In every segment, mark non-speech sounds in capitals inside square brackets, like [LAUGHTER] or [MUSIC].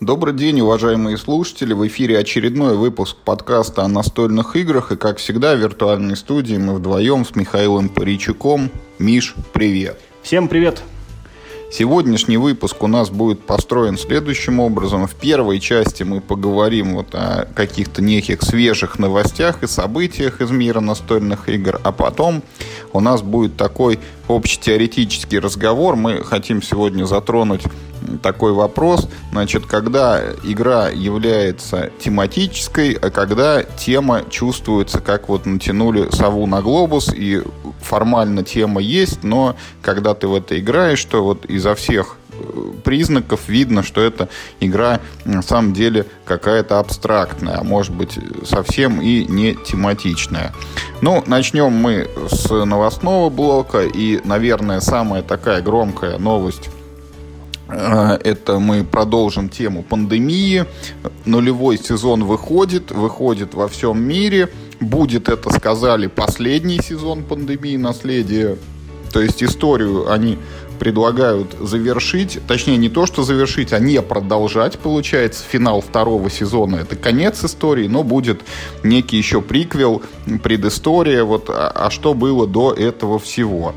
Добрый день, уважаемые слушатели. В эфире очередной выпуск подкаста о настольных играх. И, как всегда, в виртуальной студии мы вдвоем с Михаилом Паричуком. Миш, привет. Всем привет. Сегодняшний выпуск у нас будет построен следующим образом. В первой части мы поговорим вот о каких-то неких свежих новостях и событиях из мира настольных игр, а потом у нас будет такой общетеоретический разговор. Мы хотим сегодня затронуть такой вопрос. Значит, когда игра является тематической, а когда тема чувствуется, как вот натянули сову на глобус, и формально тема есть, но когда ты в это играешь, то вот изо всех э, признаков видно, что эта игра на самом деле какая-то абстрактная, а может быть совсем и не тематичная. Ну, начнем мы с новостного блока, и, наверное, самая такая громкая новость это мы продолжим тему пандемии. Нулевой сезон выходит, выходит во всем мире – будет это, сказали, последний сезон пандемии наследия. То есть историю они предлагают завершить, точнее не то, что завершить, а не продолжать, получается, финал второго сезона. Это конец истории, но будет некий еще приквел, предыстория, вот, а, а что было до этого всего.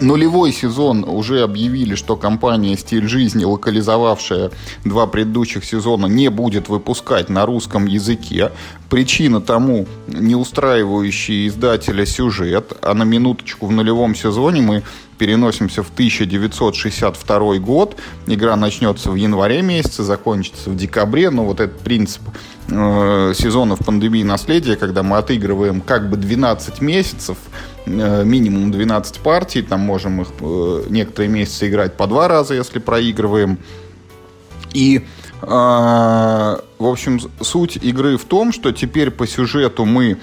Нулевой сезон уже объявили, что компания «Стиль жизни», локализовавшая два предыдущих сезона, не будет выпускать на русском языке. Причина тому не устраивающий издателя сюжет, а на минуточку в нулевом сезоне мы переносимся в 1962 год. Игра начнется в январе месяце, закончится в декабре. Но вот этот принцип э, сезонов пандемии наследия, когда мы отыгрываем как бы 12 месяцев, минимум 12 партий, там можем их э, некоторые месяцы играть по два раза, если проигрываем. И э, в общем, суть игры в том, что теперь по сюжету мы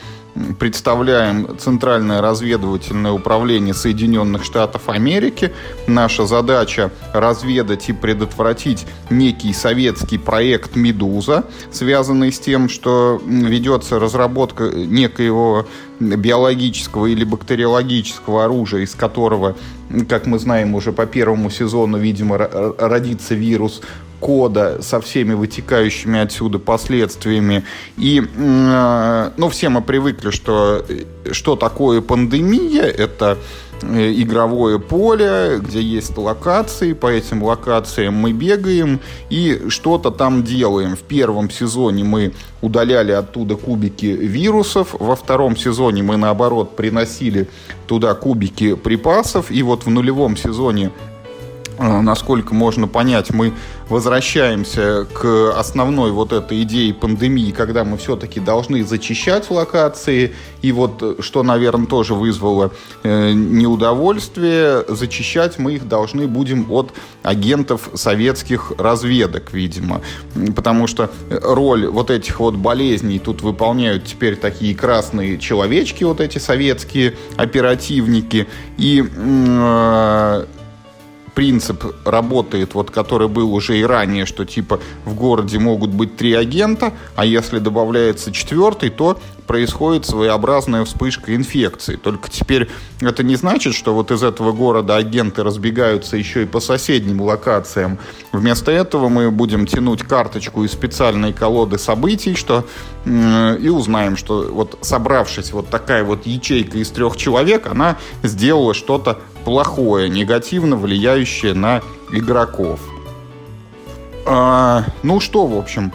представляем Центральное разведывательное управление Соединенных Штатов Америки. Наша задача разведать и предотвратить некий советский проект «Медуза», связанный с тем, что ведется разработка некоего биологического или бактериологического оружия, из которого, как мы знаем уже по первому сезону, видимо, родится вирус кода со всеми вытекающими отсюда последствиями. И, э, ну, все мы привыкли, что что такое пандемия, это э, игровое поле, где есть локации, по этим локациям мы бегаем и что-то там делаем. В первом сезоне мы удаляли оттуда кубики вирусов, во втором сезоне мы, наоборот, приносили туда кубики припасов, и вот в нулевом сезоне Э, насколько можно понять, мы возвращаемся к основной вот этой идее пандемии, когда мы все-таки должны зачищать локации. И вот, э, что, наверное, тоже вызвало э, неудовольствие, зачищать мы их должны будем от агентов советских разведок, видимо. Потому что роль вот этих вот болезней тут выполняют теперь такие красные человечки, вот эти советские оперативники. И принцип работает, вот который был уже и ранее, что типа в городе могут быть три агента, а если добавляется четвертый, то происходит своеобразная вспышка инфекции. Только теперь это не значит, что вот из этого города агенты разбегаются еще и по соседним локациям. Вместо этого мы будем тянуть карточку из специальной колоды событий, что и узнаем, что вот собравшись вот такая вот ячейка из трех человек, она сделала что-то плохое, негативно влияющее на игроков. А, ну что, в общем,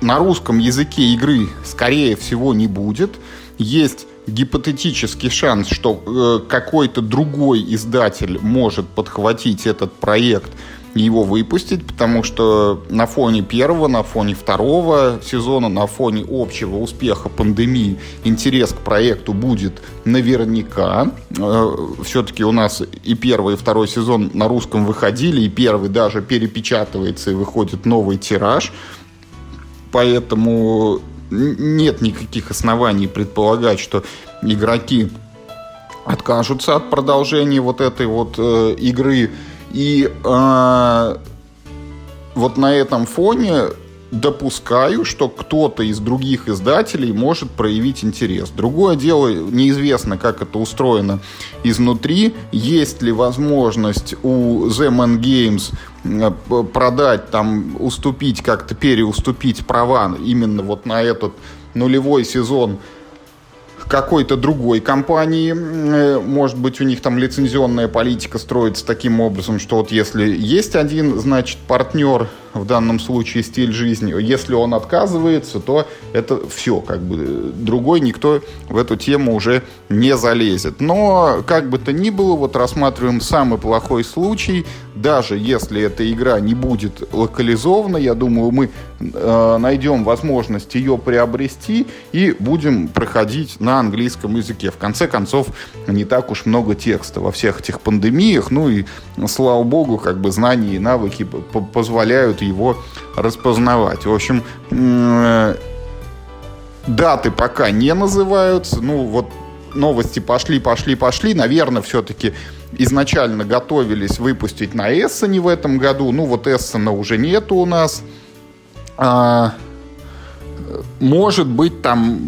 на русском языке игры, скорее всего, не будет. Есть гипотетический шанс, что э, какой-то другой издатель может подхватить этот проект его выпустить, потому что на фоне первого, на фоне второго сезона, на фоне общего успеха пандемии интерес к проекту будет наверняка. Э, Все-таки у нас и первый, и второй сезон на русском выходили, и первый даже перепечатывается и выходит новый тираж. Поэтому нет никаких оснований предполагать, что игроки откажутся от продолжения вот этой вот э, игры и э, вот на этом фоне допускаю, что кто-то из других издателей может проявить интерес. Другое дело, неизвестно, как это устроено изнутри. Есть ли возможность у The Man Games э, продать, там, уступить, как-то переуступить права именно вот на этот нулевой сезон какой-то другой компании. Э, может быть, у них там лицензионная политика строится таким образом, что вот если есть один, значит, партнер, в данном случае стиль жизни, если он отказывается, то это все, как бы другой никто в эту тему уже не залезет. Но, как бы то ни было, вот рассматриваем самый плохой случай, даже если эта игра не будет локализована, я думаю, мы э, найдем возможность ее приобрести и будем проходить на английском языке. В конце концов, не так уж много текста во всех этих пандемиях, ну и, слава богу, как бы знания и навыки позволяют его распознавать. В общем, э, даты пока не называются, ну вот новости пошли, пошли, пошли. Наверное, все-таки изначально готовились выпустить на Эссене в этом году. Ну, вот Эссена уже нету у нас. А, может быть, там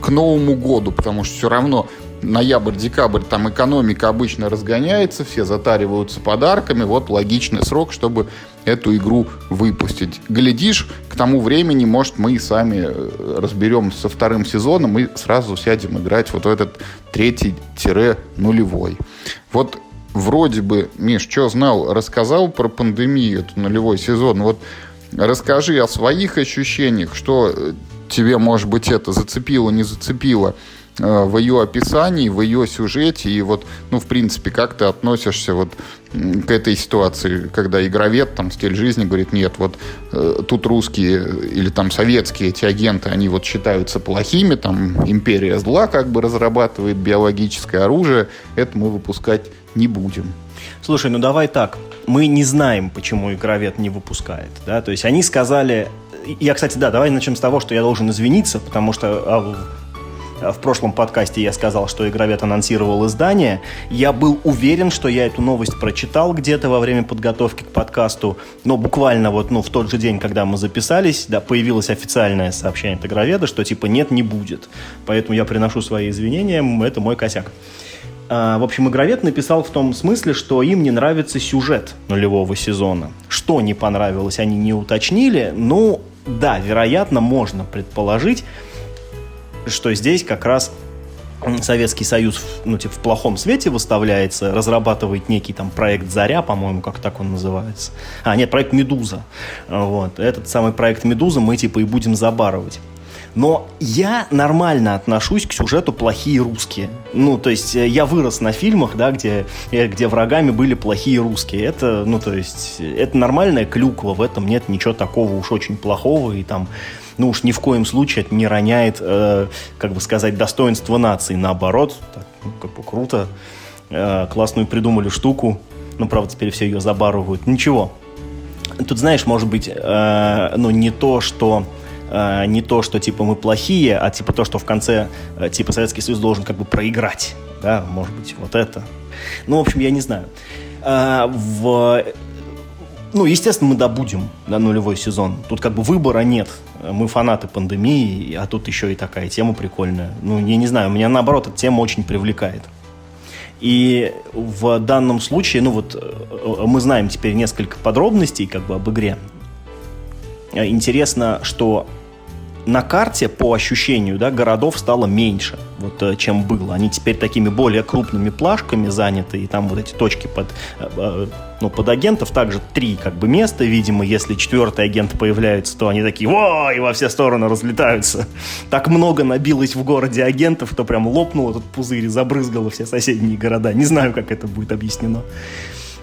к Новому году, потому что все равно ноябрь-декабрь там экономика обычно разгоняется, все затариваются подарками, вот логичный срок, чтобы эту игру выпустить. Глядишь, к тому времени, может, мы и сами э, разберемся со вторым сезоном и сразу сядем играть вот в этот третий-нулевой. Вот вроде бы, Миш, что знал, рассказал про пандемию, этот нулевой сезон. Вот расскажи о своих ощущениях, что э, тебе, может быть, это зацепило, не зацепило Э, в ее описании, в ее сюжете, и вот, ну, в принципе, как ты относишься вот к этой ситуации, когда игровед, там, стиль жизни говорит, нет, вот э, тут русские или там советские эти агенты, они вот считаются плохими, там, империя зла как бы разрабатывает биологическое оружие, это мы выпускать не будем. Слушай, ну давай так, мы не знаем, почему игровед не выпускает, да, то есть они сказали, я, кстати, да, давай начнем с того, что я должен извиниться, потому что а, в прошлом подкасте я сказал, что Игровед анонсировал издание. Я был уверен, что я эту новость прочитал где-то во время подготовки к подкасту, но буквально вот ну, в тот же день, когда мы записались, да, появилось официальное сообщение от Игроведа, что типа нет, не будет. Поэтому я приношу свои извинения, это мой косяк. А, в общем, Игровед написал в том смысле, что им не нравится сюжет нулевого сезона. Что не понравилось, они не уточнили. Ну, да, вероятно, можно предположить, что здесь как раз Советский Союз ну, типа, в плохом свете выставляется, разрабатывает некий там проект «Заря», по-моему, как так он называется. А, нет, проект «Медуза». Вот. Этот самый проект «Медуза» мы типа и будем забарывать. Но я нормально отношусь к сюжету плохие русские. Ну, то есть э, я вырос на фильмах, да, где, э, где врагами были плохие русские. Это, ну, то есть, это нормальная клюква, в этом нет ничего такого уж очень плохого. И там ну уж ни в коем случае это не роняет, э, как бы сказать, достоинство нации. Наоборот, так, ну, как бы круто, э, классную придумали штуку, ну, правда, теперь все ее забарывают. Ничего. Тут, знаешь, может быть, э, ну, не то, что э, не то, что типа мы плохие, а типа то, что в конце э, типа Советский Союз должен как бы проиграть. Да, может быть, вот это. Ну, в общем, я не знаю. Э, в ну, естественно, мы добудем на нулевой сезон. Тут как бы выбора нет. Мы фанаты пандемии, а тут еще и такая тема прикольная. Ну, я не знаю, меня наоборот эта тема очень привлекает. И в данном случае, ну вот, э, мы знаем теперь несколько подробностей как бы об игре. Интересно, что на карте, по ощущению, да, городов стало меньше, вот, э, чем было. Они теперь такими более крупными плашками заняты, и там вот эти точки под, э, э, ну, под агентов также три как бы места, видимо, если четвертый агент появляется, то они такие, во, и во все стороны разлетаются. Так много набилось в городе агентов, что прям лопнул этот пузырь и забрызгало все соседние города. Не знаю, как это будет объяснено.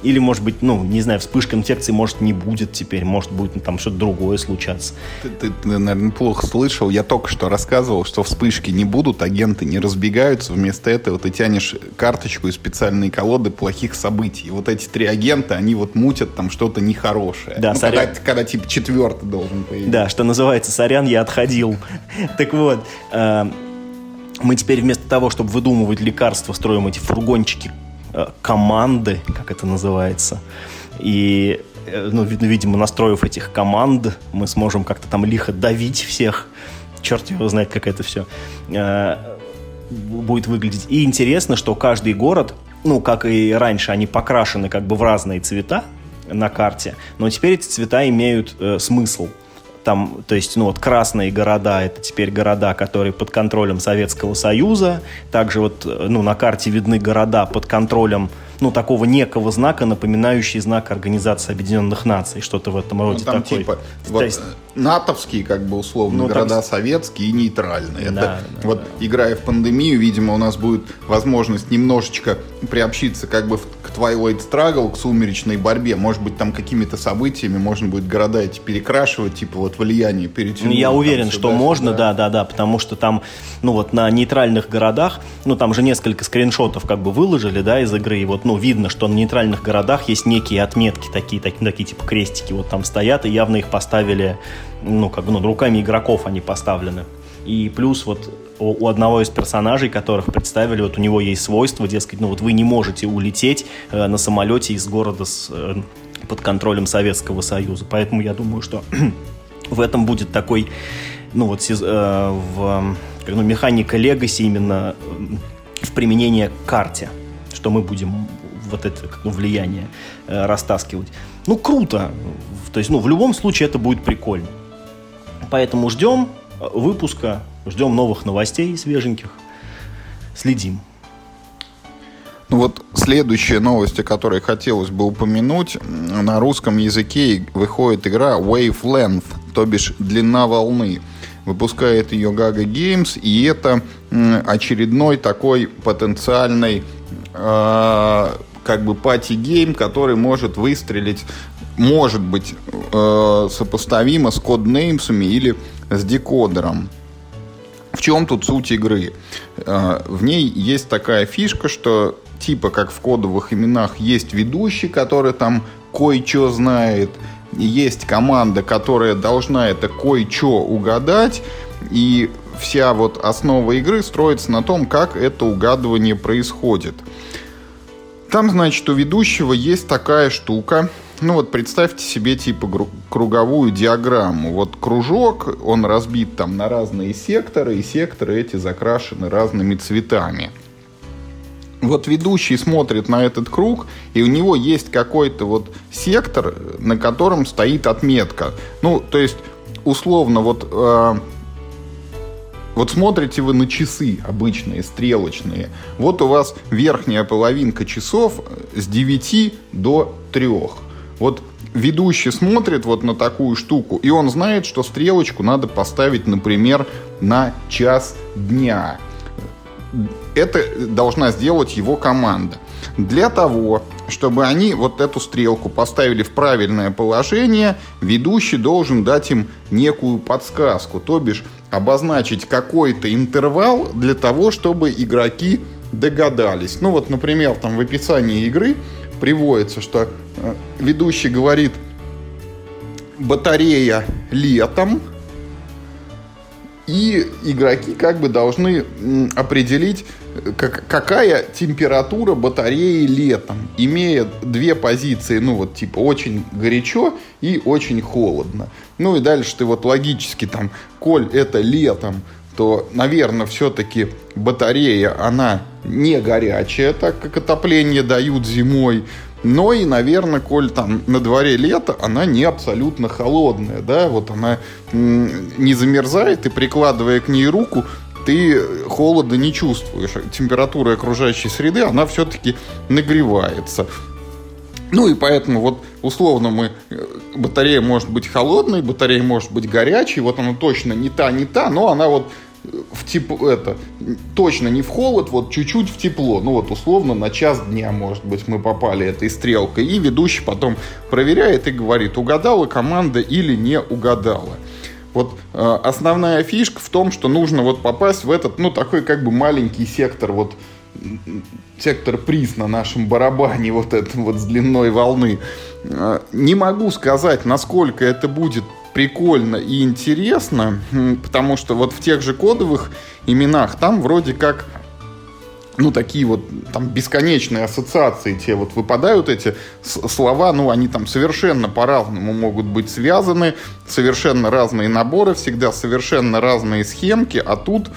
Или, может быть, ну, не знаю, вспышка инфекции, может, не будет теперь, может, будет ну, там что-то другое случаться. Ты, ты, ты, наверное, плохо слышал. Я только что рассказывал, что вспышки не будут, агенты не разбегаются. Вместо этого ты тянешь карточку из специальной колоды плохих событий. И вот эти три агента, они вот мутят там что-то нехорошее. Да, ну, когда, когда, типа, четвертый должен появиться. Да, что называется, сорян, я отходил. [LAUGHS] Так вот, э, мы теперь вместо того, чтобы выдумывать лекарства, строим эти фургончики команды, как это называется. И, э, ну, видимо, настроив этих команд, мы сможем как-то там лихо давить всех. Черт его знает, как это все э, будет выглядеть. И интересно, что каждый город, ну, как и раньше, они покрашены как бы в разные цвета на карте, но теперь эти цвета имеют э, смысл там, то есть, ну вот красные города, это теперь города, которые под контролем Советского Союза. Также вот, э, ну, на карте видны города под контролем ну, такого некого знака, напоминающий знак Организации Объединенных Наций, что-то в этом роде. Ну, там такой. типа, вот. Натовские, как бы условно, ну, города там... советские и нейтральные. Да, Это, да, вот, да. играя в пандемию, видимо, у нас будет возможность немножечко приобщиться как бы к Twilight Struggle, к сумеречной борьбе. Может быть, там какими-то событиями можно будет города эти перекрашивать, типа вот влияние перетянуть. Я уверен, там, что можно, да, да, да, потому что там, ну вот на нейтральных городах, ну там же несколько скриншотов как бы выложили, да, из игры, и вот ну, видно, что на нейтральных городах есть некие отметки, такие, такие, такие типа крестики вот там стоят, и явно их поставили, ну, как бы, ну, руками игроков они поставлены. И плюс вот у одного из персонажей, которых представили, вот у него есть свойство, дескать, ну вот вы не можете улететь э, на самолете из города с, э, под контролем Советского Союза. Поэтому я думаю, что [CLEARS THROAT] в этом будет такой, ну вот э, в ну, механика Legacy именно э, в применении к карте, что мы будем вот это ну, влияние э, растаскивать. Ну, круто. То есть, ну, в любом случае это будет прикольно. Поэтому ждем э, выпуска, ждем новых новостей свеженьких, следим. Ну вот следующая новость, о которой хотелось бы упомянуть, на русском языке выходит игра Wavelength, то бишь длина волны. Выпускает ее Gaga Games, и это очередной такой потенциальный э, как бы party game, который может выстрелить, может быть э, сопоставимо с коднеймсами или с декодером. В чем тут суть игры? Э, в ней есть такая фишка, что типа как в кодовых именах есть ведущий, который там кое-что знает, есть команда, которая должна это кое-что угадать, и вся вот основа игры строится на том, как это угадывание происходит. Там, значит, у ведущего есть такая штука. Ну вот представьте себе типа круговую диаграмму. Вот кружок, он разбит там на разные секторы, и секторы эти закрашены разными цветами. Вот ведущий смотрит на этот круг, и у него есть какой-то вот сектор, на котором стоит отметка. Ну, то есть, условно, вот э, вот смотрите вы на часы обычные, стрелочные. Вот у вас верхняя половинка часов с 9 до 3. Вот ведущий смотрит вот на такую штуку, и он знает, что стрелочку надо поставить, например, на час дня. Это должна сделать его команда. Для того, чтобы они вот эту стрелку поставили в правильное положение, ведущий должен дать им некую подсказку, то бишь обозначить какой-то интервал для того, чтобы игроки догадались. Ну вот, например, там в описании игры приводится, что э, ведущий говорит батарея летом, и игроки как бы должны определить, как, какая температура батареи летом, имея две позиции, ну вот типа очень горячо и очень холодно. Ну и дальше ты вот логически там, коль это летом, то, наверное, все-таки батарея, она не горячая, так как отопление дают зимой. Но и, наверное, коль там на дворе лето, она не абсолютно холодная, да, вот она не замерзает, и прикладывая к ней руку, ты холода не чувствуешь. Температура окружающей среды, она все-таки нагревается. Ну и поэтому вот условно мы э, батарея может быть холодной, батарея может быть горячей, вот она точно не та, не та, но она вот в тепло, это, точно не в холод, вот чуть-чуть в тепло. Ну вот условно на час дня, может быть, мы попали этой стрелкой. И ведущий потом проверяет и говорит, угадала команда или не угадала. Вот э, основная фишка в том, что нужно вот попасть в этот, ну, такой как бы маленький сектор, вот сектор приз на нашем барабане, [LAUGHS] вот этом вот с длиной волны. Э, не могу сказать, насколько это будет прикольно и интересно, потому что вот в тех же кодовых именах там вроде как ну, такие вот там бесконечные ассоциации, те вот выпадают эти слова, ну, они там совершенно по-разному могут быть связаны, совершенно разные наборы, всегда совершенно разные схемки, а тут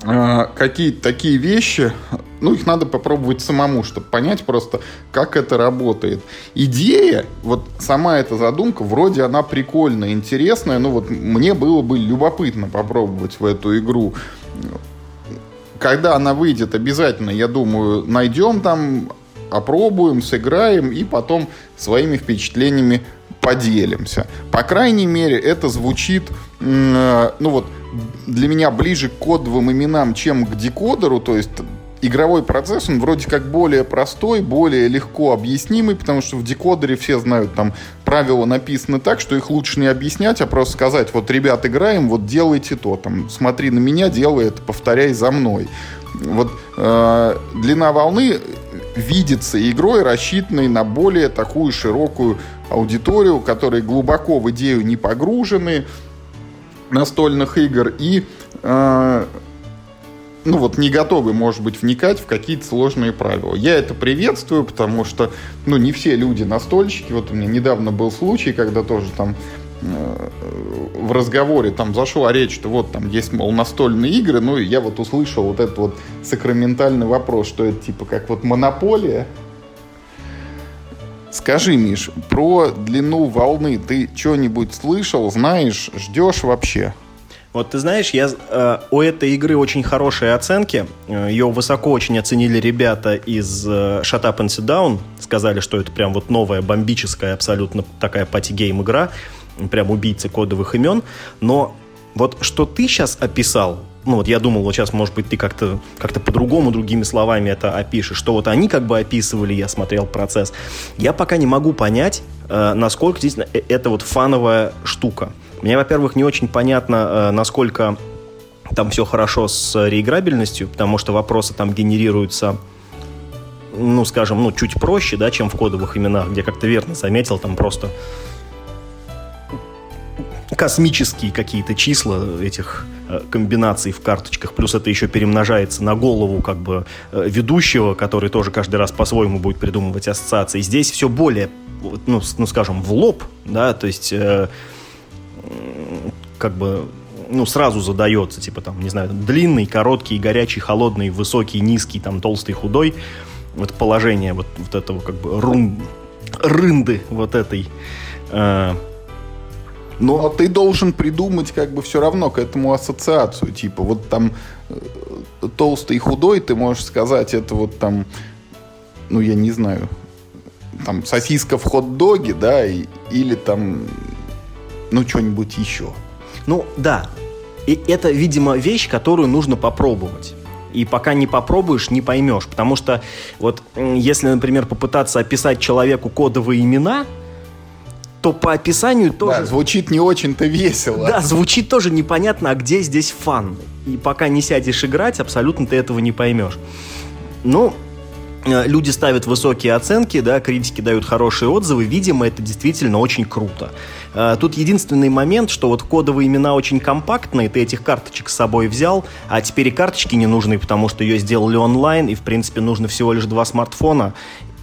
какие-то такие вещи, ну, их надо попробовать самому, чтобы понять просто, как это работает. Идея, вот сама эта задумка, вроде она прикольная, интересная, но вот мне было бы любопытно попробовать в эту игру когда она выйдет, обязательно, я думаю, найдем там, опробуем, сыграем и потом своими впечатлениями поделимся. По крайней мере, это звучит, ну вот, для меня ближе к кодовым именам, чем к декодеру, то есть игровой процесс, он вроде как более простой, более легко объяснимый, потому что в декодере все знают, там правила написаны так, что их лучше не объяснять, а просто сказать, вот, ребят, играем, вот делайте то, там, смотри на меня, делай это, повторяй за мной. Вот э, длина волны видится игрой, рассчитанной на более такую широкую аудиторию, которые глубоко в идею не погружены настольных игр и э, ну вот не готовы, может быть, вникать в какие-то сложные правила. Я это приветствую, потому что, ну, не все люди настольщики. Вот у меня недавно был случай, когда тоже там э, в разговоре там зашла речь, что вот там есть, мол, настольные игры, ну, и я вот услышал вот этот вот сакраментальный вопрос, что это типа как вот монополия. Скажи, Миш, про длину волны ты что-нибудь слышал, знаешь, ждешь вообще? Вот ты знаешь, я, э, у этой игры очень хорошие оценки. Э, Ее высоко очень оценили ребята из э, Shut Up and Sit Down. Сказали, что это прям вот новая, бомбическая, абсолютно такая party game игра. Прям убийцы кодовых имен. Но вот что ты сейчас описал, ну вот я думал, вот сейчас, может быть, ты как-то как по-другому, другими словами это опишешь, что вот они как бы описывали, я смотрел процесс. Я пока не могу понять, э, насколько действительно э, это вот фановая штука. Мне, во-первых, не очень понятно, э, насколько там все хорошо с реиграбельностью, потому что вопросы там генерируются ну, скажем, ну, чуть проще, да, чем в кодовых именах, где, как ты верно заметил, там просто космические какие-то числа этих комбинаций в карточках, плюс это еще перемножается на голову как бы э, ведущего, который тоже каждый раз по-своему будет придумывать ассоциации. Здесь все более, ну, ну скажем, в лоб, да, то есть э, как бы ну, сразу задается, типа, там, не знаю, длинный, короткий, горячий, холодный, высокий, низкий, там, толстый, худой. Вот положение вот, вот этого, как бы, рун, рынды вот этой. Э, но ты должен придумать как бы все равно к этому ассоциацию. Типа вот там э, толстый и худой, ты можешь сказать, это вот там, ну я не знаю, там сосиска в хот-доге, да, и, или там, ну что-нибудь еще. Ну да, и это, видимо, вещь, которую нужно попробовать. И пока не попробуешь, не поймешь. Потому что вот если, например, попытаться описать человеку кодовые имена, то по описанию тоже... Да, звучит не очень-то весело. Да, звучит тоже непонятно, а где здесь фан. И пока не сядешь играть, абсолютно ты этого не поймешь. Ну, э, люди ставят высокие оценки, да, критики дают хорошие отзывы, видимо, это действительно очень круто. Э, тут единственный момент, что вот кодовые имена очень компактные, ты этих карточек с собой взял, а теперь и карточки не нужны, потому что ее сделали онлайн, и, в принципе, нужно всего лишь два смартфона,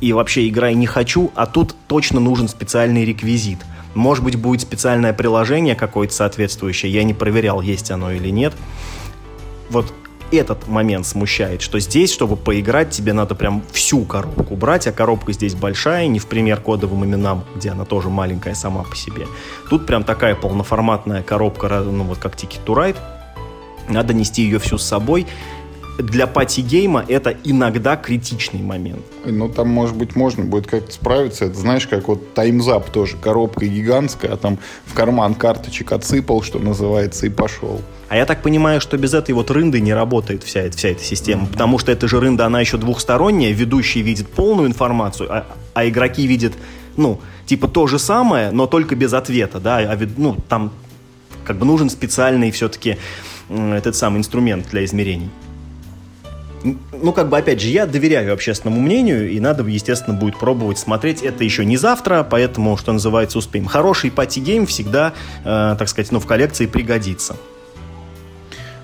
и вообще играй не хочу, а тут точно нужен специальный реквизит. Может быть, будет специальное приложение какое-то соответствующее, я не проверял, есть оно или нет. Вот этот момент смущает, что здесь, чтобы поиграть, тебе надо прям всю коробку брать, а коробка здесь большая, не в пример кодовым именам, где она тоже маленькая сама по себе. Тут прям такая полноформатная коробка, ну вот как Ticket to Ride, надо нести ее всю с собой, для пати-гейма это иногда критичный момент. Ну, там, может быть, можно будет как-то справиться. Это знаешь, как вот Time's Up тоже. Коробка гигантская, а там в карман карточек отсыпал, что называется, и пошел. А я так понимаю, что без этой вот рынды не работает вся, эта вся эта система. Mm-hmm. Потому что эта же рында, она еще двухсторонняя. Ведущий видит полную информацию, а, а игроки видят, ну, типа то же самое, но только без ответа, да. А, ну, там как бы нужен специальный все-таки этот самый инструмент для измерений ну, как бы, опять же, я доверяю общественному мнению, и надо, естественно, будет пробовать смотреть. Это еще не завтра, поэтому, что называется, успеем. Хороший party game всегда, э, так сказать, ну, в коллекции пригодится.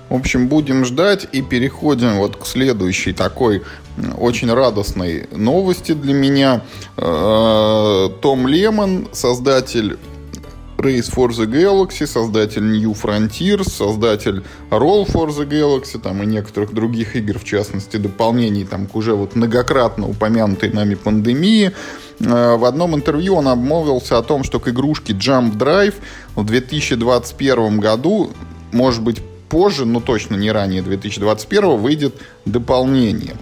В общем, будем ждать и переходим вот к следующей такой очень радостной новости для меня. Э, Том Лемон, создатель Race for the Galaxy, создатель New Frontiers, создатель Roll for the Galaxy, там и некоторых других игр, в частности, дополнений там, к уже вот многократно упомянутой нами пандемии. Э, в одном интервью он обмолвился о том, что к игрушке Jump Drive в 2021 году, может быть позже, но точно не ранее 2021, выйдет дополнение.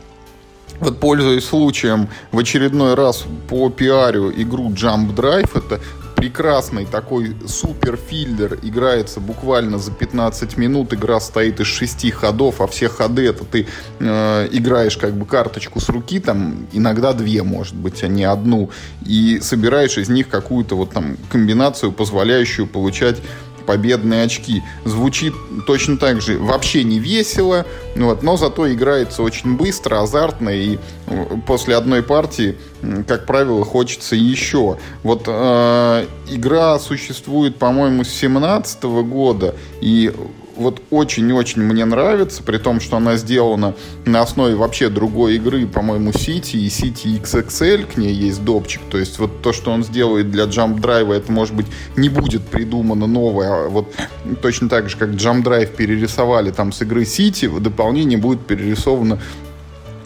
Вот пользуясь случаем, в очередной раз по пиарю игру Jump Drive, это прекрасный такой супер филлер играется буквально за 15 минут. Игра стоит из шести ходов, а все ходы это ты э, играешь как бы карточку с руки, там иногда две, может быть, а не одну, и собираешь из них какую-то вот там комбинацию, позволяющую получать победные очки. Звучит точно так же вообще не весело, вот, но зато играется очень быстро, азартно, и э, после одной партии, как правило, хочется еще. Вот э, игра существует, по-моему, с 2017 года, и вот очень-очень мне нравится, при том, что она сделана на основе вообще другой игры, по-моему, City и City XXL, к ней есть допчик, то есть вот то, что он сделает для Jump Drive, это, может быть, не будет придумано новое, а вот точно так же, как Jump Drive перерисовали там с игры City, в дополнении будет перерисовано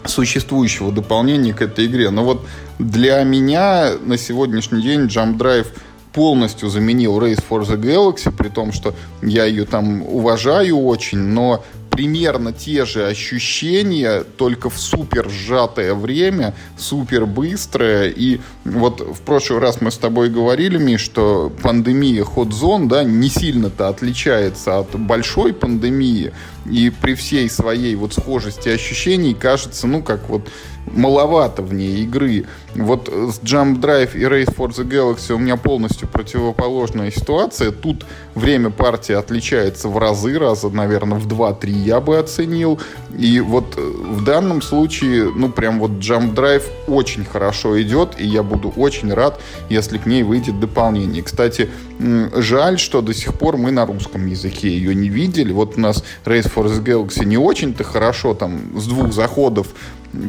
существующего дополнения к этой игре. Но вот для меня на сегодняшний день Jump Drive – полностью заменил Race for the Galaxy, при том, что я ее там уважаю очень, но примерно те же ощущения, только в супер сжатое время, супер быстрое. И вот в прошлый раз мы с тобой говорили, Миш, что пандемия Hot Zone, да, не сильно-то отличается от большой пандемии. И при всей своей вот схожести ощущений кажется, ну, как вот маловато в ней игры. Вот с Jump Drive и Race for the Galaxy у меня полностью противоположная ситуация. Тут время партии отличается в разы, раза, наверное, в 2-3 я бы оценил. И вот э, в данном случае, ну, прям вот Jump Drive очень хорошо идет, и я буду очень рад, если к ней выйдет дополнение. Кстати, жаль, что до сих пор мы на русском языке ее не видели. Вот у нас Race for the Galaxy не очень-то хорошо, там, с двух заходов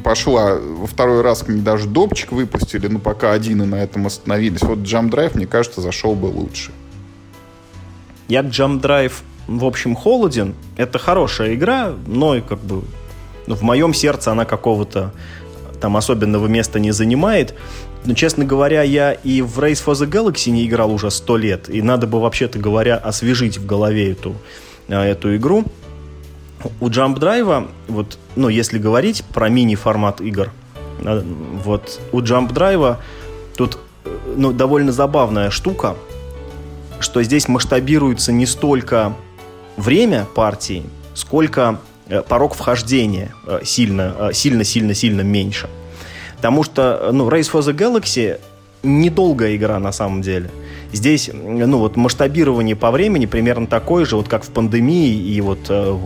пошла. Во второй раз к ней даже допчик выпустили, но пока один и на этом остановились. Вот Jump Drive, мне кажется, зашел бы лучше. Я Jump Drive, в общем, холоден. Это хорошая игра, но как бы ну, в моем сердце она какого-то там особенного места не занимает. Но, честно говоря, я и в Race for the Galaxy не играл уже сто лет, и надо бы, вообще-то говоря, освежить в голове эту, а, эту игру. У Jump Drive, вот, ну, если говорить про мини-формат игр, а, вот, у Jump Drive тут, ну, довольно забавная штука, что здесь масштабируется не столько время партии, сколько э, порог вхождения э, сильно, э, сильно, сильно, сильно меньше. Потому что, ну, Race for the Galaxy недолгая игра на самом деле. Здесь, ну, вот масштабирование по времени примерно такое же, вот как в пандемии и вот, э,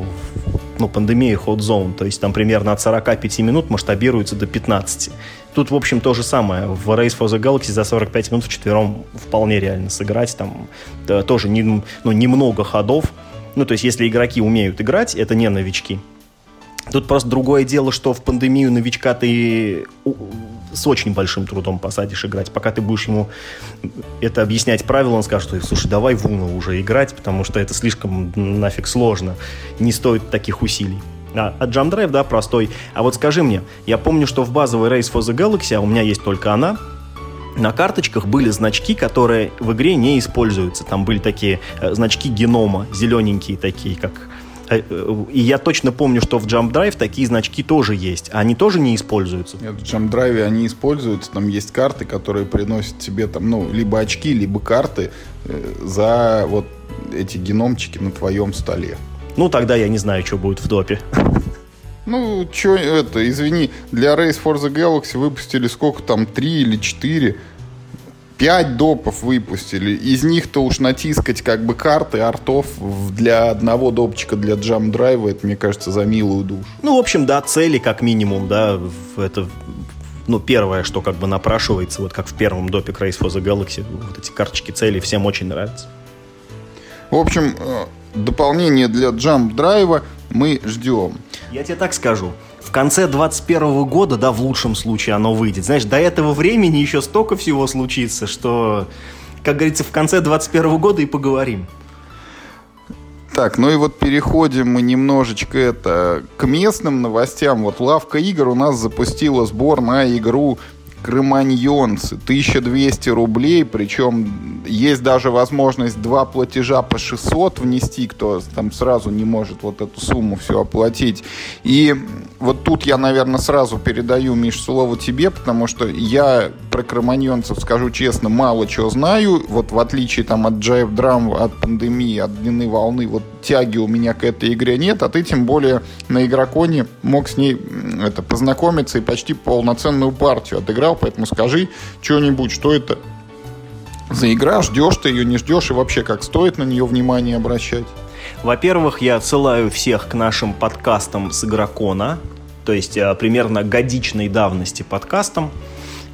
ну, пандемии Hot Zone. То есть там примерно от 45 минут масштабируется до 15. Тут, в общем, то же самое. В Race for the Galaxy за 45 минут вчетвером вполне реально сыграть. Там тоже не, ну, немного ходов. Ну, то есть, если игроки умеют играть, это не новички. Тут просто другое дело, что в пандемию новичка ты с очень большим трудом посадишь играть. Пока ты будешь ему это объяснять правила, он скажет, что, слушай, давай в Уну уже играть, потому что это слишком нафиг сложно. Не стоит таких усилий. А, а Jump Drive, да, простой. А вот скажи мне, я помню, что в базовой Race for the Galaxy, а у меня есть только она, на карточках были значки, которые в игре не используются. Там были такие э, значки генома, зелененькие такие, как и я точно помню, что в Jump Drive такие значки тоже есть. А они тоже не используются? Нет, в Jump Drive они используются. Там есть карты, которые приносят тебе там, ну, либо очки, либо карты э, за вот эти геномчики на твоем столе. Ну, тогда я не знаю, что будет в допе. Ну, что это, извини, для Race for the Galaxy выпустили сколько там, три или четыре 5 допов выпустили. Из них-то уж натискать как бы карты артов для одного допчика для джам драйва, это, мне кажется, за милую душу. Ну, в общем, да, цели как минимум, да, это ну, первое, что как бы напрашивается, вот как в первом допе Race for the Galaxy, вот эти карточки целей всем очень нравятся. В общем, э, дополнение для Drive мы ждем. Я тебе так скажу. В конце 21 года, да, в лучшем случае оно выйдет. Знаешь, до этого времени еще столько всего случится, что, как говорится, в конце 21 года и поговорим. Так, ну и вот переходим мы немножечко это к местным новостям. Вот лавка игр у нас запустила сбор на игру Кроманьонцы. 1200 рублей, причем есть даже возможность два платежа по 600 внести, кто там сразу не может вот эту сумму все оплатить. И вот тут я, наверное, сразу передаю, Миш, слово тебе, потому что я про кроманьонцев, скажу честно, мало чего знаю. Вот в отличие там от Jive Drum, от пандемии, от длины волны, вот тяги у меня к этой игре нет, а ты тем более на игроконе мог с ней это, познакомиться и почти полноценную партию отыграл, поэтому скажи что-нибудь, что это за игра, ждешь ты ее, не ждешь, и вообще как стоит на нее внимание обращать? Во-первых, я отсылаю всех к нашим подкастам с игрокона, то есть э, примерно годичной давности подкастам.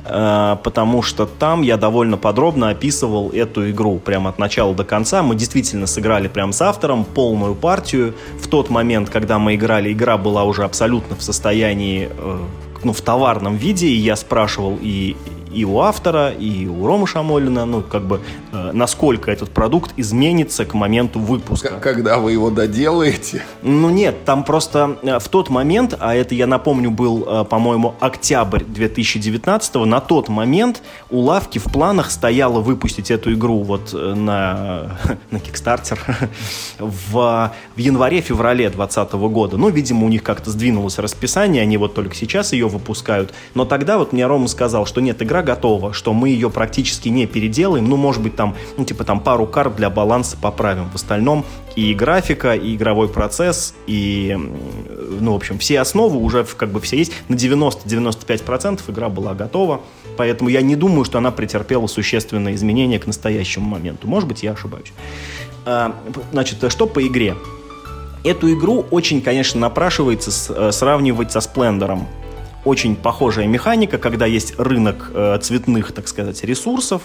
Э, потому что там я довольно подробно описывал эту игру прямо от начала до конца. Мы действительно сыграли прямо с автором полную партию. В тот момент, когда мы играли, игра была уже абсолютно в состоянии, э, ну, в товарном виде, и я спрашивал и и у автора, и у Ромы Шамолина, ну, как бы, э, насколько этот продукт изменится к моменту выпуска. Когда вы его доделаете? Ну, нет, там просто э, в тот момент, а это, я напомню, был, э, по-моему, октябрь 2019 на тот момент у Лавки в планах стояло выпустить эту игру вот э, на, [LAUGHS] на Kickstarter [LAUGHS] в, в январе-феврале 2020 года. Ну, видимо, у них как-то сдвинулось расписание, они вот только сейчас ее выпускают. Но тогда вот мне Рома сказал, что нет, игра готова, что мы ее практически не переделаем, ну, может быть, там, ну, типа там пару карт для баланса поправим. В остальном и графика, и игровой процесс, и, ну, в общем, все основы уже как бы все есть. На 90-95% игра была готова, поэтому я не думаю, что она претерпела существенные изменения к настоящему моменту. Может быть, я ошибаюсь. А, значит, что по игре? Эту игру очень, конечно, напрашивается э, сравнивать со Сплендером очень похожая механика, когда есть рынок э, цветных, так сказать, ресурсов.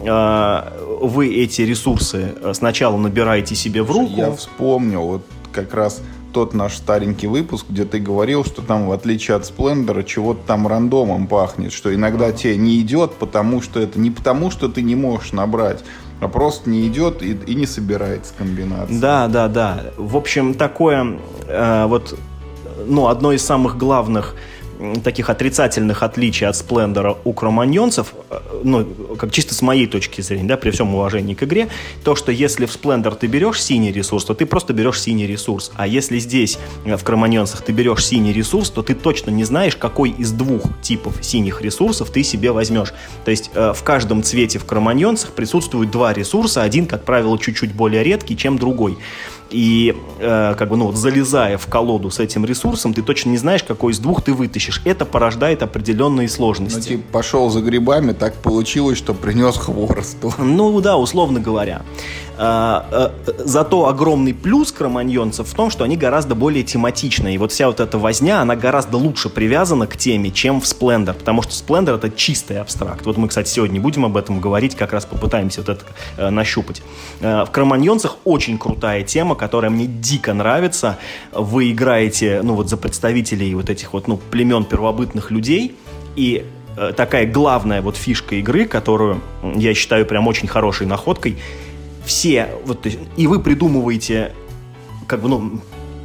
Э, вы эти ресурсы э, сначала набираете себе в руку. Я вспомнил, вот как раз тот наш старенький выпуск, где ты говорил, что там, в отличие от Сплендера, чего-то там рандомом пахнет, что иногда тебе не идет, потому что это не потому, что ты не можешь набрать, а просто не идет и, и не собирается комбинация. Да, да, да. В общем, такое э, вот, ну, одно из самых главных таких отрицательных отличий от Сплендера у кроманьонцев, э, ну, как чисто с моей точки зрения, да, при всем уважении к игре, то, что если в Сплендер ты берешь синий ресурс, то ты просто берешь синий ресурс. А если здесь, э, в кроманьонцах, ты берешь синий ресурс, то ты точно не знаешь, какой из двух типов синих ресурсов ты себе возьмешь. То есть э, в каждом цвете в кроманьонцах присутствуют два ресурса, один, как правило, чуть-чуть более редкий, чем другой. И э, как бы, ну, вот, залезая в колоду с этим ресурсом, ты точно не знаешь, какой из двух ты вытащишь. Это порождает определенные сложности. Ну, типа, пошел за грибами, так получилось, что принес хворосту. Ну, да, условно говоря. А, а, зато огромный плюс кроманьонцев в том, что они гораздо более тематичные. И вот вся вот эта возня, она гораздо лучше привязана к теме, чем в Splendor. Потому что Splendor — это чистый абстракт. Вот мы, кстати, сегодня будем об этом говорить, как раз попытаемся вот это э, нащупать. Э, в кроманьонцах очень крутая тема, которая мне дико нравится. Вы играете, ну вот за представителей вот этих вот, ну, племен первобытных людей, и э, такая главная вот фишка игры, которую я считаю прям очень хорошей находкой — все, вот, и вы придумываете, как бы, ну,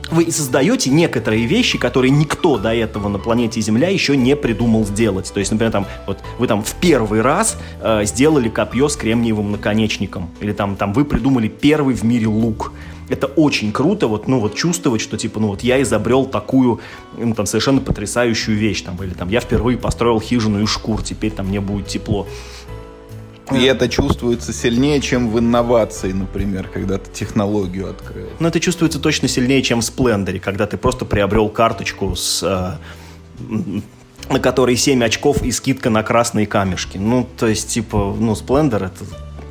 вы создаете некоторые вещи, которые никто до этого на планете Земля еще не придумал сделать. То есть, например, там, вот вы там в первый раз э, сделали копье с кремниевым наконечником. Или там, там вы придумали первый в мире лук. Это очень круто, вот, ну, вот чувствовать, что, типа, ну, вот я изобрел такую, ну, там, совершенно потрясающую вещь, там, или там, я впервые построил хижину из шкур, теперь там мне будет тепло. И это чувствуется сильнее, чем в инновации, например, когда ты технологию открыл. Но это чувствуется точно сильнее, чем в Сплендере, когда ты просто приобрел карточку с э, на которой 7 очков и скидка на красные камешки. Ну, то есть, типа, ну, Splendor это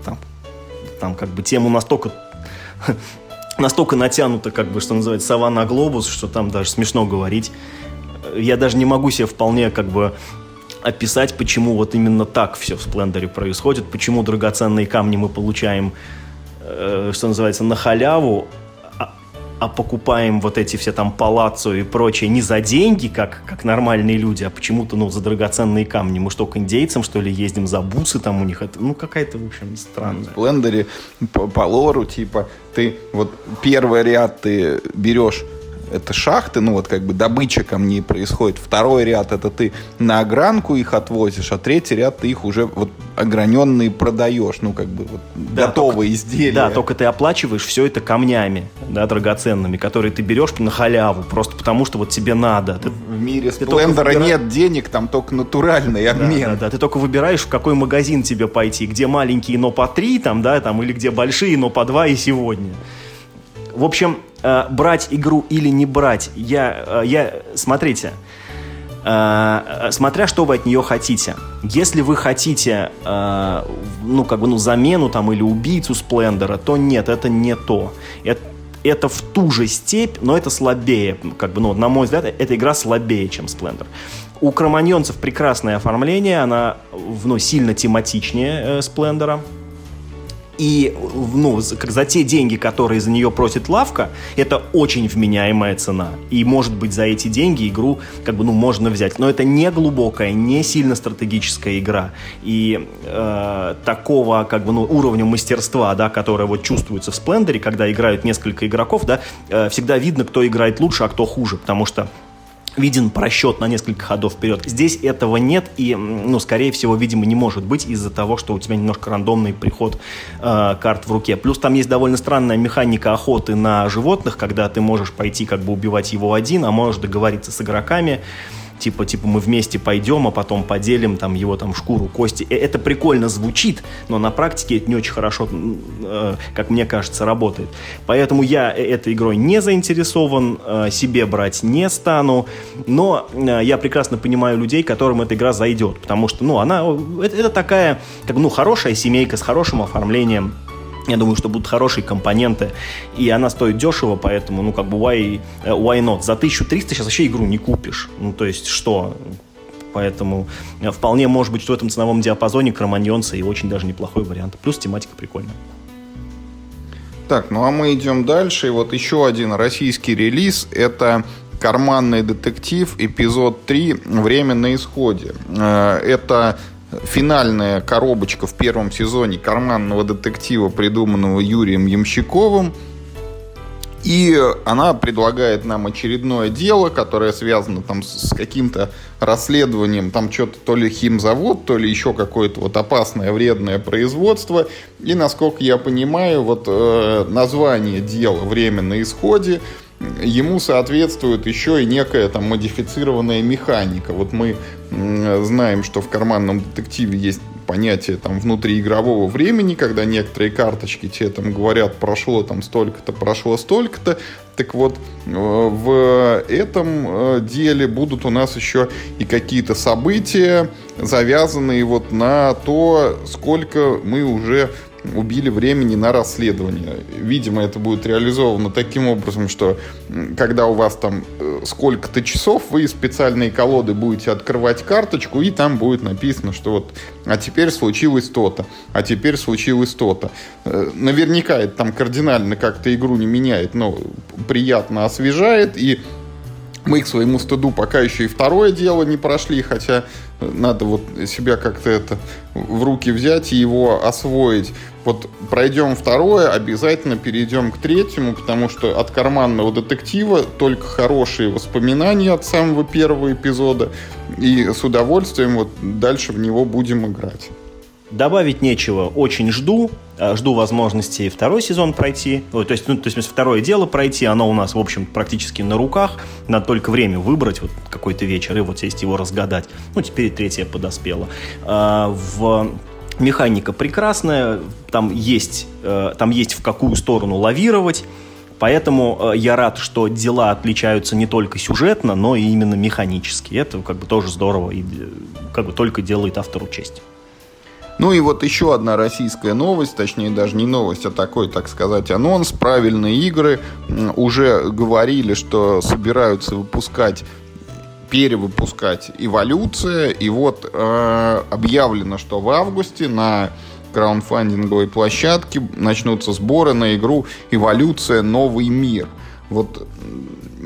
там, там как бы тему настолько настолько натянуто, как бы, что называется, сова на глобус, что там даже смешно говорить. Я даже не могу себе вполне, как бы, описать, почему вот именно так все в Сплендере происходит, почему драгоценные камни мы получаем э, что называется, на халяву, а, покупаем вот эти все там палаццо и прочее не за деньги, как, как нормальные люди, а почему-то, ну, за драгоценные камни. Мы что, к индейцам, что ли, ездим за бусы там у них? Это, ну, какая-то, в общем, странная. В блендере по, по лору, типа, ты вот первый ряд ты берешь это шахты, ну вот как бы добыча камней происходит. Второй ряд это ты на огранку их отвозишь, а третий ряд ты их уже вот ограненные продаешь, ну как бы вот да, готовые только, изделия. Да, только ты оплачиваешь все это камнями, да, драгоценными, которые ты берешь на халяву, просто потому что вот тебе надо. Ты, в мире сплендера выбира... нет денег, там только натуральный обмен. Да, да, да, ты только выбираешь, в какой магазин тебе пойти, где маленькие, но по три, там, да, там, или где большие, но по два и сегодня. В общем, э, брать игру или не брать, я, э, я смотрите, э, смотря что вы от нее хотите. Если вы хотите, э, ну, как бы, ну, замену там или убийцу Сплендера, то нет, это не то. Это, это в ту же степь, но это слабее. Как бы, ну, на мой взгляд, эта игра слабее, чем Сплендер. У кроманьонцев прекрасное оформление, она ну, сильно тематичнее э, Сплендера. И ну, за те деньги, которые за нее просит лавка, это очень вменяемая цена. И, может быть, за эти деньги игру как бы, ну, можно взять. Но это не глубокая, не сильно стратегическая игра. И э, такого как бы, ну, уровня мастерства, да, которое вот чувствуется в Сплендере, когда играют несколько игроков, да, э, всегда видно, кто играет лучше, а кто хуже. Потому что виден просчет на несколько ходов вперед. Здесь этого нет и, ну, скорее всего, видимо, не может быть из-за того, что у тебя немножко рандомный приход э, карт в руке. Плюс там есть довольно странная механика охоты на животных, когда ты можешь пойти как бы убивать его один, а можешь договориться с игроками, типа, типа мы вместе пойдем, а потом поделим там его там шкуру, кости. Э, это прикольно звучит, но на практике это не очень хорошо, э, как мне кажется, работает. Поэтому я э, этой игрой не заинтересован, себе брать не стану, но я прекрасно понимаю людей, которым эта игра зайдет, потому что, ну, она, это, это такая, как, ну, хорошая семейка с хорошим оформлением, я думаю, что будут хорошие компоненты, и она стоит дешево, поэтому, ну, как бы, why, э, why not? За 1300 сейчас вообще игру не купишь. Ну, то есть, что? Поэтому э, вполне может быть, в этом ценовом диапазоне Кроманьонца и очень даже неплохой вариант. Плюс тематика прикольная. Так, ну а мы идем дальше. И вот еще один российский релиз. Это «Карманный детектив», эпизод 3 «Время на исходе». Э, это финальная коробочка в первом сезоне карманного детектива, придуманного Юрием Ямщиковым. И она предлагает нам очередное дело, которое связано там с каким-то расследованием, там что-то то ли химзавод, то ли еще какое-то вот опасное, вредное производство. И, насколько я понимаю, вот э, название дела «Время на исходе» ему соответствует еще и некая там модифицированная механика. Вот мы знаем, что в карманном детективе есть понятие там внутриигрового времени, когда некоторые карточки тебе там говорят, прошло там столько-то, прошло столько-то. Так вот, э, в этом э, деле будут у нас еще и какие-то события, завязанные вот на то, сколько мы уже убили времени на расследование. Видимо, это будет реализовано таким образом, что когда у вас там э, сколько-то часов, вы из специальной колоды будете открывать карточку, и там будет написано, что вот, а теперь случилось то-то, а теперь случилось то-то. Э, наверняка это там кардинально как-то игру не меняет, но приятно освежает, и мы к своему стыду пока еще и второе дело не прошли, хотя надо вот себя как-то это в руки взять и его освоить. Вот пройдем второе, обязательно перейдем к третьему, потому что от карманного детектива только хорошие воспоминания от самого первого эпизода, и с удовольствием вот дальше в него будем играть. Добавить нечего, очень жду. Э, жду возможности второй сезон пройти. Ой, то есть, ну, то есть второе дело пройти, оно у нас, в общем, практически на руках. Надо только время выбрать, вот какой-то вечер, и вот сесть его разгадать. Ну, теперь третье подоспело. А, в механика прекрасная, там есть, э, там есть в какую сторону лавировать. Поэтому я рад, что дела отличаются не только сюжетно, но и именно механически. Это как бы тоже здорово и как бы только делает автору честь. Ну и вот еще одна российская новость, точнее даже не новость, а такой, так сказать, анонс. Правильные игры уже говорили, что собираются выпускать перевыпускать «Эволюция». И вот э, объявлено, что в августе на краундфандинговой площадке начнутся сборы на игру «Эволюция. Новый мир». Вот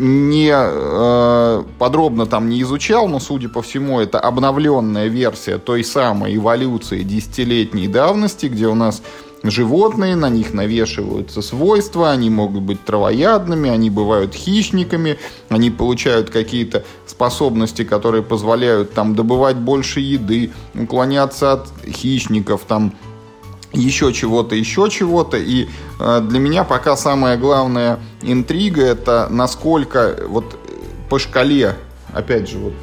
не э, подробно там не изучал, но, судя по всему, это обновленная версия той самой эволюции десятилетней давности, где у нас животные, на них навешиваются свойства, они могут быть травоядными, они бывают хищниками, они получают какие-то способности, которые позволяют там добывать больше еды, уклоняться от хищников, там еще чего-то, еще чего-то. И э, для меня пока самая главная интрига это насколько вот по шкале, опять же, вот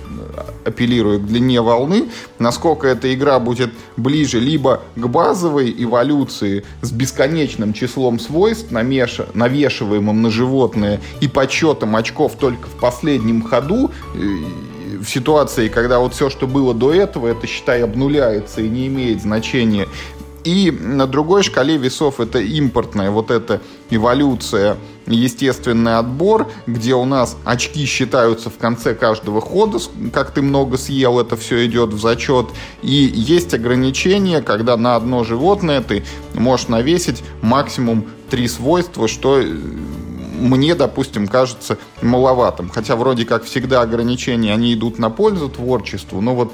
апеллирую к длине волны, насколько эта игра будет ближе либо к базовой эволюции с бесконечным числом свойств, намеша, навешиваемым на животное и подсчетом очков только в последнем ходу, в ситуации, когда вот все, что было до этого, это, считай, обнуляется и не имеет значения, и на другой шкале весов это импортная вот эта эволюция, естественный отбор, где у нас очки считаются в конце каждого хода, как ты много съел, это все идет в зачет. И есть ограничения, когда на одно животное ты можешь навесить максимум три свойства, что э, мне, допустим, кажется маловатым. Хотя вроде как всегда ограничения, они идут на пользу творчеству, но вот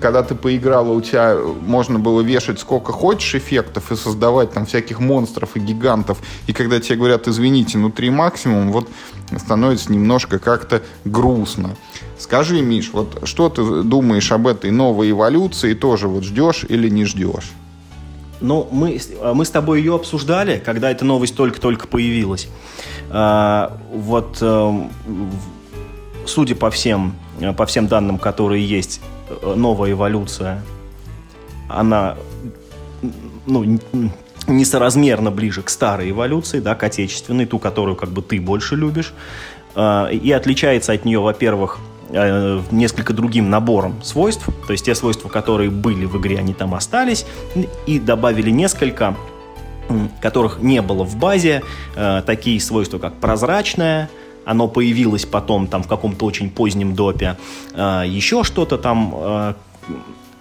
когда ты поиграла, у тебя можно было вешать сколько хочешь эффектов и создавать там всяких монстров и гигантов. И когда тебе говорят, извините, ну три максимум, вот становится немножко как-то грустно. Скажи, Миш, вот что ты думаешь об этой новой эволюции? Тоже вот ждешь или не ждешь? Ну, мы, мы с тобой ее обсуждали, когда эта новость только-только появилась. А, вот, э, судя по всем, по всем данным, которые есть, Э, новая эволюция, она ну, несоразмерно ближе к старой эволюции, да, к отечественной, ту, которую как бы ты больше любишь, э, и отличается от нее, во-первых, э, несколько другим набором свойств, то есть те свойства, которые были в игре, они там остались, и добавили несколько, которых не было в базе, такие свойства, как прозрачная, оно появилось потом там в каком-то очень позднем допе, э, еще что-то там. Э,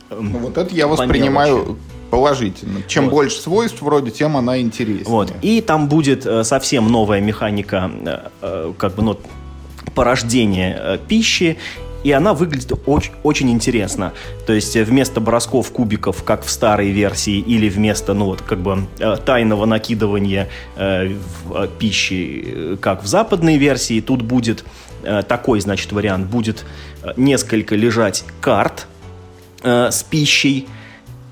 ну, вот это я воспринимаю положительно. Чем вот. больше свойств вроде, тем она интереснее. Вот. И там будет э, совсем новая механика, как бы, ну, порождения пищи и она выглядит очень, очень интересно. То есть э, вместо бросков кубиков, как в старой версии, или вместо, ну вот, как бы э, тайного накидывания э, э, пищи, как в западной версии, тут будет э, такой, значит, вариант. Будет несколько лежать карт э, с пищей,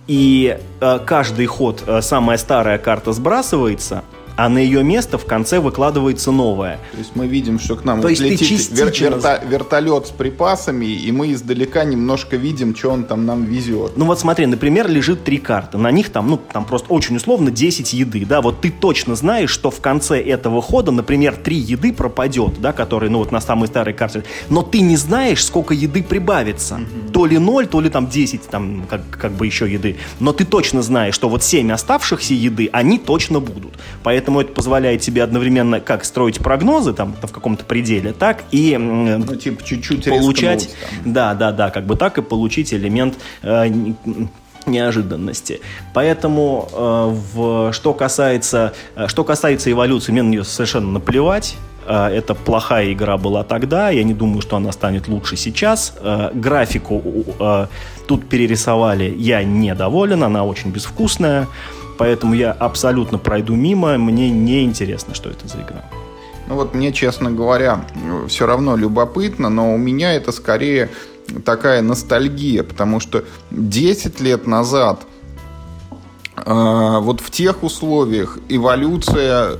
и э, каждый ход э, самая старая карта сбрасывается, а на ее место в конце выкладывается новое. То есть мы видим, что к нам То вот летит вер- верта- вертолет с припасами, и мы издалека немножко видим, что он там нам везет. Ну вот смотри, например, лежит три карты. На них там, ну, там просто очень условно 10 еды, да, вот ты точно знаешь, что в конце этого хода, например, три еды пропадет, да, которые, ну, вот на самой старой карте, но ты не знаешь, сколько еды прибавится. Mm-hmm. То ли 0, то ли там 10, там, как, как бы еще еды. Но ты точно знаешь, что вот 7 оставшихся еды, они точно будут. Поэтому Поэтому это позволяет тебе одновременно как строить прогнозы там в каком-то пределе, так и ну, типа, чуть-чуть получать, да, да, да, как бы так и получить элемент э, неожиданности. Поэтому э, в, что касается э, что касается эволюции, мне на нее совершенно наплевать. Э, это плохая игра была тогда, я не думаю, что она станет лучше сейчас. Э, графику э, тут перерисовали, я недоволен, она очень безвкусная. Поэтому я абсолютно пройду мимо, мне не интересно, что это за игра. Ну вот мне, честно говоря, все равно любопытно, но у меня это скорее такая ностальгия, потому что 10 лет назад э, вот в тех условиях эволюция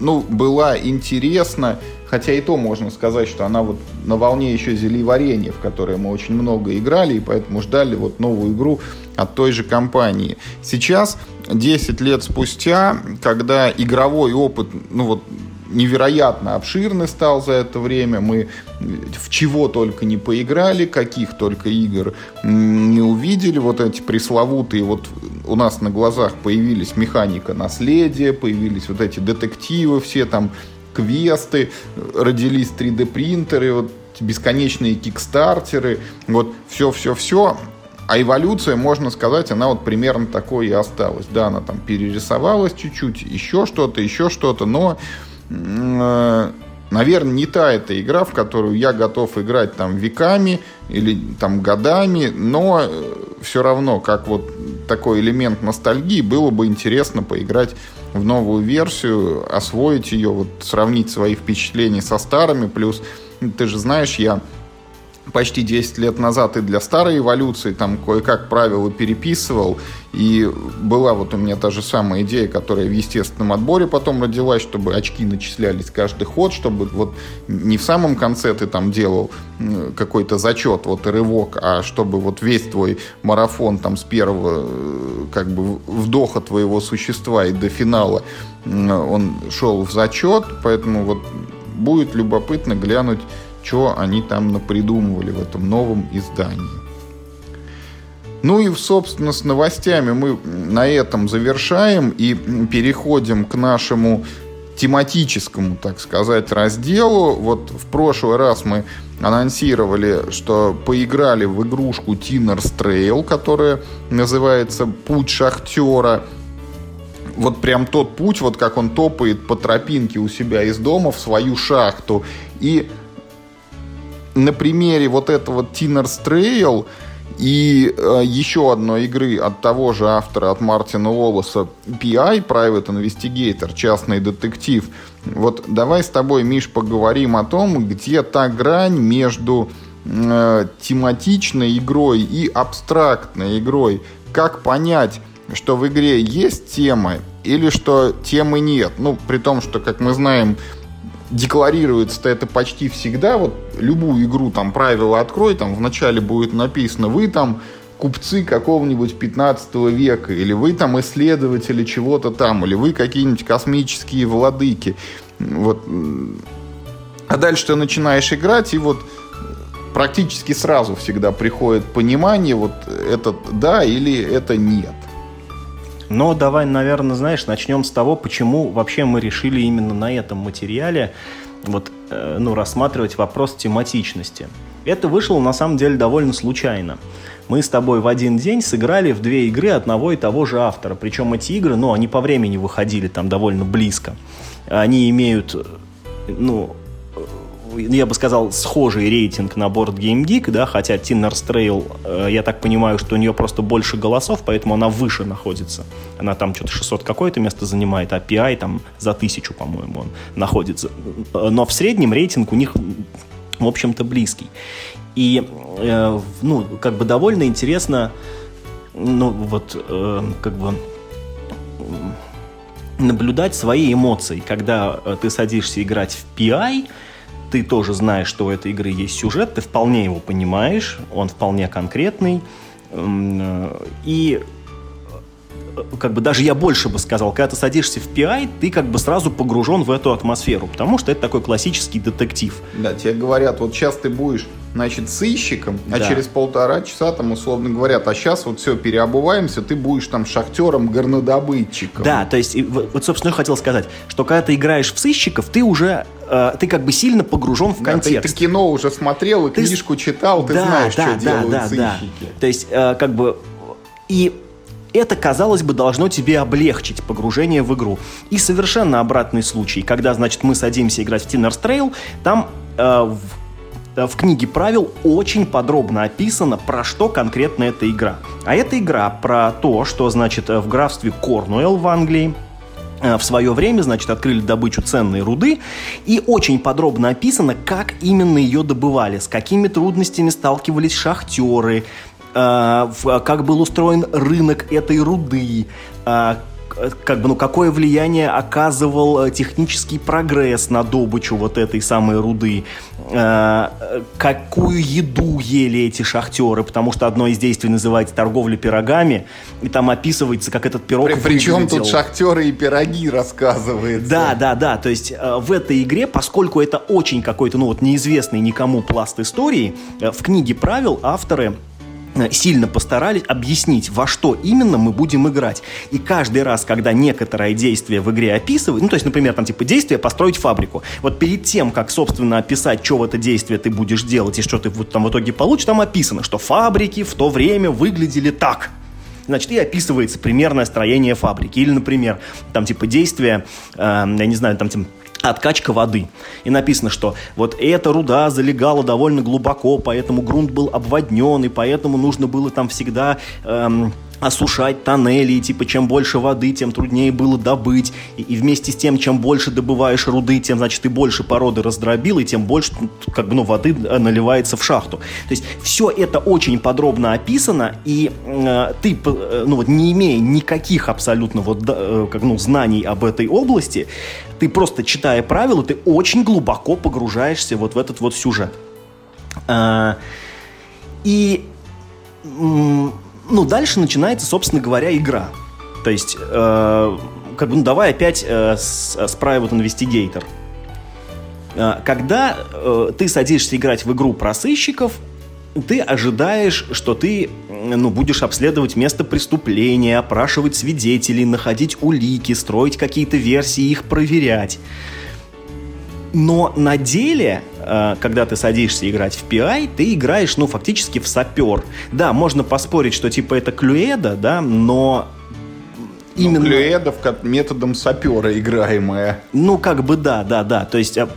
ну, была интересна, хотя и то можно сказать, что она вот на волне еще зелий варенья, в которое мы очень много играли, и поэтому ждали вот новую игру от той же компании. Сейчас 10 лет спустя, когда игровой опыт, ну вот, невероятно обширный стал за это время. Мы в чего только не поиграли, каких только игр не увидели. Вот эти пресловутые, вот у нас на глазах появились механика наследия, появились вот эти детективы, все там квесты, родились 3D принтеры, вот бесконечные кикстартеры, вот все-все-все а эволюция, можно сказать, она вот примерно такой и осталась. Да, она там перерисовалась чуть-чуть, еще что-то, еще что-то, но, э, наверное, не та эта игра, в которую я готов играть там веками или там годами, но э, все равно, как вот такой элемент ностальгии, было бы интересно поиграть в новую версию, освоить ее, вот сравнить свои впечатления со старыми, плюс ты же знаешь, я почти 10 лет назад и для старой эволюции там кое-как правила переписывал. И была вот у меня та же самая идея, которая в естественном отборе потом родилась, чтобы очки начислялись каждый ход, чтобы вот не в самом конце ты там делал какой-то зачет, вот рывок, а чтобы вот весь твой марафон там с первого э, как бы вдоха твоего существа и до финала он шел в зачет, поэтому вот будет любопытно глянуть что они там напридумывали в этом новом издании. Ну и, собственно, с новостями мы на этом завершаем и переходим к нашему тематическому, так сказать, разделу. Вот в прошлый раз мы анонсировали, что поиграли в игрушку Tinner's Trail, которая называется «Путь шахтера». Вот прям тот путь, вот как он топает по тропинке у себя из дома в свою шахту. И на примере вот этого Tinner's Trail и э, еще одной игры от того же автора, от Мартина Уоллеса, PI, Private Investigator, частный детектив. Вот давай с тобой, Миш, поговорим о том, где та грань между э, тематичной игрой и абстрактной игрой. Как понять, что в игре есть тема или что темы нет? Ну, при том, что, как мы знаем, декларируется это почти всегда. Вот любую игру, там, правила открой, там вначале будет написано, вы там купцы какого-нибудь 15 века, или вы там исследователи чего-то там, или вы какие-нибудь космические владыки. Вот. А дальше ты начинаешь играть, и вот практически сразу всегда приходит понимание, вот это да или это нет. Но давай, наверное, знаешь, начнем с того, почему вообще мы решили именно на этом материале вот, э, ну, рассматривать вопрос тематичности. Это вышло на самом деле довольно случайно. Мы с тобой в один день сыграли в две игры одного и того же автора. Причем эти игры, ну, они по времени выходили там довольно близко. Они имеют, ну, я бы сказал, схожий рейтинг на борт Game да, хотя Tinner's Trail, э, я так понимаю, что у нее просто больше голосов, поэтому она выше находится. Она там что-то 600 какое-то место занимает, а PI там за тысячу, по-моему, он находится. Но в среднем рейтинг у них, в общем-то, близкий. И, э, ну, как бы довольно интересно, ну, вот, э, как бы наблюдать свои эмоции, когда э, ты садишься играть в PI, ты тоже знаешь, что у этой игры есть сюжет, ты вполне его понимаешь, он вполне конкретный. Э, и как бы даже я больше бы сказал, когда ты садишься в PI, ты как бы сразу погружен в эту атмосферу, потому что это такой классический детектив. Да, тебе говорят, вот сейчас ты будешь значит, сыщиком, а да. через полтора часа там условно говорят, а сейчас вот все, переобуваемся, ты будешь там шахтером, горнодобытчиком. Да, то есть, вот, собственно, я хотел сказать, что когда ты играешь в сыщиков, ты уже, э, ты как бы сильно погружен в контекст. Да, ты, ты кино уже смотрел и ты... книжку читал, ты да, знаешь, да, что да, делают да, сыщики. Да. То есть, э, как бы, и это, казалось бы, должно тебе облегчить погружение в игру. И совершенно обратный случай, когда, значит, мы садимся играть в Tinner's Trail, там э, Э, в книге правил очень подробно описано, про что конкретно эта игра. А эта игра про то, что, значит, в графстве Корнуэлл в Англии э, в свое время, значит, открыли добычу ценной руды, и очень подробно описано, как именно ее добывали, с какими трудностями сталкивались шахтеры, как был устроен рынок этой руды, как бы, ну, какое влияние оказывал технический прогресс на добычу вот этой самой руды, Э, какую еду ели эти шахтеры, потому что одно из действий называется торговля пирогами, и там описывается, как этот пирог При, Причем тут шахтеры и пироги рассказывается. Да, да, да, то есть э, в этой игре, поскольку это очень какой-то, ну вот, неизвестный никому пласт истории, э, в книге правил авторы Э, сильно постарались объяснить, во что именно мы будем играть. И каждый раз, когда некоторое действие в игре описывают, ну, то есть, например, там, типа, действие построить фабрику. Вот перед тем, как, собственно, описать, что в это действие ты будешь делать и что ты вот там в итоге получишь, там описано, что фабрики в то время выглядели так. Значит, и описывается примерное строение фабрики. Или, например, там, типа, действие, э, я не знаю, там, типа, откачка воды. И написано, что вот эта руда залегала довольно глубоко, поэтому грунт был обводнен, и поэтому нужно было там всегда эм, осушать тоннели, и типа чем больше воды, тем труднее было добыть, и, и вместе с тем, чем больше добываешь руды, тем, значит, ты больше породы раздробил, и тем больше, как бы, ну, воды э, наливается в шахту. То есть все это очень подробно описано, и э, ты, э, ну, вот не имея никаких абсолютно вот, э, как, ну, знаний об этой области, ты просто читая правила, ты очень глубоко погружаешься вот в этот вот сюжет. Э, и ну, дальше начинается, собственно говоря, игра. То есть, э, как бы, ну, давай опять э, с, с Private. Э, когда э, ты садишься играть в игру про сыщиков, ты ожидаешь, что ты ну, будешь обследовать место преступления, опрашивать свидетелей, находить улики, строить какие-то версии, их проверять. Но на деле, э, когда ты садишься играть в PI, ты играешь, ну, фактически в сапер. Да, можно поспорить, что типа это клюэда, да, но именно... Ну, клюэда методом сапера играемая. Ну, как бы да, да, да. То есть э,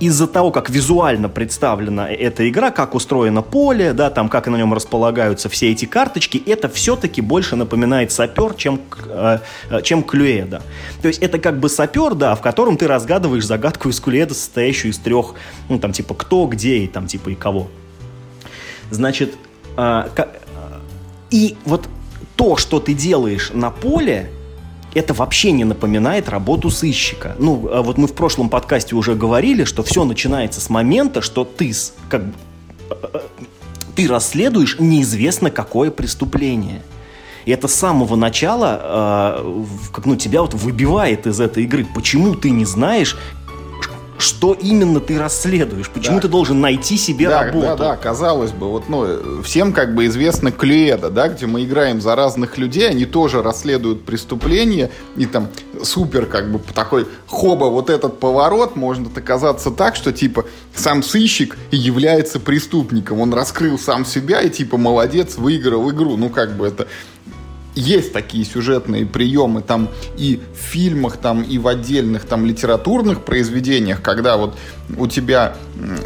из-за того, как визуально представлена эта игра, как устроено поле, да, там, как на нем располагаются все эти карточки, это все-таки больше напоминает сапер, чем, э, э, чем клюэда. То есть это как бы сапер, да, в котором ты разгадываешь загадку из клюэда, состоящую из трех, ну, там, типа, кто, где и там, типа, и кого. Значит, э, и вот то, что ты делаешь на поле, это вообще не напоминает работу сыщика. Ну, а вот мы в прошлом подкасте уже говорили, что все начинается с момента, что ты как ты расследуешь неизвестно какое преступление. И это с самого начала э, как, ну, тебя вот выбивает из этой игры. Почему ты не знаешь, что именно ты расследуешь, почему да. ты должен найти себе да, работу. Да, да, казалось бы, вот, ну, всем как бы известно Кледа, да, где мы играем за разных людей, они тоже расследуют преступления, и там супер как бы такой хоба вот этот поворот может оказаться так, что типа сам сыщик является преступником, он раскрыл сам себя и типа молодец, выиграл игру, ну как бы это есть такие сюжетные приемы там и в фильмах, там и в отдельных там литературных произведениях, когда вот у тебя,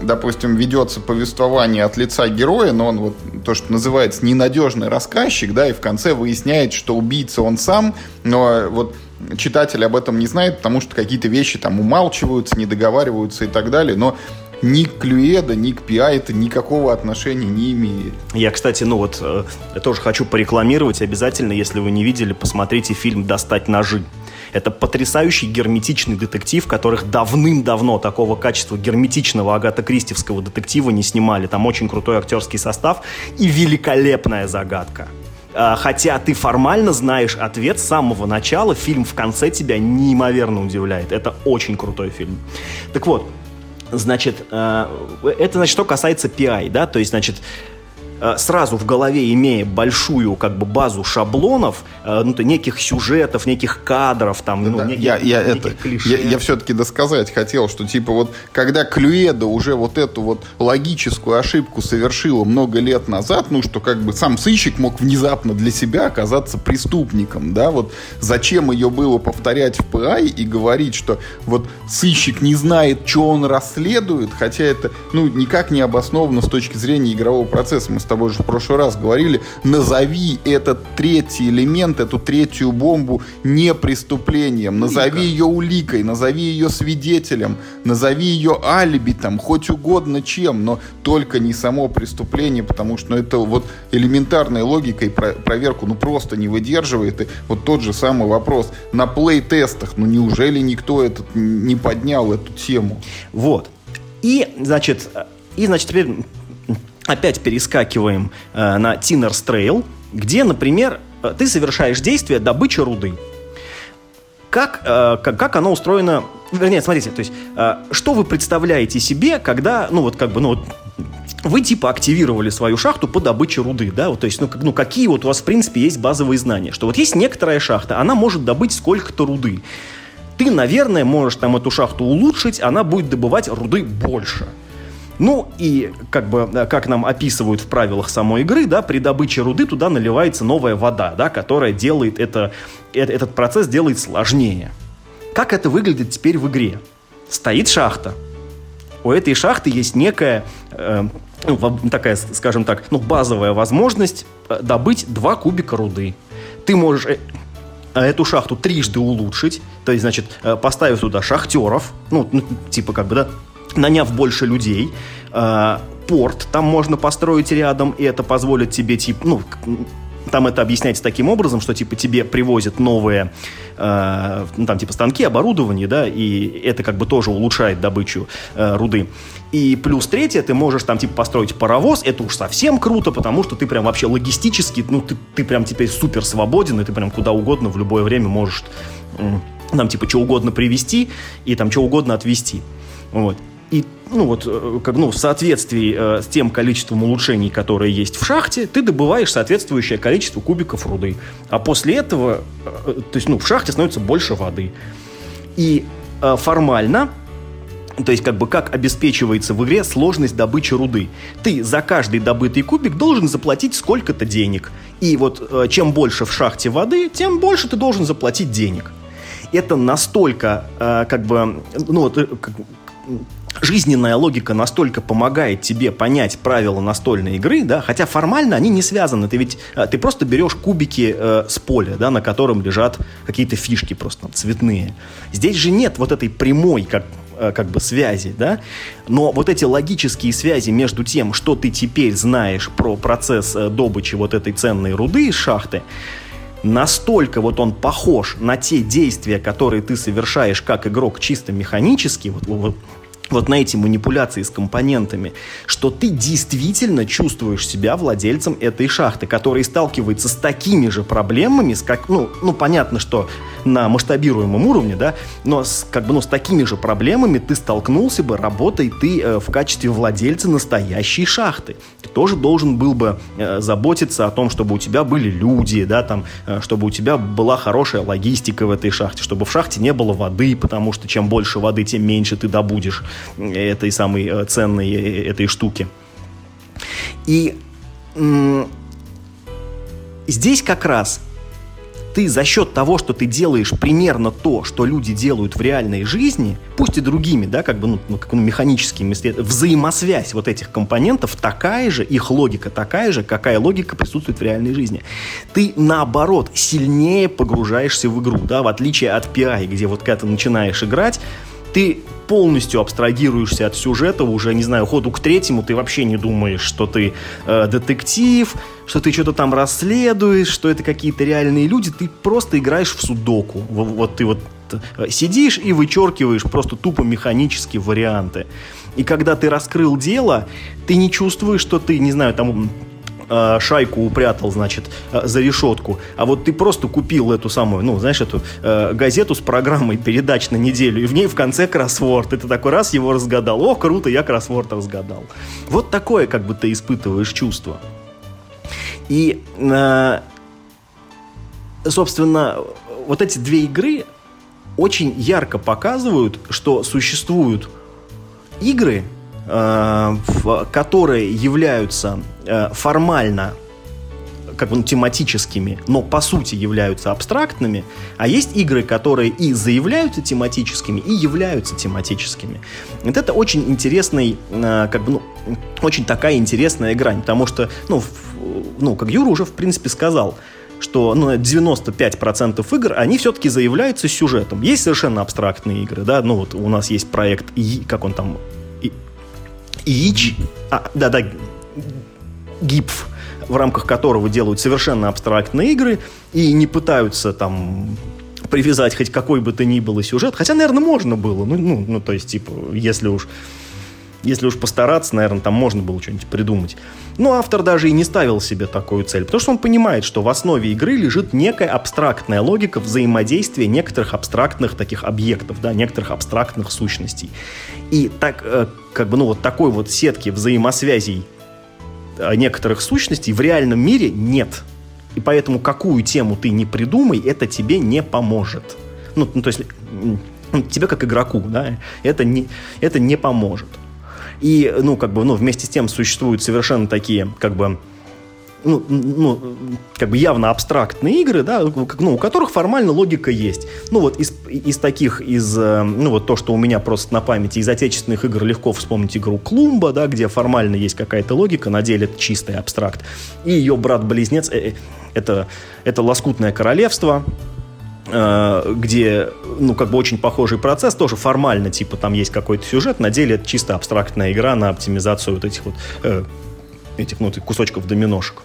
допустим, ведется повествование от лица героя, но он вот то, что называется ненадежный рассказчик, да, и в конце выясняет, что убийца он сам, но вот читатель об этом не знает, потому что какие-то вещи там умалчиваются, не договариваются и так далее, но ни к Клюэда, ни к Пиа это никакого отношения не имеет. Я, кстати, ну вот, э, тоже хочу порекламировать обязательно, если вы не видели, посмотрите фильм «Достать ножи». Это потрясающий герметичный детектив, которых давным-давно такого качества герметичного Агата Кристевского детектива не снимали. Там очень крутой актерский состав и великолепная загадка. А, хотя ты формально знаешь ответ с самого начала, фильм в конце тебя неимоверно удивляет. Это очень крутой фильм. Так вот, Значит, э, это, значит, что касается PI, да, то есть, значит, сразу в голове имея большую как бы базу шаблонов, э, ну, то неких сюжетов, неких кадров, там, ну, да, неких, я, я, неких это, клише. Я, я все-таки досказать хотел, что типа вот когда Клюэда уже вот эту вот логическую ошибку совершила много лет назад, ну что как бы сам сыщик мог внезапно для себя оказаться преступником, да, вот зачем ее было повторять в ПАИ и говорить, что вот сыщик не знает, что он расследует, хотя это, ну, никак не обосновано с точки зрения игрового процесса. Мы тобой же в прошлый раз говорили, назови этот третий элемент, эту третью бомбу не преступлением, назови ее уликой, назови ее свидетелем, назови ее алиби, там, хоть угодно чем, но только не само преступление, потому что ну, это вот элементарная логика и про проверку ну просто не выдерживает. И вот тот же самый вопрос на плей-тестах, ну неужели никто этот не поднял эту тему? Вот. И, значит, и, значит, теперь опять перескакиваем э, на Tinners' Trail, где, например, э, ты совершаешь действие добыча руды. Как, э, как, как оно устроено... Вернее, смотрите, то есть, э, что вы представляете себе, когда, ну, вот как бы, ну, вот, вы типа активировали свою шахту по добыче руды, да, вот, то есть, ну, как, ну, какие вот у вас, в принципе, есть базовые знания, что вот есть некоторая шахта, она может добыть сколько-то руды. Ты, наверное, можешь там эту шахту улучшить, она будет добывать руды больше. Ну и как бы, э, как нам описывают в правилах самой игры, да, при добыче руды туда наливается новая вода, да, которая делает это, это, этот процесс делает сложнее. Как это выглядит теперь в игре? Стоит шахта. У этой шахты есть некая э, ну, такая, скажем так, ну, базовая возможность э, добыть два кубика руды. Ты можешь э, эту шахту трижды улучшить, то есть, значит, поставив туда шахтеров, ну, ну типа как бы, да, наняв больше людей, э, порт там можно построить рядом, и это позволит тебе, типа, ну, там это объясняется таким образом, что типа тебе привозят новые, э, ну, там типа станки, оборудование, да, и это как бы тоже улучшает добычу э, руды. И плюс третье, ты можешь там типа построить паровоз, это уж совсем круто, потому что ты прям вообще логистически, ну ты, ты прям теперь супер свободен, и ты прям куда угодно в любое время можешь э, там типа что угодно привезти и там что угодно отвезти. Вот. И ну вот, э, как, ну, в соответствии э, с тем количеством улучшений, которые есть в шахте, ты добываешь соответствующее количество кубиков руды. А после этого, э, то есть, ну, в шахте становится больше воды. И э, формально, то есть, как бы, как обеспечивается в игре сложность добычи руды. Ты за каждый добытый кубик должен заплатить сколько-то денег. И вот э, чем больше в шахте воды, тем больше ты должен заплатить денег. Это настолько, э, как бы, ну, вот, э, как, жизненная логика настолько помогает тебе понять правила настольной игры, да, хотя формально они не связаны. Ты ведь э, ты просто берешь кубики э, с поля, да, на котором лежат какие-то фишки просто там, цветные. Здесь же нет вот этой прямой, как э, как бы связи, да, но вот эти логические связи между тем, что ты теперь знаешь про процесс э, добычи вот этой ценной руды из шахты, настолько вот он похож на те действия, которые ты совершаешь как игрок чисто механически, вот, вот вот на эти манипуляции с компонентами, что ты действительно чувствуешь себя владельцем этой шахты, который сталкивается с такими же проблемами, с как, ну, ну понятно, что на масштабируемом уровне, да, но с, как бы, ну, с такими же проблемами ты столкнулся бы, работай ты э, в качестве владельца настоящей шахты. Ты тоже должен был бы э, заботиться о том, чтобы у тебя были люди, да, там, э, чтобы у тебя была хорошая логистика в этой шахте, чтобы в шахте не было воды, потому что чем больше воды, тем меньше ты добудешь этой самой э, ценной э, этой штуки. И здесь как раз ты за счет того, что ты делаешь примерно то, что люди делают в реальной жизни, пусть и другими, да, как бы, ну, ну как, ну механическими взаимосвязь вот этих компонентов такая же, их логика такая же, какая логика присутствует в реальной жизни. Ты, наоборот, сильнее погружаешься в игру, да, в отличие от PI, где вот когда ты начинаешь играть, ты полностью абстрагируешься от сюжета, уже, не знаю, ходу к третьему ты вообще не думаешь, что ты э, детектив, что ты что-то там расследуешь, что это какие-то реальные люди, ты просто играешь в судоку. Вот, вот ты вот э, сидишь и вычеркиваешь просто тупо механические варианты. И когда ты раскрыл дело, ты не чувствуешь, что ты, не знаю, там э, шайку упрятал, значит, э, за решетку, а вот ты просто купил эту самую, ну, знаешь, эту э, газету с программой передач на неделю, и в ней в конце кроссворд, и ты такой раз его разгадал, о, круто, я кроссворд разгадал. Вот такое, как бы ты испытываешь чувство. И, собственно, вот эти две игры очень ярко показывают, что существуют игры, которые являются э, формально как бы ну, тематическими, но по сути являются абстрактными, а есть игры, которые и заявляются тематическими, и являются тематическими. Вот это очень интересный, э, как бы, ну, очень такая интересная игра, потому что, ну, ну, как Юра уже, в принципе, сказал, что ну, 95% игр, они все-таки заявляются сюжетом. Есть совершенно абстрактные игры, да, ну вот у нас есть проект, как он там, ИИЧ, а, да-да, ГИПФ, в рамках которого делают совершенно абстрактные игры и не пытаются там привязать хоть какой бы то ни было сюжет. Хотя, наверное, можно было. Ну, ну, ну то есть, типа, если уж Если уж постараться, наверное, там можно было что-нибудь придумать. Но автор даже и не ставил себе такую цель, потому что он понимает, что в основе игры лежит некая абстрактная логика взаимодействия некоторых абстрактных таких объектов, да, некоторых абстрактных сущностей. И так, э, как бы, ну, вот такой вот сетки взаимосвязей э, некоторых сущностей в реальном мире нет. И поэтому какую тему ты не придумай, это тебе не поможет. Ну, ну то есть ну, тебе как игроку, да, это не, это не поможет. И, ну, как бы, ну, вместе с тем существуют совершенно такие, как бы, ну, ну, как бы явно абстрактные игры, да, ну, у которых формально логика есть. Ну, вот из, из таких, из, э, ну, вот то, что у меня просто на памяти, из отечественных игр легко вспомнить игру Клумба, да, где формально есть какая-то логика, на деле это чистый абстракт. И ее брат-близнец, э, э, это, это «Лоскутное королевство», где, ну, как бы очень похожий процесс, тоже формально, типа, там есть какой-то сюжет, на деле это чисто абстрактная игра на оптимизацию вот этих вот, э, этих, ну, кусочков доминошек.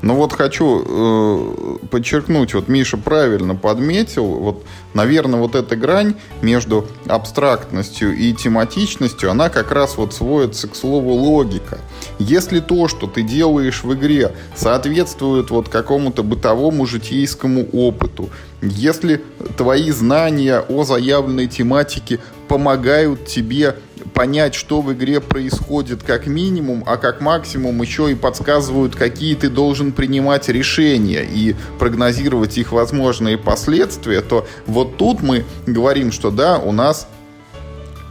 Ну вот хочу э, подчеркнуть, вот Миша правильно подметил, вот, наверное, вот эта грань между абстрактностью и тематичностью, она как раз вот сводится к слову логика. Если то, что ты делаешь в игре, соответствует вот какому-то бытовому житейскому опыту, если твои знания о заявленной тематике помогают тебе понять, что в игре происходит как минимум, а как максимум еще и подсказывают, какие ты должен принимать решения и прогнозировать их возможные последствия, то вот тут мы говорим, что да, у нас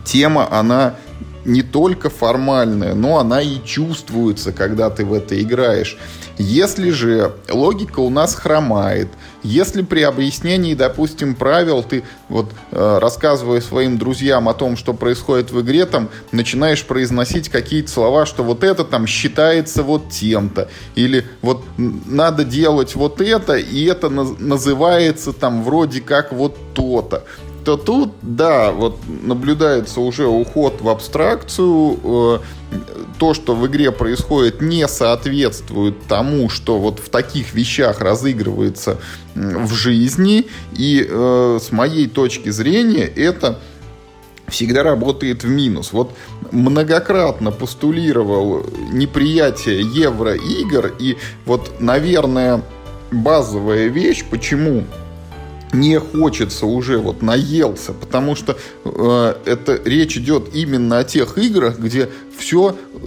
тема, она не только формальная, но она и чувствуется, когда ты в это играешь. Если же логика у нас хромает, если при объяснении, допустим, правил ты вот э, рассказывая своим друзьям о том, что происходит в игре, там начинаешь произносить какие-то слова, что вот это там считается вот тем-то, или вот надо делать вот это, и это называется там вроде как вот то-то то тут, да, вот наблюдается уже уход в абстракцию. Э, то, что в игре происходит, не соответствует тому, что вот в таких вещах разыгрывается в жизни. И э, с моей точки зрения это всегда работает в минус. Вот многократно постулировал неприятие евроигр, и вот, наверное, базовая вещь, почему не хочется уже, вот наелся, потому что э, это речь идет именно о тех играх, где все э,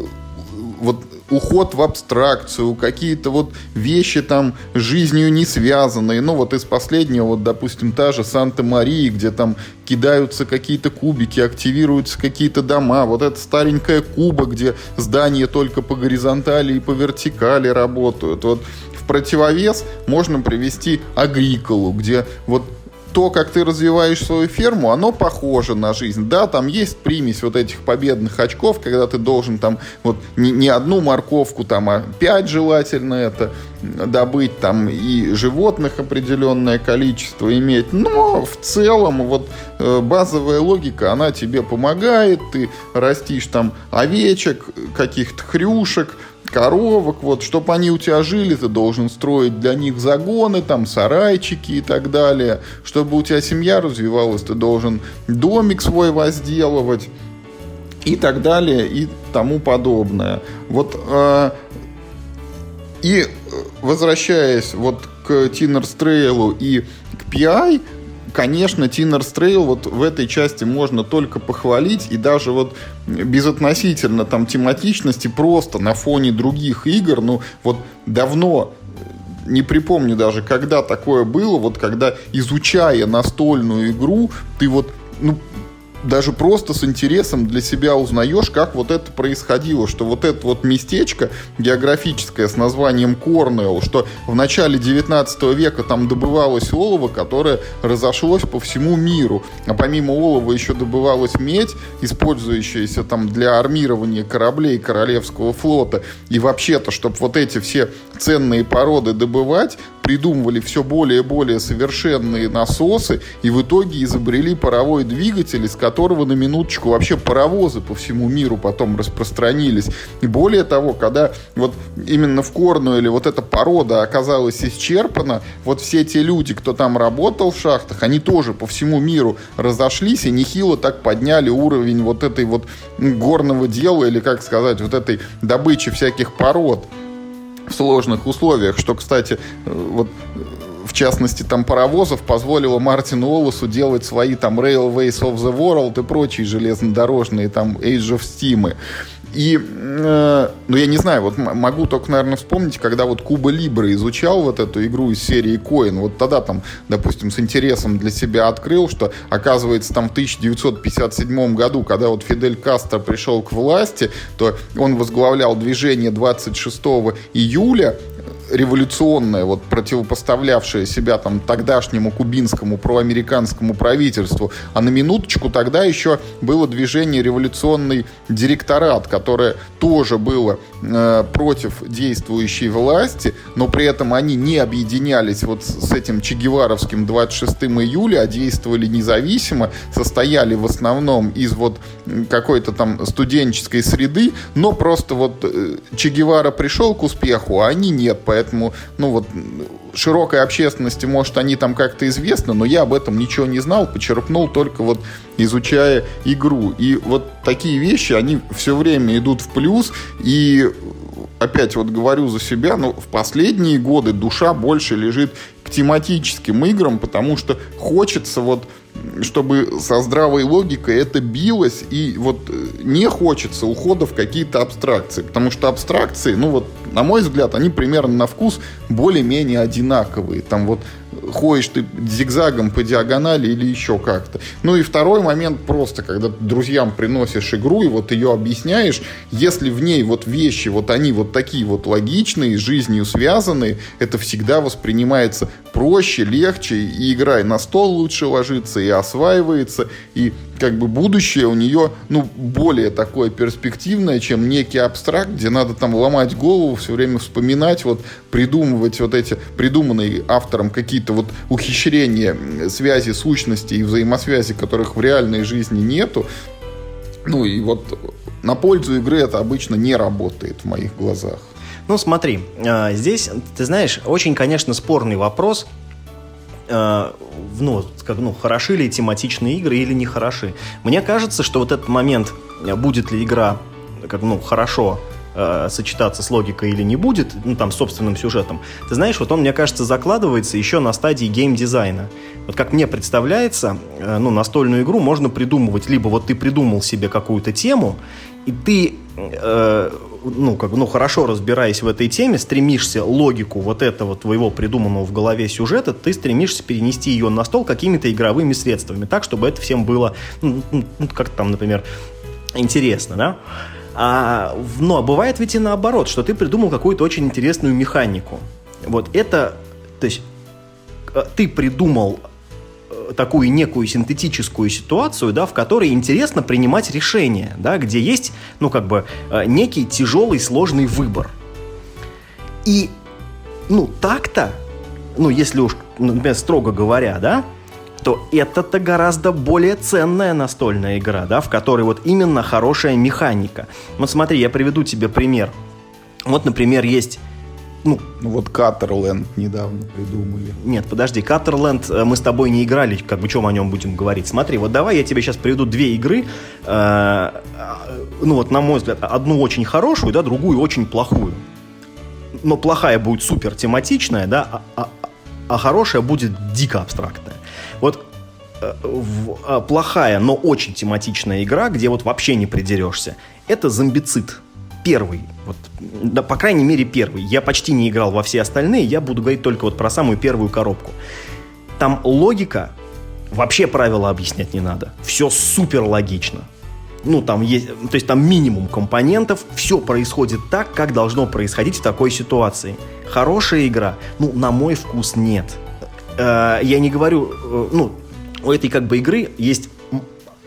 вот уход в абстракцию, какие-то вот вещи там жизнью не связанные. Ну вот из последнего, вот допустим, та же Санта-Мария, где там кидаются какие-то кубики, активируются какие-то дома. Вот эта старенькая Куба, где здания только по горизонтали и по вертикали работают. Вот противовес можно привести агриколу, где вот то, как ты развиваешь свою ферму, оно похоже на жизнь. Да, там есть примесь вот этих победных очков, когда ты должен там вот не, не одну морковку, там, а пять желательно это добыть, там и животных определенное количество иметь. Но в целом вот э, базовая логика, она тебе помогает, ты растишь там овечек, каких-то хрюшек, коровок, вот, чтобы они у тебя жили, ты должен строить для них загоны, там, сарайчики и так далее. Чтобы у тебя семья развивалась, ты должен домик свой возделывать и так далее и тому подобное. Вот э, и возвращаясь вот к Тиннерс Трейлу и к PI, конечно, Тиннер Стрейл вот в этой части можно только похвалить, и даже вот безотносительно там тематичности, просто на фоне других игр, ну вот давно не припомню даже, когда такое было, вот когда изучая настольную игру, ты вот ну, даже просто с интересом для себя узнаешь, как вот это происходило, что вот это вот местечко географическое с названием Корнелл, что в начале 19 века там добывалось олово, которое разошлось по всему миру, а помимо олова еще добывалась медь, использующаяся там для армирования кораблей Королевского флота, и вообще-то, чтобы вот эти все ценные породы добывать, придумывали все более и более совершенные насосы, и в итоге изобрели паровой двигатель, из которого на минуточку вообще паровозы по всему миру потом распространились. И более того, когда вот именно в Корнуэле вот эта порода оказалась исчерпана, вот все те люди, кто там работал в шахтах, они тоже по всему миру разошлись и нехило так подняли уровень вот этой вот горного дела или, как сказать, вот этой добычи всяких пород в сложных условиях, что, кстати, э, вот э, в частности, там паровозов позволило Мартину Олосу делать свои там Railways of the World и прочие железнодорожные там Age of Steam. И, э, ну, я не знаю, вот могу только, наверное, вспомнить, когда вот Куба Либра изучал вот эту игру из серии Коин, вот тогда там, допустим, с интересом для себя открыл, что, оказывается, там в 1957 году, когда вот Фидель Кастро пришел к власти, то он возглавлял движение 26 июля революционное, вот противопоставлявшее себя там тогдашнему кубинскому проамериканскому правительству, а на минуточку тогда еще было движение революционный директорат, которое тоже было э, против действующей власти, но при этом они не объединялись вот с этим чегеваровским 26 июля, а действовали независимо, состояли в основном из вот какой-то там студенческой среды, но просто вот э, Че Гевара пришел к успеху, а они нет, поэтому поэтому, ну вот, широкой общественности, может, они там как-то известны, но я об этом ничего не знал, почерпнул только вот изучая игру. И вот такие вещи, они все время идут в плюс, и опять вот говорю за себя, но в последние годы душа больше лежит к тематическим играм, потому что хочется вот чтобы со здравой логикой это билось, и вот э, не хочется ухода в какие-то абстракции, потому что абстракции, ну вот, на мой взгляд, они примерно на вкус более-менее одинаковые. Там вот ходишь ты зигзагом по диагонали или еще как-то. Ну и второй момент просто, когда ты друзьям приносишь игру и вот ее объясняешь, если в ней вот вещи, вот они вот такие вот логичные, с жизнью связанные, это всегда воспринимается проще, легче, и игра и на стол лучше ложится, и осваивается, и как бы будущее у нее, ну, более такое перспективное, чем некий абстракт, где надо там ломать голову, все время вспоминать, вот придумывать вот эти придуманные автором какие-то вот ухищрения связи сущности и взаимосвязи, которых в реальной жизни нету. Ну и вот на пользу игры это обычно не работает в моих глазах. Ну смотри, а, здесь, ты знаешь, очень, конечно, спорный вопрос, а, ну, как, ну, хороши ли тематичные игры или не хороши. Мне кажется, что вот этот момент, будет ли игра как, ну, хорошо сочетаться с логикой или не будет, ну, там, собственным сюжетом, ты знаешь, вот он, мне кажется, закладывается еще на стадии геймдизайна. Вот как мне представляется, ну, настольную игру можно придумывать, либо вот ты придумал себе какую-то тему, и ты э, ну, как, ну, хорошо разбираясь в этой теме, стремишься логику вот этого твоего придуманного в голове сюжета, ты стремишься перенести ее на стол какими-то игровыми средствами, так, чтобы это всем было, ну, ну, ну как там, например, интересно, да? А, но бывает ведь и наоборот, что ты придумал какую-то очень интересную механику. Вот это, то есть э, ты придумал такую некую синтетическую ситуацию, да, в которой интересно принимать решения, да, где есть, ну, как бы, э, некий тяжелый, сложный выбор. И, ну, так-то, ну, если уж, например, строго говоря, да, то это-то гораздо более ценная настольная игра, да, в которой вот именно хорошая механика. Вот смотри, я приведу тебе пример. Вот, например, есть ну, ну вот Каттерленд недавно придумали. Нет, подожди, Каттерленд э, мы с тобой не играли, как бы чем о нем будем говорить. Смотри, вот давай я тебе сейчас приведу две игры, э, ну вот на мой взгляд, одну очень хорошую, да, другую очень плохую. Но плохая будет супер тематичная, да, а, а, а хорошая будет дико абстрактная. Вот э, в, а, плохая, но очень тематичная игра, где вот вообще не придерешься, это зомбицид первый, вот, да, по крайней мере первый. Я почти не играл во все остальные, я буду говорить только вот про самую первую коробку. Там логика, вообще правила объяснять не надо. Все супер логично. Ну, там есть, то есть там минимум компонентов, все происходит так, как должно происходить в такой ситуации. Хорошая игра, ну, на мой вкус нет. Э, я не говорю, э, ну, у этой как бы игры есть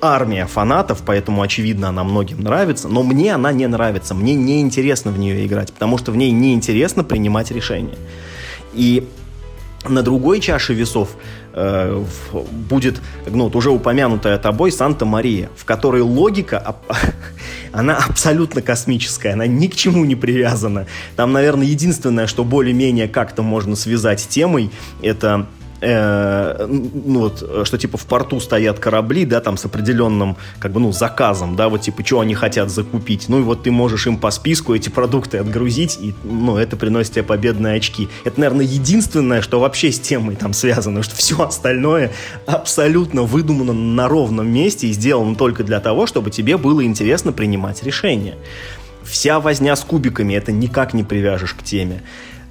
армия фанатов, поэтому, очевидно, она многим нравится, но мне она не нравится, мне не интересно в нее играть, потому что в ней неинтересно принимать решения. И На другой чаше весов э, будет ну, вот уже упомянутая тобой Санта-Мария, в которой логика, [LAUGHS] она абсолютно космическая, она ни к чему не привязана. Там, наверное, единственное, что более-менее как-то можно связать темой, это э, ну вот, что типа в порту стоят корабли, да, там с определенным, как бы, ну, заказом, да, вот типа, что они хотят закупить. Ну и вот ты можешь им по списку эти продукты отгрузить, и, ну, это приносит тебе победные очки. Это, наверное, единственное, что вообще с темой там связано, что все остальное абсолютно выдумано на ровном месте и сделано только для того, чтобы тебе было интересно принимать решения. Вся возня с кубиками это никак не привяжешь к теме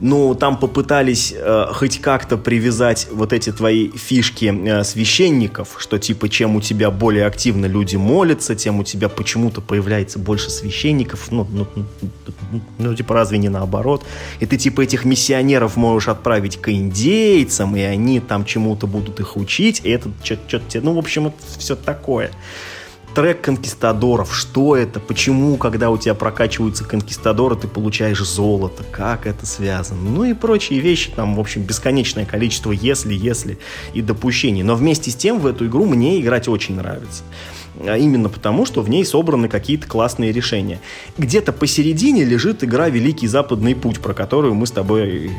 ну, там попытались э, хоть как-то привязать вот эти твои фишки э, священников, что типа чем у тебя более активно люди молятся, тем у тебя почему-то появляется больше священников, ну, ну, ну, ну, типа разве не наоборот? И ты типа этих миссионеров можешь отправить к индейцам, и они там чему-то будут их учить, и это что-то, ну, в общем, это все такое трек конкистадоров. Что это? Почему, когда у тебя прокачиваются конкистадоры, ты получаешь золото? Как это связано? Ну и прочие вещи. Там, в общем, бесконечное количество если, если и допущений. Но вместе с тем в эту игру мне играть очень нравится. А именно потому, что в ней собраны какие-то классные решения. Где-то посередине лежит игра «Великий Западный путь», про которую мы с тобой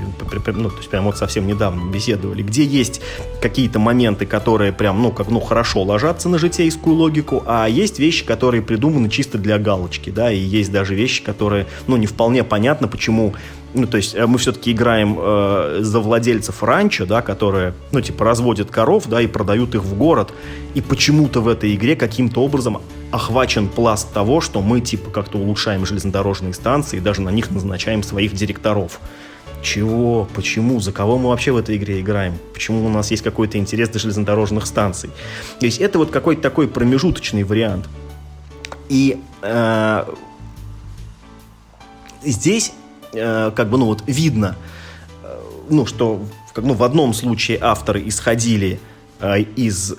ну, то есть прям вот совсем недавно беседовали, где есть какие-то моменты, которые прям, ну, как, ну, хорошо ложатся на житейскую логику, а есть вещи, которые придуманы чисто для галочки, да, и есть даже вещи, которые, ну, не вполне понятно, почему ну, то есть э, мы все-таки играем э, за владельцев ранчо, да, которые, ну, типа, разводят коров, да, и продают их в город. И почему-то в этой игре каким-то образом охвачен пласт того, что мы, типа, как-то улучшаем железнодорожные станции и даже на них назначаем своих директоров. Чего? Почему? За кого мы вообще в этой игре играем? Почему у нас есть какой-то интерес до железнодорожных станций? То есть это вот какой-то такой промежуточный вариант. И э, здесь Э, как бы, ну вот, видно, э, ну, что как, ну, в одном случае авторы исходили э, из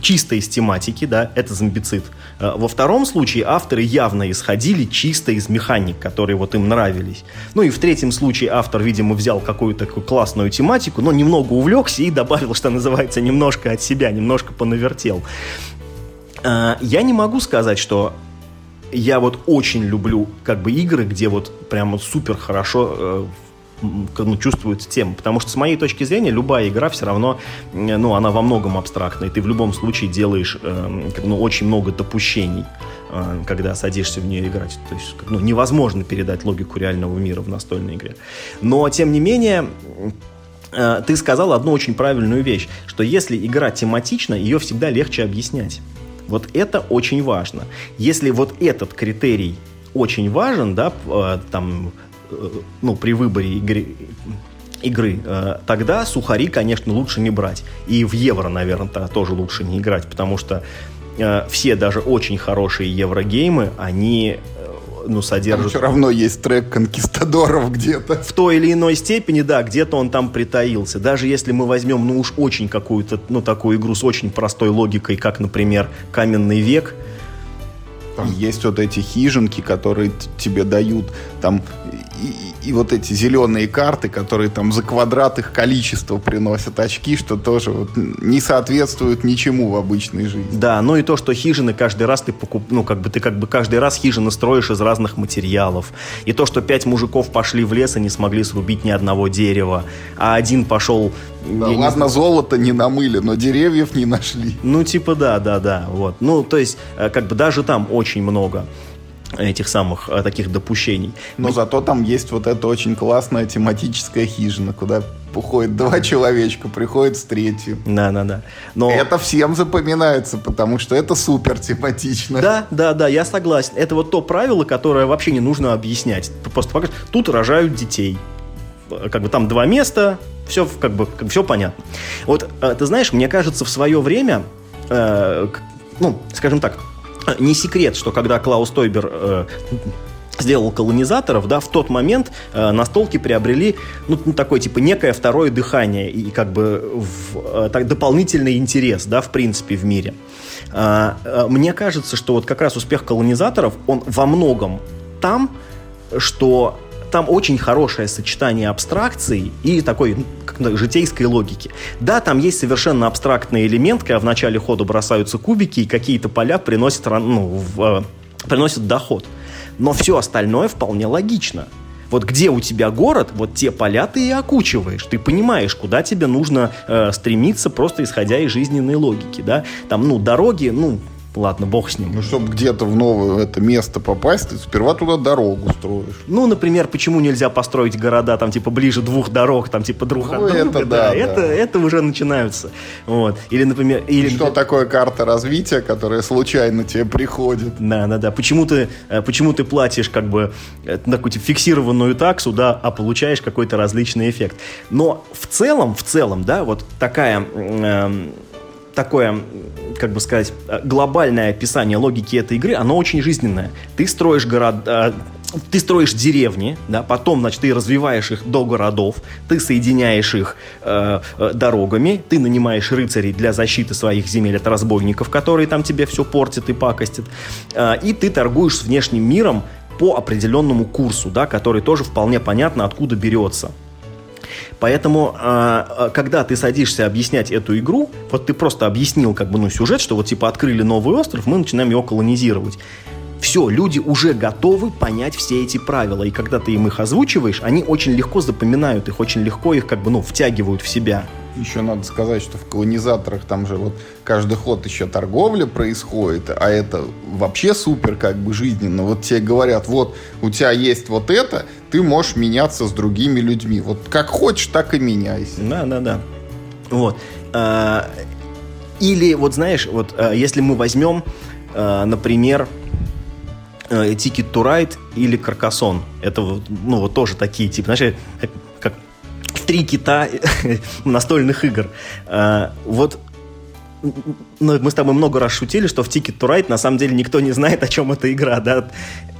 чисто из тематики, да, это зомбицид. Во втором случае авторы явно исходили чисто из механик, которые вот им нравились. Ну и в третьем случае автор, видимо, взял какую-то такую классную тематику, но немного увлекся и добавил, что называется, немножко от себя, немножко понавертел. Я не могу сказать, что я вот очень люблю как бы игры, где вот прямо супер хорошо э, ну, чувствуется тема. Потому что с моей точки зрения любая игра все равно, э, ну, она во многом абстрактная. И ты в любом случае делаешь э, ну, очень много допущений, э, когда садишься в нее играть. То есть ну, невозможно передать логику реального мира в настольной игре. Но, тем не менее, ты сказал одну очень правильную вещь, что если игра тематична, ее всегда легче объяснять. Вот это очень важно. Если вот этот критерий очень важен, да, э, там, э, ну, при выборе игры, игры, э, тогда сухари, конечно, лучше не брать. И в евро, наверное, тоже лучше не играть, потому что все даже очень хорошие еврогеймы, они ну, содержит... Там все равно есть трек конкистадоров где-то. В той или иной степени, да, где-то он там притаился. Даже если мы возьмем, ну уж очень какую-то, ну, такую игру с очень простой логикой, как, например, «Каменный век», там есть вот эти хижинки, которые тебе дают там и, и вот эти зеленые карты, которые там за квадрат их количество приносят очки, что тоже вот не соответствует ничему в обычной жизни. Да, ну и то, что хижины каждый раз ты покуп, ну как бы ты как бы каждый раз хижины строишь из разных материалов. И то, что пять мужиков пошли в лес и не смогли срубить ни одного дерева, а один пошел... Да, ладно, не... золото не намыли, но деревьев не нашли. Ну типа да, да, да, вот. Ну то есть э, как бы даже там очень много этих самых а, таких допущений. Но Мы... зато там есть вот эта очень классная тематическая хижина, куда уходит два [LAUGHS] человечка, приходит с третью. Да, да, да. Но... Это всем запоминается, потому что это супер тематично. Да, да, да, я согласен. Это вот то правило, которое вообще не нужно объяснять. Просто покажешь, тут рожают детей. Как бы там два места, все как бы все понятно. Вот а, ты знаешь, мне кажется, в свое время, э, ну, скажем так, не секрет, что когда Клаус Тойбер э, сделал колонизаторов, да, в тот момент э, настолки приобрели, ну, такое, типа, некое второе дыхание и, как бы, в, э, так, дополнительный интерес, да, в принципе, в мире. Э, э, мне кажется, что вот как раз успех колонизаторов, он во многом там, что там очень хорошее сочетание абстракции и такой ну, житейской логики. Да, там есть совершенно абстрактный элемент, когда в начале хода бросаются кубики, и какие-то поля приносят, ну, в, э, приносят доход. Но все остальное вполне логично. Вот где у тебя город, вот те поля ты и окучиваешь. Ты понимаешь, куда тебе нужно э, стремиться, просто исходя из жизненной логики, да. Там, ну, дороги, ну, Ладно, бог с ним. Ну, чтобы где-то в новое это место попасть, ты сперва туда дорогу строишь. Ну, например, почему нельзя построить города там, типа, ближе двух дорог, там, типа, друг ну, от друга? Это, да, да, это, это уже начинаются. Вот. Или, например... Или... Что такое карта развития, которая случайно тебе приходит? Да, да, да. Почему ты, э, почему ты платишь, как бы, э, на какую-то фиксированную таксу, да, а получаешь какой-то различный эффект. Но в целом, в целом, да, вот такая... Э, такое, как бы сказать, глобальное описание логики этой игры, оно очень жизненное. Ты строишь города, ты строишь деревни, да, потом, значит, ты развиваешь их до городов, ты соединяешь их э, э, дорогами, ты нанимаешь рыцарей для защиты своих земель от разбойников, которые там тебе все портят и пакостят, э, и ты торгуешь с внешним миром по определенному курсу, да, который тоже вполне понятно, откуда берется. Поэтому, а, а, когда ты садишься объяснять эту игру, вот ты просто объяснил как бы, ну, сюжет, что вот типа открыли новый остров, мы начинаем его колонизировать. Все, люди уже готовы понять все эти правила, и когда ты им их озвучиваешь, они очень легко запоминают их, очень легко их как бы, ну, втягивают в себя. Еще надо сказать, что в колонизаторах там же вот каждый ход еще торговля происходит, а это вообще супер как бы жизненно. Вот тебе говорят, вот у тебя есть вот это, ты можешь меняться с другими людьми. Вот как хочешь, так и меняйся. Да, да, да. Вот. А, или вот знаешь, вот а, если мы возьмем, а, например, Ticket to Ride или Каркасон. Это ну, вот тоже такие типы, знаешь, как три кита [LAUGHS] настольных игр. Вот мы с тобой много раз шутили, что в Ticket to Ride на самом деле никто не знает, о чем эта игра, да,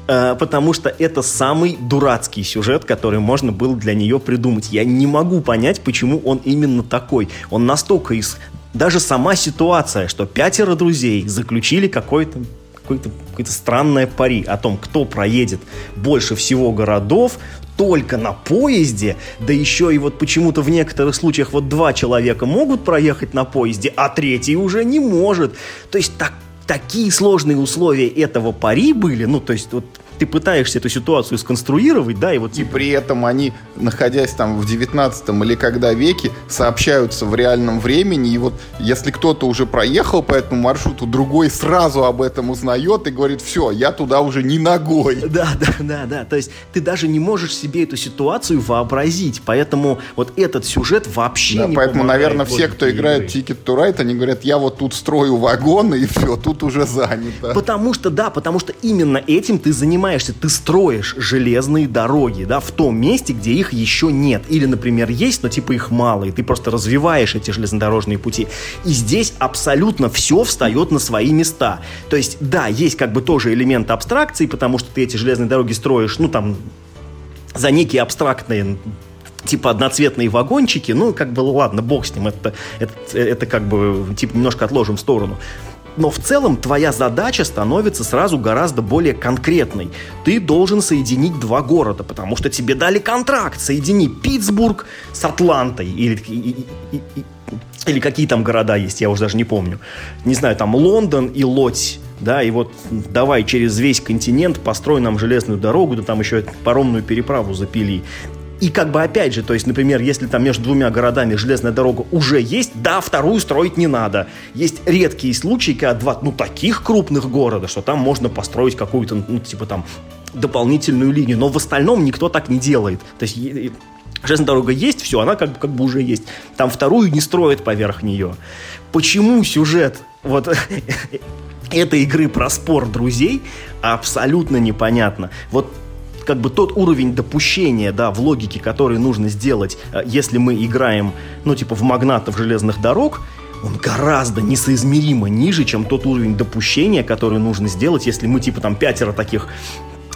э, потому что это самый дурацкий сюжет, который можно было для нее придумать. Я не могу понять, почему он именно такой. Он настолько из... Даже сама ситуация, что пятеро друзей заключили какой-то какое-то какое странное пари о том, кто проедет больше всего городов только на поезде, да еще и вот почему-то в некоторых случаях вот два человека могут проехать на поезде, а третий уже не может. То есть так, такие сложные условия этого пари были, ну, то есть вот ты пытаешься эту ситуацию сконструировать, да, и вот... И при этом они, находясь там в 19 или когда веке, сообщаются в реальном времени, и вот если кто-то уже проехал по этому маршруту, другой сразу об этом узнает и говорит, все, я туда уже не ногой. [LAUGHS] Да, да, да, да, то есть ты даже не можешь себе эту ситуацию вообразить, поэтому вот этот сюжет вообще да, не Поэтому, наверное, все, кто играет Ticket to Ride, они говорят, я вот тут строю вагоны, и все, тут уже занято. Потому что, да, потому что именно этим ты занимаешься занимаешься, ты строишь железные дороги, да, в том месте, где их еще нет. Или, например, есть, но типа их мало, и ты просто развиваешь эти железнодорожные пути. И здесь абсолютно все встает на свои места. То есть, да, есть как бы тоже элемент абстракции, потому что ты эти железные дороги строишь, ну, там, за некие абстрактные типа одноцветные вагончики, ну, как бы, ладно, бог с ним, это, это, это как бы, типа, немножко отложим в сторону. Но в целом твоя задача становится сразу гораздо более конкретной. Ты должен соединить два города, потому что тебе дали контракт. Соедини Питтсбург с Атлантой. Или, и, и, и, или какие там города есть, я уже даже не помню. Не знаю, там Лондон и Лодь да, и вот давай через весь континент построй нам железную дорогу, да там еще паромную переправу запили. И как бы опять же, то есть, например, если там между двумя городами железная дорога уже есть, да, вторую строить не надо. Есть редкие случаи, когда два, ну, таких крупных города, что там можно построить какую-то, ну, типа там, дополнительную линию. Но в остальном никто так не делает. То есть железная дорога есть, все, она как бы, как бы уже есть. Там вторую не строят поверх нее. Почему сюжет вот [LAUGHS] этой игры про спор друзей абсолютно непонятно. Вот как бы тот уровень допущения, да, в логике, который нужно сделать, э, если мы играем, ну, типа, в магнатов железных дорог, он гораздо несоизмеримо ниже, чем тот уровень допущения, который нужно сделать, если мы, типа, там, пятеро таких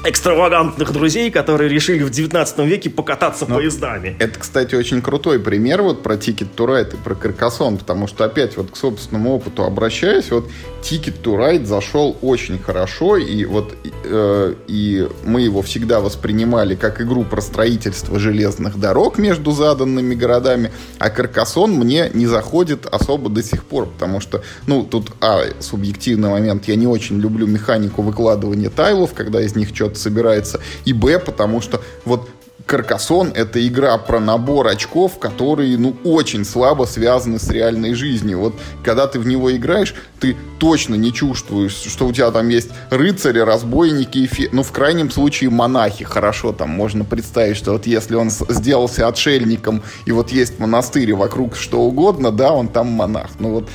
экстравагантных друзей, которые решили в 19 веке покататься Но поездами. Это, кстати, очень крутой пример вот про Ticket to Ride и про Каркасон, потому что опять вот к собственному опыту обращаясь, вот Ticket to Ride зашел очень хорошо, и вот э, и мы его всегда воспринимали как игру про строительство железных дорог между заданными городами, а Каркасон мне не заходит особо до сих пор, потому что, ну, тут, а, субъективный момент, я не очень люблю механику выкладывания тайлов, когда из них что-то собирается, и б, потому что вот Каркасон — это игра про набор очков, которые, ну, очень слабо связаны с реальной жизнью. Вот когда ты в него играешь, ты точно не чувствуешь, что у тебя там есть рыцари, разбойники, фе... ну, в крайнем случае, монахи. Хорошо, там можно представить, что вот если он сделался отшельником, и вот есть монастырь, вокруг что угодно, да, он там монах. Ну, вот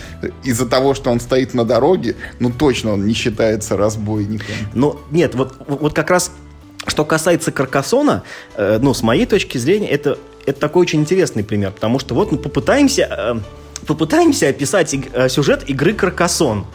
из-за того, что он стоит на дороге, ну, точно он не считается разбойником. Ну, нет, вот, вот как раз что касается Каркасона, э, ну, с моей точки зрения, это, это такой очень интересный пример, потому что вот мы попытаемся... Э, попытаемся описать э, сюжет игры Каркасон.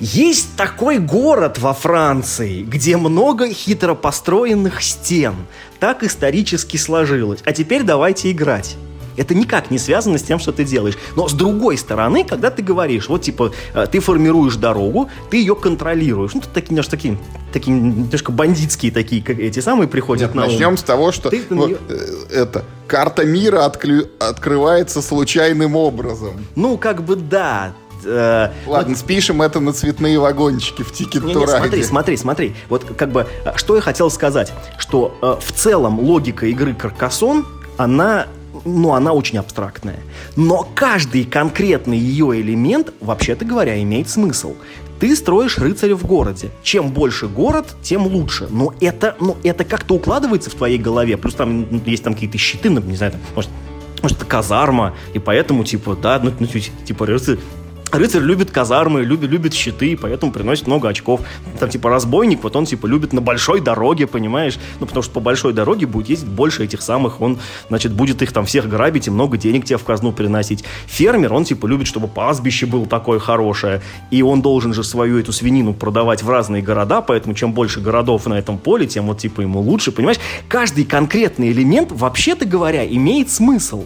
Есть такой город во Франции, где много хитро построенных стен. Так исторически сложилось. А теперь давайте играть. Это никак не связано с тем, что ты делаешь. Но с другой стороны, когда ты говоришь, вот типа, э, ты формируешь дорогу, ты ее контролируешь. Ну, тут такие, немножко такие, такие немножко бандитские такие, как эти самые приходят Нет, на Начнем ум. с того, что ты, вот, нее... Э, это, карта мира отклю... открывается случайным образом. Ну, как бы да, э, Ладно, вот... спишем это на цветные вагончики в тикет не, не, Смотри, смотри, смотри. Вот как бы, что я хотел сказать, что э, в целом логика игры Каркасон, она ну, она очень абстрактная. Но каждый конкретный ее элемент, вообще-то говоря, имеет смысл. Ты строишь рыцаря в городе. Чем больше город, тем лучше. Но это, ну, это как-то укладывается в твоей голове. Плюс там ну, есть там какие-то щиты, ну, не знаю, там, может, может, это казарма, и поэтому, типа, да, ну, ну типа, рыцарь, Рыцарь любит казармы, любит, любит щиты, поэтому приносит много очков. Там, типа, разбойник, вот он, типа, любит на большой дороге, понимаешь? Ну, потому что по большой дороге будет ездить больше этих самых, он, значит, будет их там всех грабить и много денег тебе в казну приносить. Фермер, он, типа, любит, чтобы пастбище было такое хорошее, и он должен же свою эту свинину продавать в разные города, поэтому чем больше городов на этом поле, тем вот, типа, ему лучше, понимаешь? Каждый конкретный элемент, вообще-то говоря, имеет смысл.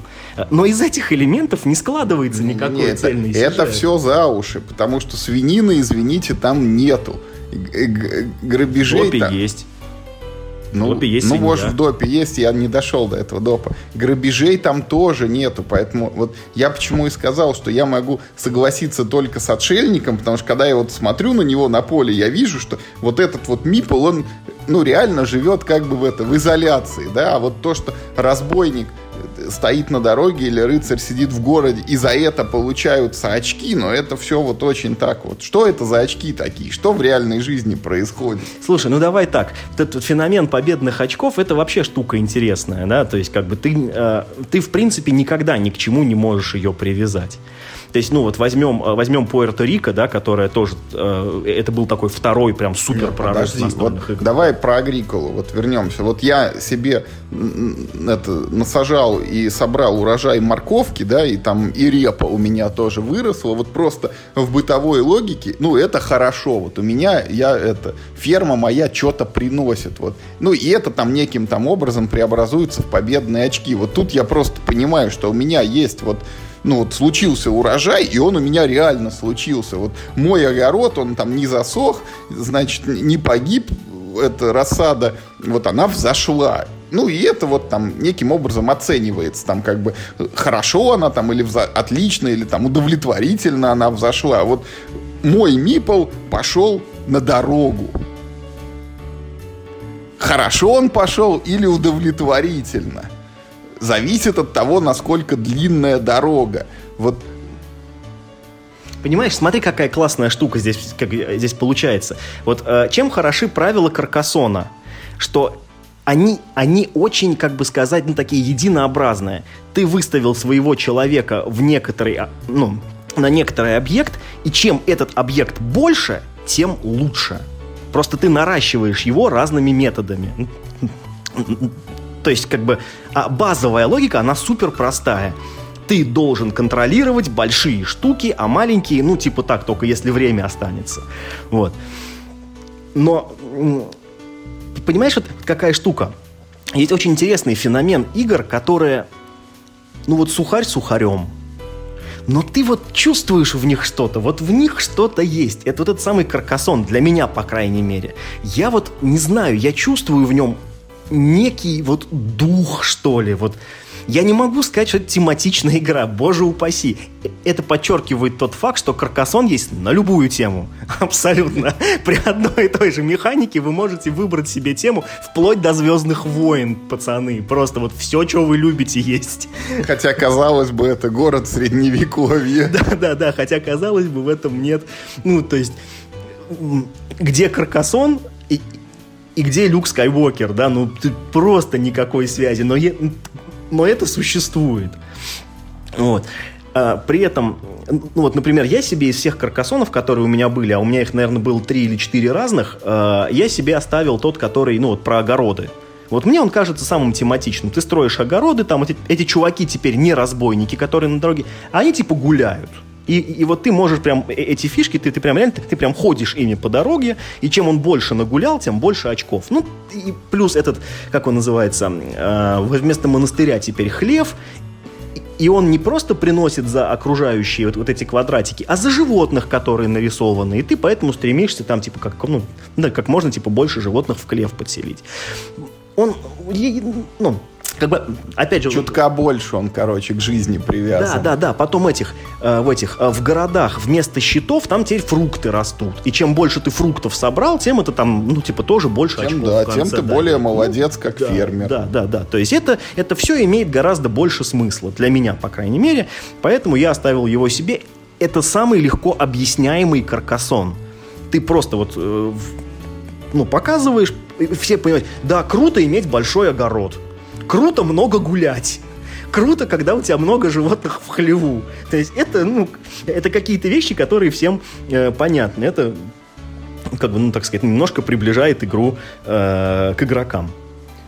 Но из этих элементов не складывается никакой Нет, цельный это, это все за уши, потому что свинины, извините, там нету. Грабежей Допе там... есть. Ну, допе есть ну свинья. может, в допе есть, я не дошел до этого допа. Грабежей там тоже нету, поэтому вот я почему и сказал, что я могу согласиться только с отшельником, потому что когда я вот смотрю на него на поле, я вижу, что вот этот вот Мипл, он ну реально живет как бы в это, в изоляции, да, а вот то, что разбойник стоит на дороге или рыцарь сидит в городе, и за это получаются очки, но это все вот очень так вот. Что это за очки такие? Что в реальной жизни происходит? Слушай, ну давай так. Этот феномен победных очков, это вообще штука интересная, да, то есть как бы ты, э, ты в принципе никогда ни к чему не можешь ее привязать. То есть, ну вот возьмем, э, возьмем Пуэрто-Рико, да, которая тоже, э, это был такой второй прям супер прорыв вот игр. Давай про Агриколу, вот вернемся. Вот я себе это насажал и собрал урожай морковки, да, и там и репа у меня тоже выросла. Вот просто в бытовой логике, ну это хорошо. Вот у меня я это ферма моя что-то приносит, вот. Ну и это там неким там образом преобразуется в победные очки. Вот тут я просто понимаю, что у меня есть вот ну вот случился урожай, и он у меня реально случился. Вот мой огород, он там не засох, значит, не погиб, эта рассада, вот она взошла. Ну, и это вот там неким образом оценивается, там как бы хорошо она там или вза- отлично, или там удовлетворительно она взошла. Вот мой мипл пошел на дорогу. Хорошо он пошел или удовлетворительно? Зависит от того, насколько длинная дорога. Вот Понимаешь, смотри, какая классная штука здесь, как, здесь получается. Вот э, чем хороши правила Каркасона? Что они, они очень, как бы сказать, ну, такие единообразные. Ты выставил своего человека в некоторый, а, ну, на некоторый объект, и чем этот объект больше, тем лучше. Просто ты наращиваешь его разными методами. То есть, как бы, а базовая логика, она супер простая. Ты должен контролировать большие штуки, а маленькие, ну, типа так, только если время останется. Вот. Но понимаешь, вот какая штука? Есть очень интересный феномен игр, которые, ну вот сухарь сухарем, но ты вот чувствуешь в них что-то, вот в них что-то есть. Это вот этот самый каркасон, для меня, по крайней мере. Я вот не знаю, я чувствую в нем некий вот дух, что ли, вот я не могу сказать, что это тематичная игра, боже упаси. Это подчеркивает тот факт, что Каркасон есть на любую тему. [LAUGHS] Абсолютно. При одной и той же механике вы можете выбрать себе тему вплоть до Звездных войн, пацаны. Просто вот все, что вы любите, есть. Хотя, казалось бы, это город средневековья. [LAUGHS] Да-да-да, хотя, казалось бы, в этом нет... Ну, то есть, где Каркасон, и, и где Люк Скайуокер, да, ну, просто никакой связи. Но я, но это существует. Вот. А, при этом, ну вот, например, я себе из всех каркасонов, которые у меня были, а у меня их, наверное, было три или четыре разных, а, я себе оставил тот, который, ну вот, про огороды. Вот мне он кажется самым тематичным. Ты строишь огороды, там эти, эти чуваки теперь не разбойники, которые на дороге, а они типа гуляют. И, и вот ты можешь прям э, эти фишки, ты, ты прям реально, ты, ты прям ходишь ими по дороге, и чем он больше нагулял, тем больше очков. Ну, и плюс этот, как он называется, э, вместо монастыря теперь хлев, и он не просто приносит за окружающие вот, вот эти квадратики, а за животных, которые нарисованы. И ты поэтому стремишься там, типа, как, ну, да, как можно, типа, больше животных в клев подселить. Он, ну, как бы, опять же... Чутка больше он, короче, к жизни привязан. Да, да, да. Потом этих, э, в этих, э, в городах вместо щитов там теперь фрукты растут. И чем больше ты фруктов собрал, тем это там, ну, типа, тоже больше тем, очков Да, конце, тем ты да. более молодец, как да, фермер. Да, да, да. То есть это, это все имеет гораздо больше смысла. Для меня, по крайней мере. Поэтому я оставил его себе. Это самый легко объясняемый каркасон. Ты просто вот... э, ну, показываешь, все понимают, да, круто иметь большой огород. Круто много гулять. Круто, когда у тебя много животных в хлеву. То есть это, ну, это какие-то вещи, которые всем э, понятны. Это, как бы, ну, так сказать, немножко приближает игру э, к игрокам.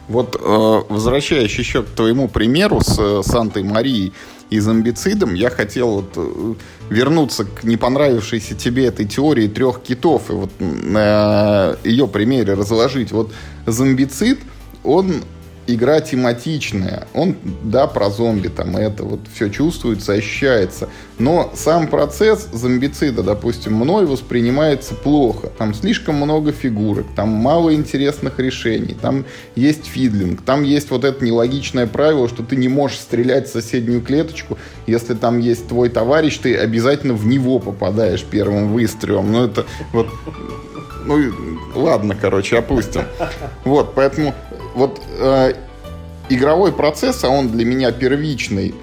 Вот, э, возвращаясь еще к твоему примеру с э, Сантой-Марией и зомбицидом, я хотел вот э, вернуться к не понравившейся тебе этой теории трех китов и вот на ее примере разложить. Вот зомбицид, он игра тематичная. Он, да, про зомби, там это вот все чувствуется, ощущается. Но сам процесс зомбицида, допустим, мной воспринимается плохо. Там слишком много фигурок, там мало интересных решений, там есть фидлинг, там есть вот это нелогичное правило, что ты не можешь стрелять в соседнюю клеточку, если там есть твой товарищ, ты обязательно в него попадаешь первым выстрелом. Ну, это вот ну, ладно, короче, опустим. Вот, поэтому вот э, игровой процесс, а он для меня первичный,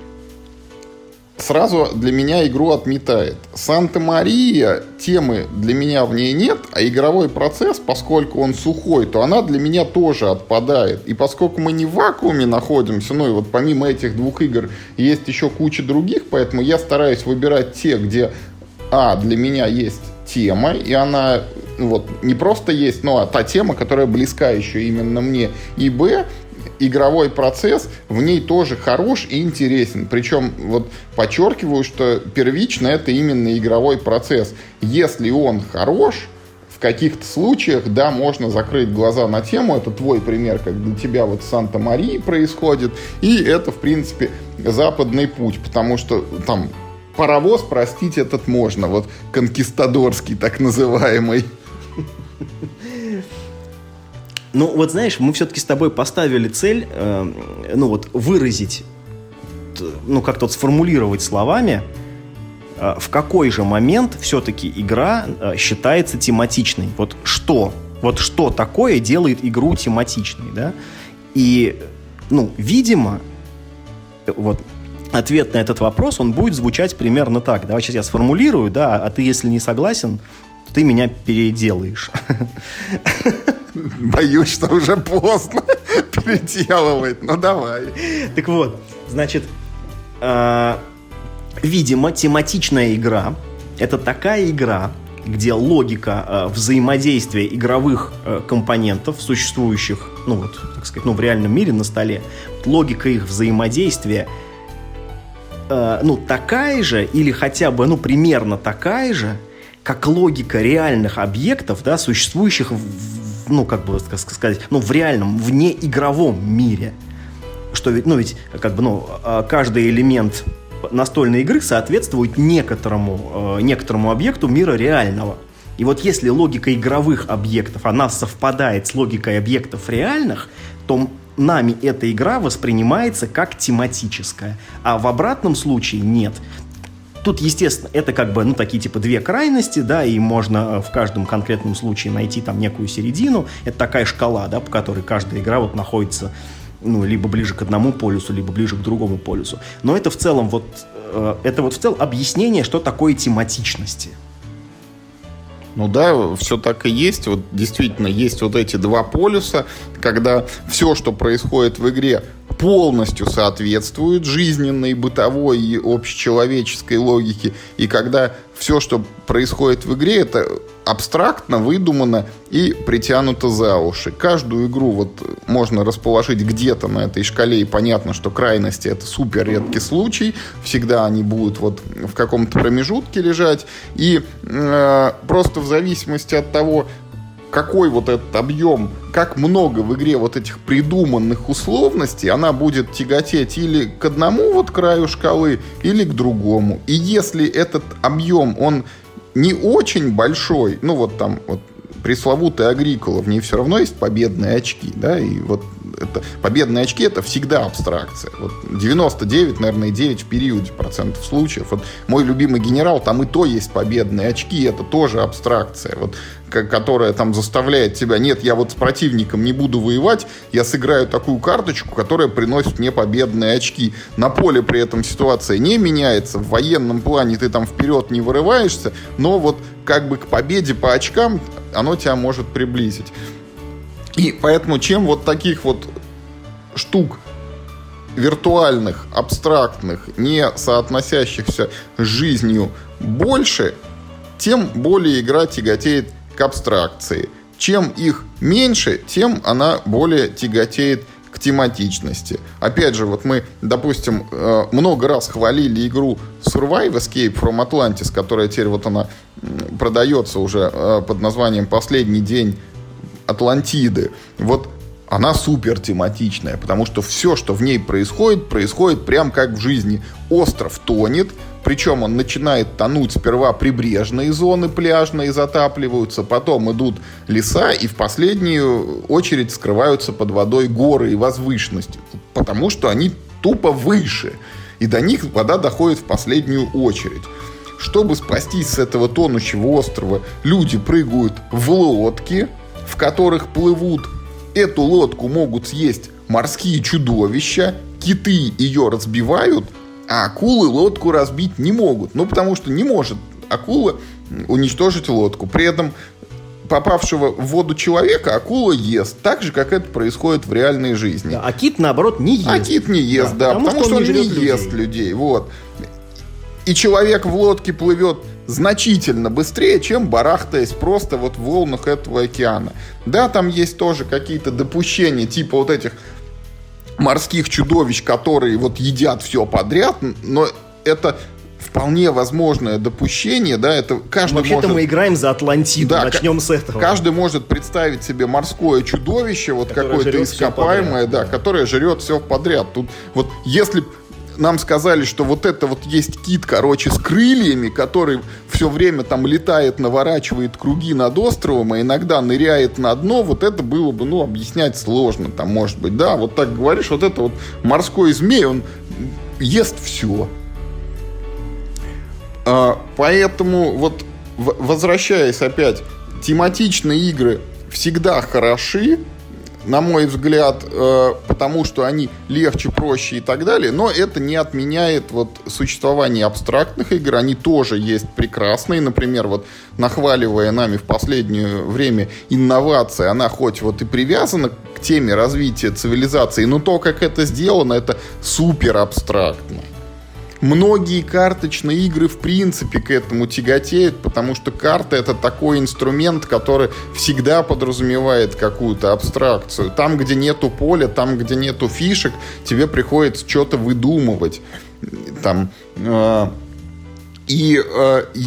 сразу для меня игру отметает. Санта-Мария, темы для меня в ней нет, а игровой процесс, поскольку он сухой, то она для меня тоже отпадает. И поскольку мы не в вакууме находимся, ну и вот помимо этих двух игр есть еще куча других, поэтому я стараюсь выбирать те, где, а, для меня есть тема, и она вот не просто есть, но а та тема, которая близка еще именно мне, и б, игровой процесс в ней тоже хорош и интересен. Причем, вот подчеркиваю, что первично это именно игровой процесс. Если он хорош, в каких-то случаях, да, можно закрыть глаза на тему. Это твой пример, как для тебя вот Санта-Марии происходит. И это, в принципе, западный путь, потому что там паровоз простить этот можно. Вот конкистадорский так называемый. Ну, вот знаешь, мы все-таки с тобой поставили цель, э, ну вот, выразить, ну, как-то вот сформулировать словами, э, в какой же момент все-таки игра э, считается тематичной. Вот что? Вот что такое делает игру тематичной, да? И, ну, видимо, э, вот ответ на этот вопрос, он будет звучать примерно так. Давай сейчас я сформулирую, да, а ты, если не согласен, ты меня переделаешь. [LAUGHS] Боюсь, что уже поздно [LAUGHS] переделывать. Ну давай. Так вот, значит, э, видимо, тематичная игра – это такая игра, где логика э, взаимодействия игровых э, компонентов, существующих, ну вот, так сказать, ну в реальном мире на столе, логика их взаимодействия, э, ну такая же или хотя бы, ну примерно такая же, как логика реальных объектов, да, существующих в, ну, как бы сказать, ну, в реальном, вне игровом мире. Что ведь, ну, ведь, как бы, ну, а, каждый элемент настольной игры соответствует некоторому, э, некоторому объекту мира реального. И вот если логика игровых объектов, она совпадает с логикой объектов реальных, то нами эта игра воспринимается как тематическая, а в обратном случае нет. Тут, естественно, это как бы, ну, такие типа две крайности, да, и можно э, в каждом конкретном случае найти там некую середину. Это такая шкала, да, по которой каждая игра вот находится, ну, либо ближе к одному полюсу, либо ближе к другому полюсу. Но это в целом вот, э, это вот в целом объяснение, что такое тематичности. Ну да, все так и есть. Вот действительно есть вот эти два полюса, когда все, что происходит в игре, полностью соответствует жизненной, бытовой и общечеловеческой логике. И когда все, что происходит в игре, это абстрактно, выдумано и притянуто за уши. Каждую игру вот можно расположить где-то на этой шкале, и понятно, что крайности это супер редкий случай, всегда они будут вот в каком-то промежутке лежать, и э, просто в зависимости от того, какой вот этот объем, как много в игре вот этих придуманных условностей, она будет тяготеть или к одному вот краю шкалы, или к другому. И если этот объем, он не очень большой, ну вот там вот пресловутый Агрикола, в ней все равно есть победные очки, да, и вот это, победные очки это всегда абстракция. Вот 99, наверное, 9 в периоде процентов случаев. Вот мой любимый генерал, там и то есть победные очки, это тоже абстракция. Вот которая там заставляет тебя, нет, я вот с противником не буду воевать, я сыграю такую карточку, которая приносит мне победные очки. На поле при этом ситуация не меняется, в военном плане ты там вперед не вырываешься, но вот как бы к победе по очкам оно тебя может приблизить. И поэтому чем вот таких вот штук виртуальных, абстрактных, не соотносящихся с жизнью больше, тем более игра тяготеет к абстракции. Чем их меньше, тем она более тяготеет к тематичности. Опять же, вот мы, допустим, э, много раз хвалили игру Survive Escape from Atlantis, которая теперь вот она продается уже э, под названием «Последний день Атлантиды». Вот она супер тематичная, потому что все, что в ней происходит, происходит прям как в жизни. Остров тонет, причем он начинает тонуть сперва прибрежные зоны пляжные затапливаются, потом идут леса и в последнюю очередь скрываются под водой горы и возвышенности, потому что они тупо выше. И до них вода доходит в последнюю очередь. Чтобы спастись с этого тонущего острова, люди прыгают в лодки, в которых плывут. Эту лодку могут съесть морские чудовища, киты ее разбивают, а акулы лодку разбить не могут. Ну, потому что не может акула уничтожить лодку. При этом попавшего в воду человека акула ест, так же, как это происходит в реальной жизни. Да, а кит, наоборот, не ест. А кит не ест, да, да потому, потому что, он, что он не, не ест людей. Вот. И человек в лодке плывет значительно быстрее, чем барахтаясь просто вот в волнах этого океана. Да, там есть тоже какие-то допущения, типа вот этих морских чудовищ, которые вот едят все подряд, но это вполне возможное допущение, да, это каждый Вообще-то может... мы играем за Атлантиду, да, начнем с этого. Каждый может представить себе морское чудовище, вот какое-то ископаемое, да, да, которое жрет все подряд. Тут вот если нам сказали, что вот это вот есть кит, короче, с крыльями, который все время там летает, наворачивает круги над островом, а иногда ныряет на дно, вот это было бы, ну, объяснять сложно, там, может быть, да, вот так говоришь, вот это вот морской змей, он ест все. А, поэтому вот, возвращаясь опять, тематичные игры всегда хороши, на мой взгляд, э, потому что они легче, проще и так далее, но это не отменяет вот существование абстрактных игр, они тоже есть прекрасные, например, вот нахваливая нами в последнее время инновация, она хоть вот и привязана к теме развития цивилизации, но то, как это сделано, это супер абстрактно. Многие карточные игры в принципе к этому тяготеют, потому что карта это такой инструмент, который всегда подразумевает какую-то абстракцию. Там, где нету поля, там, где нету фишек, тебе приходится что-то выдумывать. Там, э, и, э, и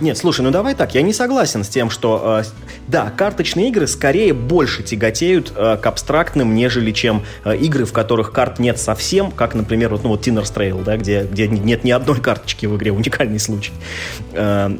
Нет, слушай, ну давай так, я не согласен с тем, что, э, да, карточные игры скорее больше тяготеют э, к абстрактным, нежели чем э, игры, в которых карт нет совсем, как, например, вот, ну, вот Tinner's Trail, да, где, где нет ни одной карточки в игре, уникальный случай. Э,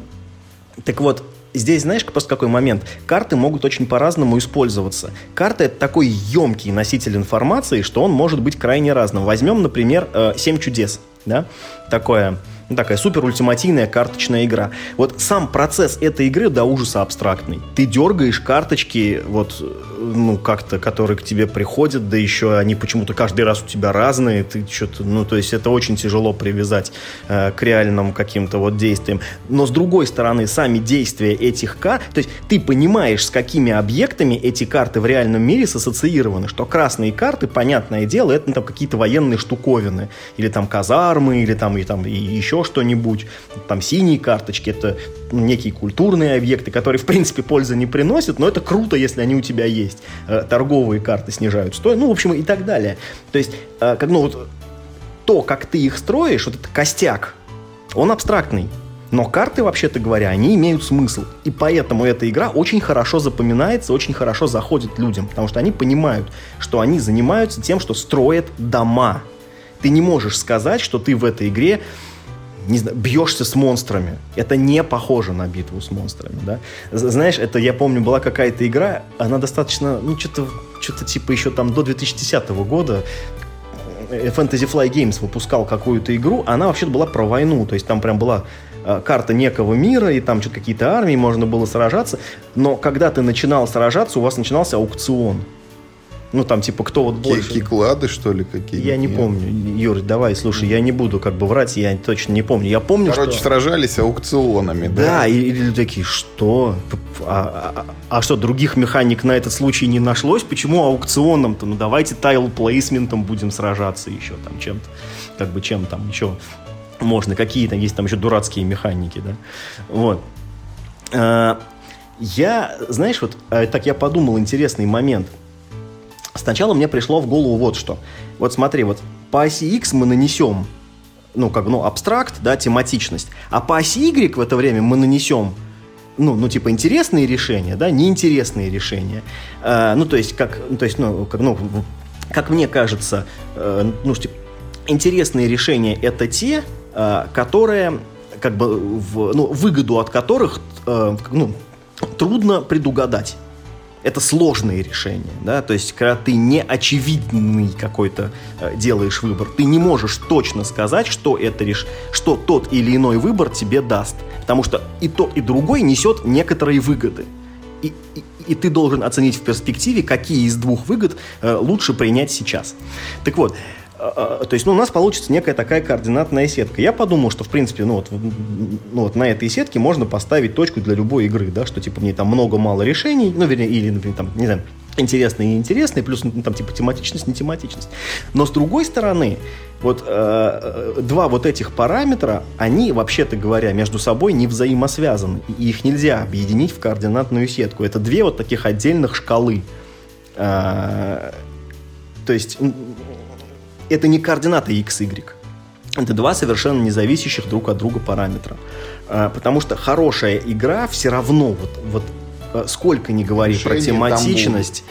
так вот, Здесь, знаешь, просто какой момент? Карты могут очень по-разному использоваться. Карта — это такой емкий носитель информации, что он может быть крайне разным. Возьмем, например, «Семь чудес». Да? Такое такая супер ультимативная карточная игра. Вот сам процесс этой игры до ужаса абстрактный. Ты дергаешь карточки, вот, ну, как-то, которые к тебе приходят, да еще они почему-то каждый раз у тебя разные, ты что-то, ну, то есть это очень тяжело привязать э, к реальным каким-то вот действиям. Но с другой стороны, сами действия этих карт, то есть ты понимаешь, с какими объектами эти карты в реальном мире ассоциированы, что красные карты, понятное дело, это ну, там какие-то военные штуковины, или там казармы, или там, и, там и еще что-нибудь. Там синие карточки, это некие культурные объекты, которые, в принципе, пользы не приносят, но это круто, если они у тебя есть. Э, торговые карты снижают стоимость, ну, в общем, и так далее. То есть, э, как, ну, вот то, как ты их строишь, вот этот костяк, он абстрактный. Но карты, вообще-то говоря, они имеют смысл. И поэтому эта игра очень хорошо запоминается, очень хорошо заходит людям. Потому что они понимают, что они занимаются тем, что строят дома. Ты не можешь сказать, что ты в этой игре не знаю, бьешься с монстрами. Это не похоже на битву с монстрами, да. Знаешь, это, я помню, была какая-то игра, она достаточно, ну, что-то что-то типа еще там до 2010 года э, Fantasy Fly Games выпускал какую-то игру, она вообще была про войну, то есть там прям была э, карта некого мира, и там что-то какие-то армии, можно было сражаться, но когда ты начинал сражаться, у вас начинался аукцион. Ну, там, типа, кто вот больше... Киклады, что ли, какие Я не помню. Юр, давай, слушай, я не буду как бы врать, я точно не помню. Я помню, Короче, что... сражались аукционами, да? Да, и, и такие, что? А, а, а что, других механик на этот случай не нашлось? Почему аукционом-то? Ну, давайте тайл-плейсментом будем сражаться еще там чем-то. Как бы чем там еще можно. Какие там есть там еще дурацкие механики, да? Вот. А, я, знаешь, вот а, так я подумал, интересный момент – Сначала мне пришло в голову вот что. Вот смотри, вот по оси X мы нанесем, ну, как, ну, абстракт, да, тематичность, а по оси Y в это время мы нанесем ну, ну, типа, интересные решения, да, неинтересные решения. Э, ну, то есть, как, ну, то есть, ну, как, ну, как мне кажется, э, ну, типа, интересные решения это те, э, которые, как бы, в, ну, выгоду от которых, э, ну, трудно предугадать это сложные решения, да, то есть когда ты не очевидный какой-то э, делаешь выбор, ты не можешь точно сказать, что это реш... что тот или иной выбор тебе даст, потому что и тот и другой несет некоторые выгоды, и, и, и ты должен оценить в перспективе, какие из двух выгод э, лучше принять сейчас. Так вот, то есть ну, у нас получится некая такая координатная сетка. Я подумал, что, в принципе, ну вот, ну, вот на этой сетке можно поставить точку для любой игры, да, что, типа, в ней там много-мало решений, ну, вернее, или, например, там, не знаю, интересные и неинтересные, плюс, ну, там, типа, тематичность, не тематичность. Но, с другой стороны, вот э, два вот этих параметра, они, вообще-то говоря, между собой не взаимосвязаны, и их нельзя объединить в координатную сетку. Это две вот таких отдельных шкалы. Э, то есть это не координаты x, y. Это два совершенно независящих друг от друга параметра. А, потому что хорошая игра все равно вот, вот сколько не говори Решение про тематичность,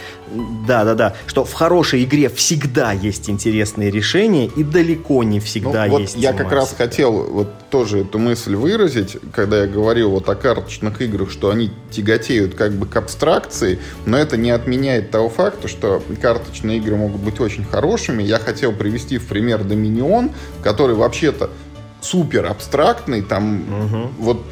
да, да, да, что в хорошей игре всегда есть интересные решения и далеко не всегда ну, вот есть. Я как раз хотел вот тоже эту мысль выразить, когда я говорил вот о карточных играх, что они тяготеют как бы к абстракции, но это не отменяет того факта, что карточные игры могут быть очень хорошими. Я хотел привести в пример Доминион, который вообще-то супер абстрактный, там угу. вот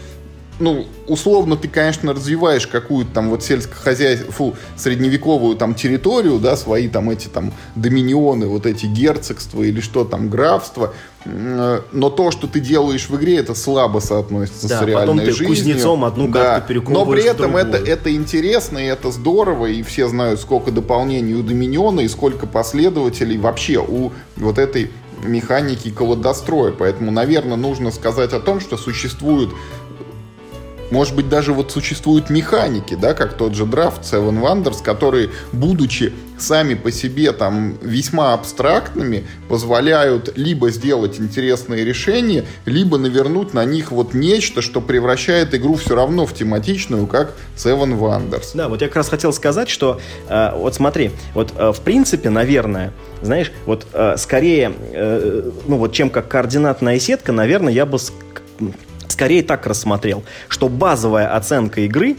ну, условно ты, конечно, развиваешь какую-то там вот сельскохозяйственную, фу, средневековую там территорию, да, свои там эти там доминионы, вот эти герцогства или что там, графства, но то, что ты делаешь в игре, это слабо соотносится да, с реальной потом ты жизнью. кузнецом одну да. карту Но при этом это, это интересно, и это здорово, и все знают, сколько дополнений у Доминиона, и сколько последователей вообще у вот этой механики колодостроя. Поэтому, наверное, нужно сказать о том, что существует может быть, даже вот существуют механики, да, как тот же драфт Seven Wonders, которые, будучи сами по себе там весьма абстрактными, позволяют либо сделать интересные решения, либо навернуть на них вот нечто, что превращает игру все равно в тематичную, как Seven Wonders. Да, вот я как раз хотел сказать, что э, вот смотри, вот э, в принципе, наверное, знаешь, вот э, скорее, э, ну вот чем как координатная сетка, наверное, я бы скорее так рассмотрел, что базовая оценка игры,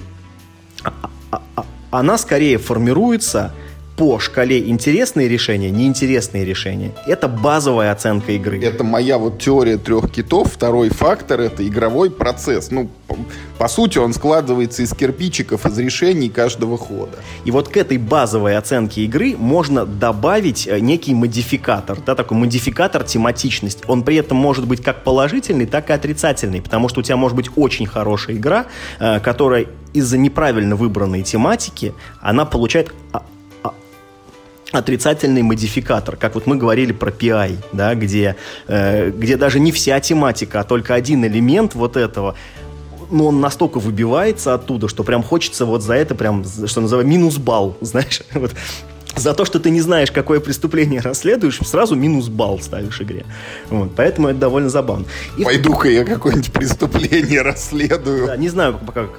а, а, а, она скорее формируется по шкале интересные решения, неинтересные решения. Это базовая оценка игры. Это моя вот теория трех китов. Второй фактор — это игровой процесс. Ну, по, сути, он складывается из кирпичиков, из решений каждого хода. И вот к этой базовой оценке игры можно добавить э, некий модификатор, да, такой модификатор тематичность. Он при этом может быть как положительный, так и отрицательный, потому что у тебя может быть очень хорошая игра, э, которая из-за неправильно выбранной тематики, она получает отрицательный модификатор, как вот мы говорили про PI, да, где, э, где даже не вся тематика, а только один элемент вот этого, но он настолько выбивается оттуда, что прям хочется вот за это прям, что называется, минус балл, [LAUGHS] знаешь, вот за то, что ты не знаешь, какое преступление расследуешь, сразу минус балл ставишь игре. Вот, поэтому это довольно забавно. И... Пойду-ка я какое-нибудь преступление [LAUGHS] расследую. Да, не знаю, как,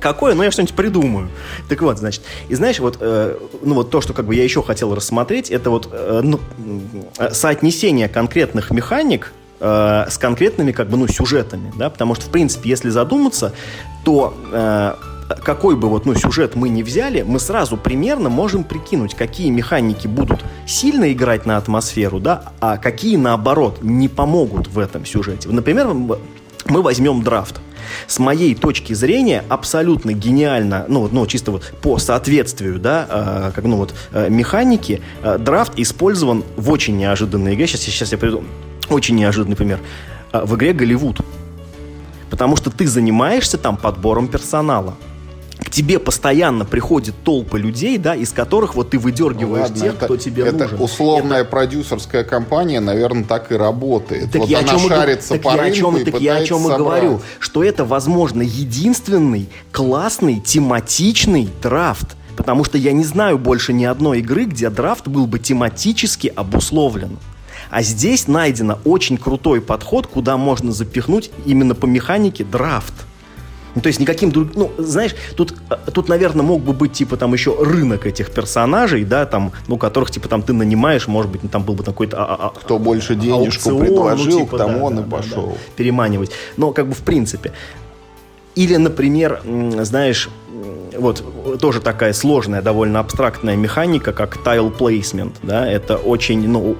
какое, но я что-нибудь придумаю. Так вот, значит, и знаешь, вот, э, ну вот то, что как бы я еще хотел рассмотреть, это вот э, ну, э, соотнесение конкретных механик э, с конкретными как бы, ну, сюжетами, да, потому что, в принципе, если задуматься, то э, какой бы вот, ну, сюжет мы не взяли, мы сразу примерно можем прикинуть, какие механики будут сильно играть на атмосферу, да, а какие, наоборот, не помогут в этом сюжете. Например, мы возьмем драфт. С моей точки зрения, абсолютно гениально, ну, ну чисто вот по соответствию, да, э, как, ну, вот, э, механики, э, драфт использован в очень неожиданной игре. Сейчас, сейчас я приду. Очень неожиданный пример. Э, в игре «Голливуд». Потому что ты занимаешься там подбором персонала к тебе постоянно приходит толпа людей, да, из которых вот ты выдергиваешь ну, ладно, тех, это, кто тебе это нужен. условная это... продюсерская компания, наверное, так и работает. Так вот я она о чем шарится так по я о чем, так я о чем и говорю, что это, возможно, единственный классный тематичный драфт. Потому что я не знаю больше ни одной игры, где драфт был бы тематически обусловлен. А здесь найдено очень крутой подход, куда можно запихнуть именно по механике драфт. Ну, то есть никаким другим... Ну, знаешь, тут, э, тут, наверное, мог бы быть, типа, там еще рынок этих персонажей, да, там, ну, которых, типа, там ты нанимаешь, может быть, там был бы такой-то... А, а, а, Кто больше денежку аукцион, предложил, ну, типа, к тому да, он да, и пошел. Да, да, переманивать. Но, как бы, в принципе. Или, например, знаешь, вот тоже такая сложная, довольно абстрактная механика, как tile placement, да, это очень, ну,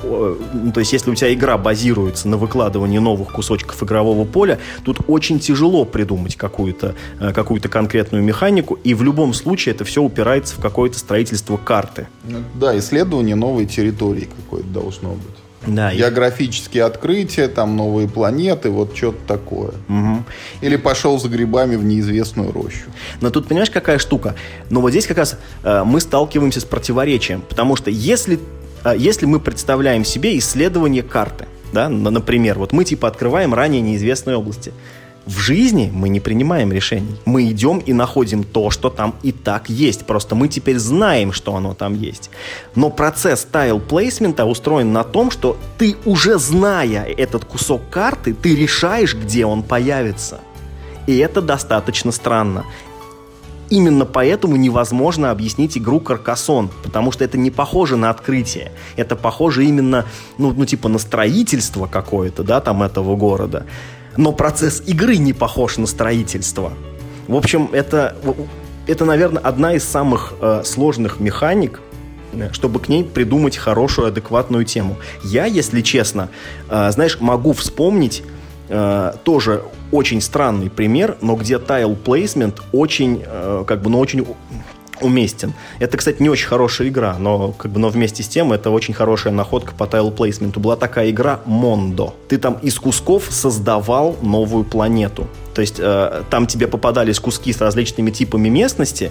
ну, то есть если у тебя игра базируется на выкладывании новых кусочков игрового поля, тут очень тяжело придумать какую-то э, какую конкретную механику, и в любом случае это все упирается в какое-то строительство карты. Ну да, исследование новой территории какое-то должно быть. Да, Географические и... открытия, там новые планеты, вот что-то такое. Угу. Или пошел за грибами в неизвестную рощу. Но тут понимаешь, какая штука? Но вот здесь как раз э, мы сталкиваемся с противоречием. Потому что если, э, если мы представляем себе исследование карты, да, например, вот мы типа открываем ранее неизвестные области. В жизни мы не принимаем решений. Мы идем и находим то, что там и так есть. Просто мы теперь знаем, что оно там есть. Но процесс тайл-плейсмента устроен на том, что ты уже зная этот кусок карты, ты решаешь, где он появится. И это достаточно странно. Именно поэтому невозможно объяснить игру Каркасон, потому что это не похоже на открытие. Это похоже именно, ну, ну типа на строительство какое-то, да, там этого города но процесс игры не похож на строительство. В общем, это, это наверное, одна из самых э, сложных механик, э, чтобы к ней придумать хорошую, адекватную тему. Я, если честно, э, знаешь, могу вспомнить э, тоже очень странный пример, но где тайл плейсмент очень, э, как бы, ну, очень уместен. Это, кстати, не очень хорошая игра, но, как бы, но вместе с тем это очень хорошая находка по тайл-плейсменту. Была такая игра Мондо. Ты там из кусков создавал новую планету. То есть э, там тебе попадались куски с различными типами местности,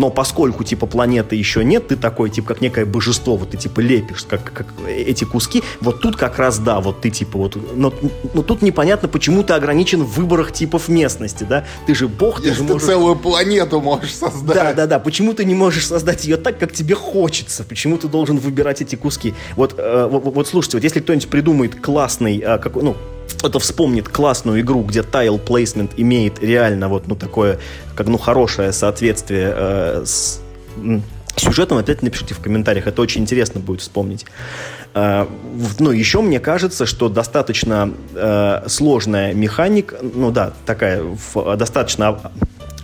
но поскольку, типа, планеты еще нет, ты такой, типа, как некое божество, вот ты, типа, лепишь как, как эти куски, вот тут как раз, да, вот ты, типа, вот, но, но тут непонятно, почему ты ограничен в выборах типов местности, да, ты же бог, ты же можешь... Ты целую планету можешь создать. Да, да, да, почему ты не можешь создать ее так, как тебе хочется, почему ты должен выбирать эти куски? Вот, э, вот, вот слушайте, вот если кто-нибудь придумает классный, э, какой, ну, кто-то вспомнит классную игру, где тайл плейсмент имеет реально вот, ну, такое, как, ну, хорошее соответствие э, с сюжетом, опять напишите в комментариях, это очень интересно будет вспомнить. Э, ну, еще мне кажется, что достаточно э, сложная механика, ну да, такая в, достаточно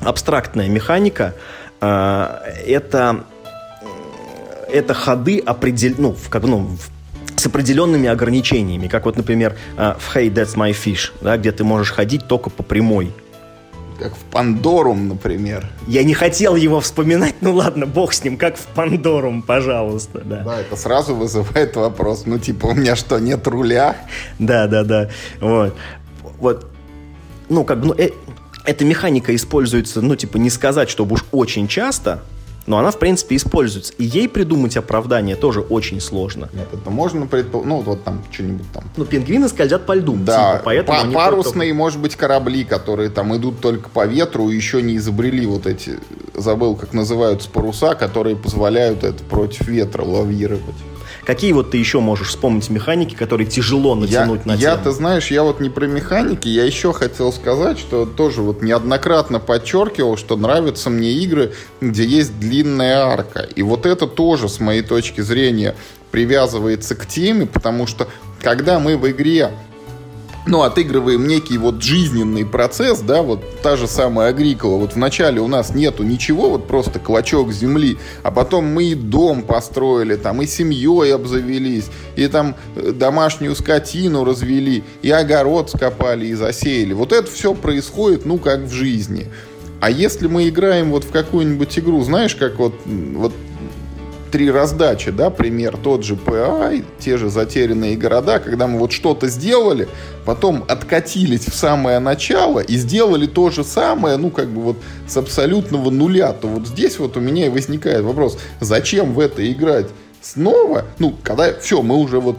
абстрактная механика, э, это это ходы определ... ну, в, как, ну, в с определенными ограничениями, как вот, например, э, в Hey, That's My Fish, да, где ты можешь ходить только по прямой. Как в Пандорум, например. Я не хотел его вспоминать, ну ладно, бог с ним, как в Пандорум, пожалуйста, да. Да, это сразу вызывает вопрос, ну типа, у меня что, нет руля? Да, да, да, вот. Вот, ну, как бы, ну, э, эта механика используется, ну, типа, не сказать, чтобы уж очень часто, но она, в принципе, используется. И ей придумать оправдание тоже очень сложно. Нет, это можно предположить, ну, вот там что-нибудь там. Ну, пингвины скользят по льду. Да, типа, поэтому по парусные, только... может быть, корабли, которые там идут только по ветру, еще не изобрели вот эти, забыл, как называются паруса, которые позволяют это против ветра лавировать. Какие вот ты еще можешь вспомнить механики, которые тяжело натянуть я, на я, ты знаешь, я вот не про механики, я еще хотел сказать, что тоже вот неоднократно подчеркивал, что нравятся мне игры, где есть длинная арка. И вот это тоже, с моей точки зрения, привязывается к теме, потому что когда мы в игре ну, отыгрываем некий вот жизненный процесс, да, вот та же самая Агрикола. Вот вначале у нас нету ничего, вот просто клочок земли, а потом мы и дом построили, там, и семьей обзавелись, и там э, домашнюю скотину развели, и огород скопали, и засеяли. Вот это все происходит, ну, как в жизни. А если мы играем вот в какую-нибудь игру, знаешь, как вот, вот три раздачи, да, пример, тот же ПА, те же затерянные города, когда мы вот что-то сделали, потом откатились в самое начало и сделали то же самое, ну, как бы вот с абсолютного нуля, то вот здесь вот у меня и возникает вопрос, зачем в это играть снова, ну, когда все, мы уже вот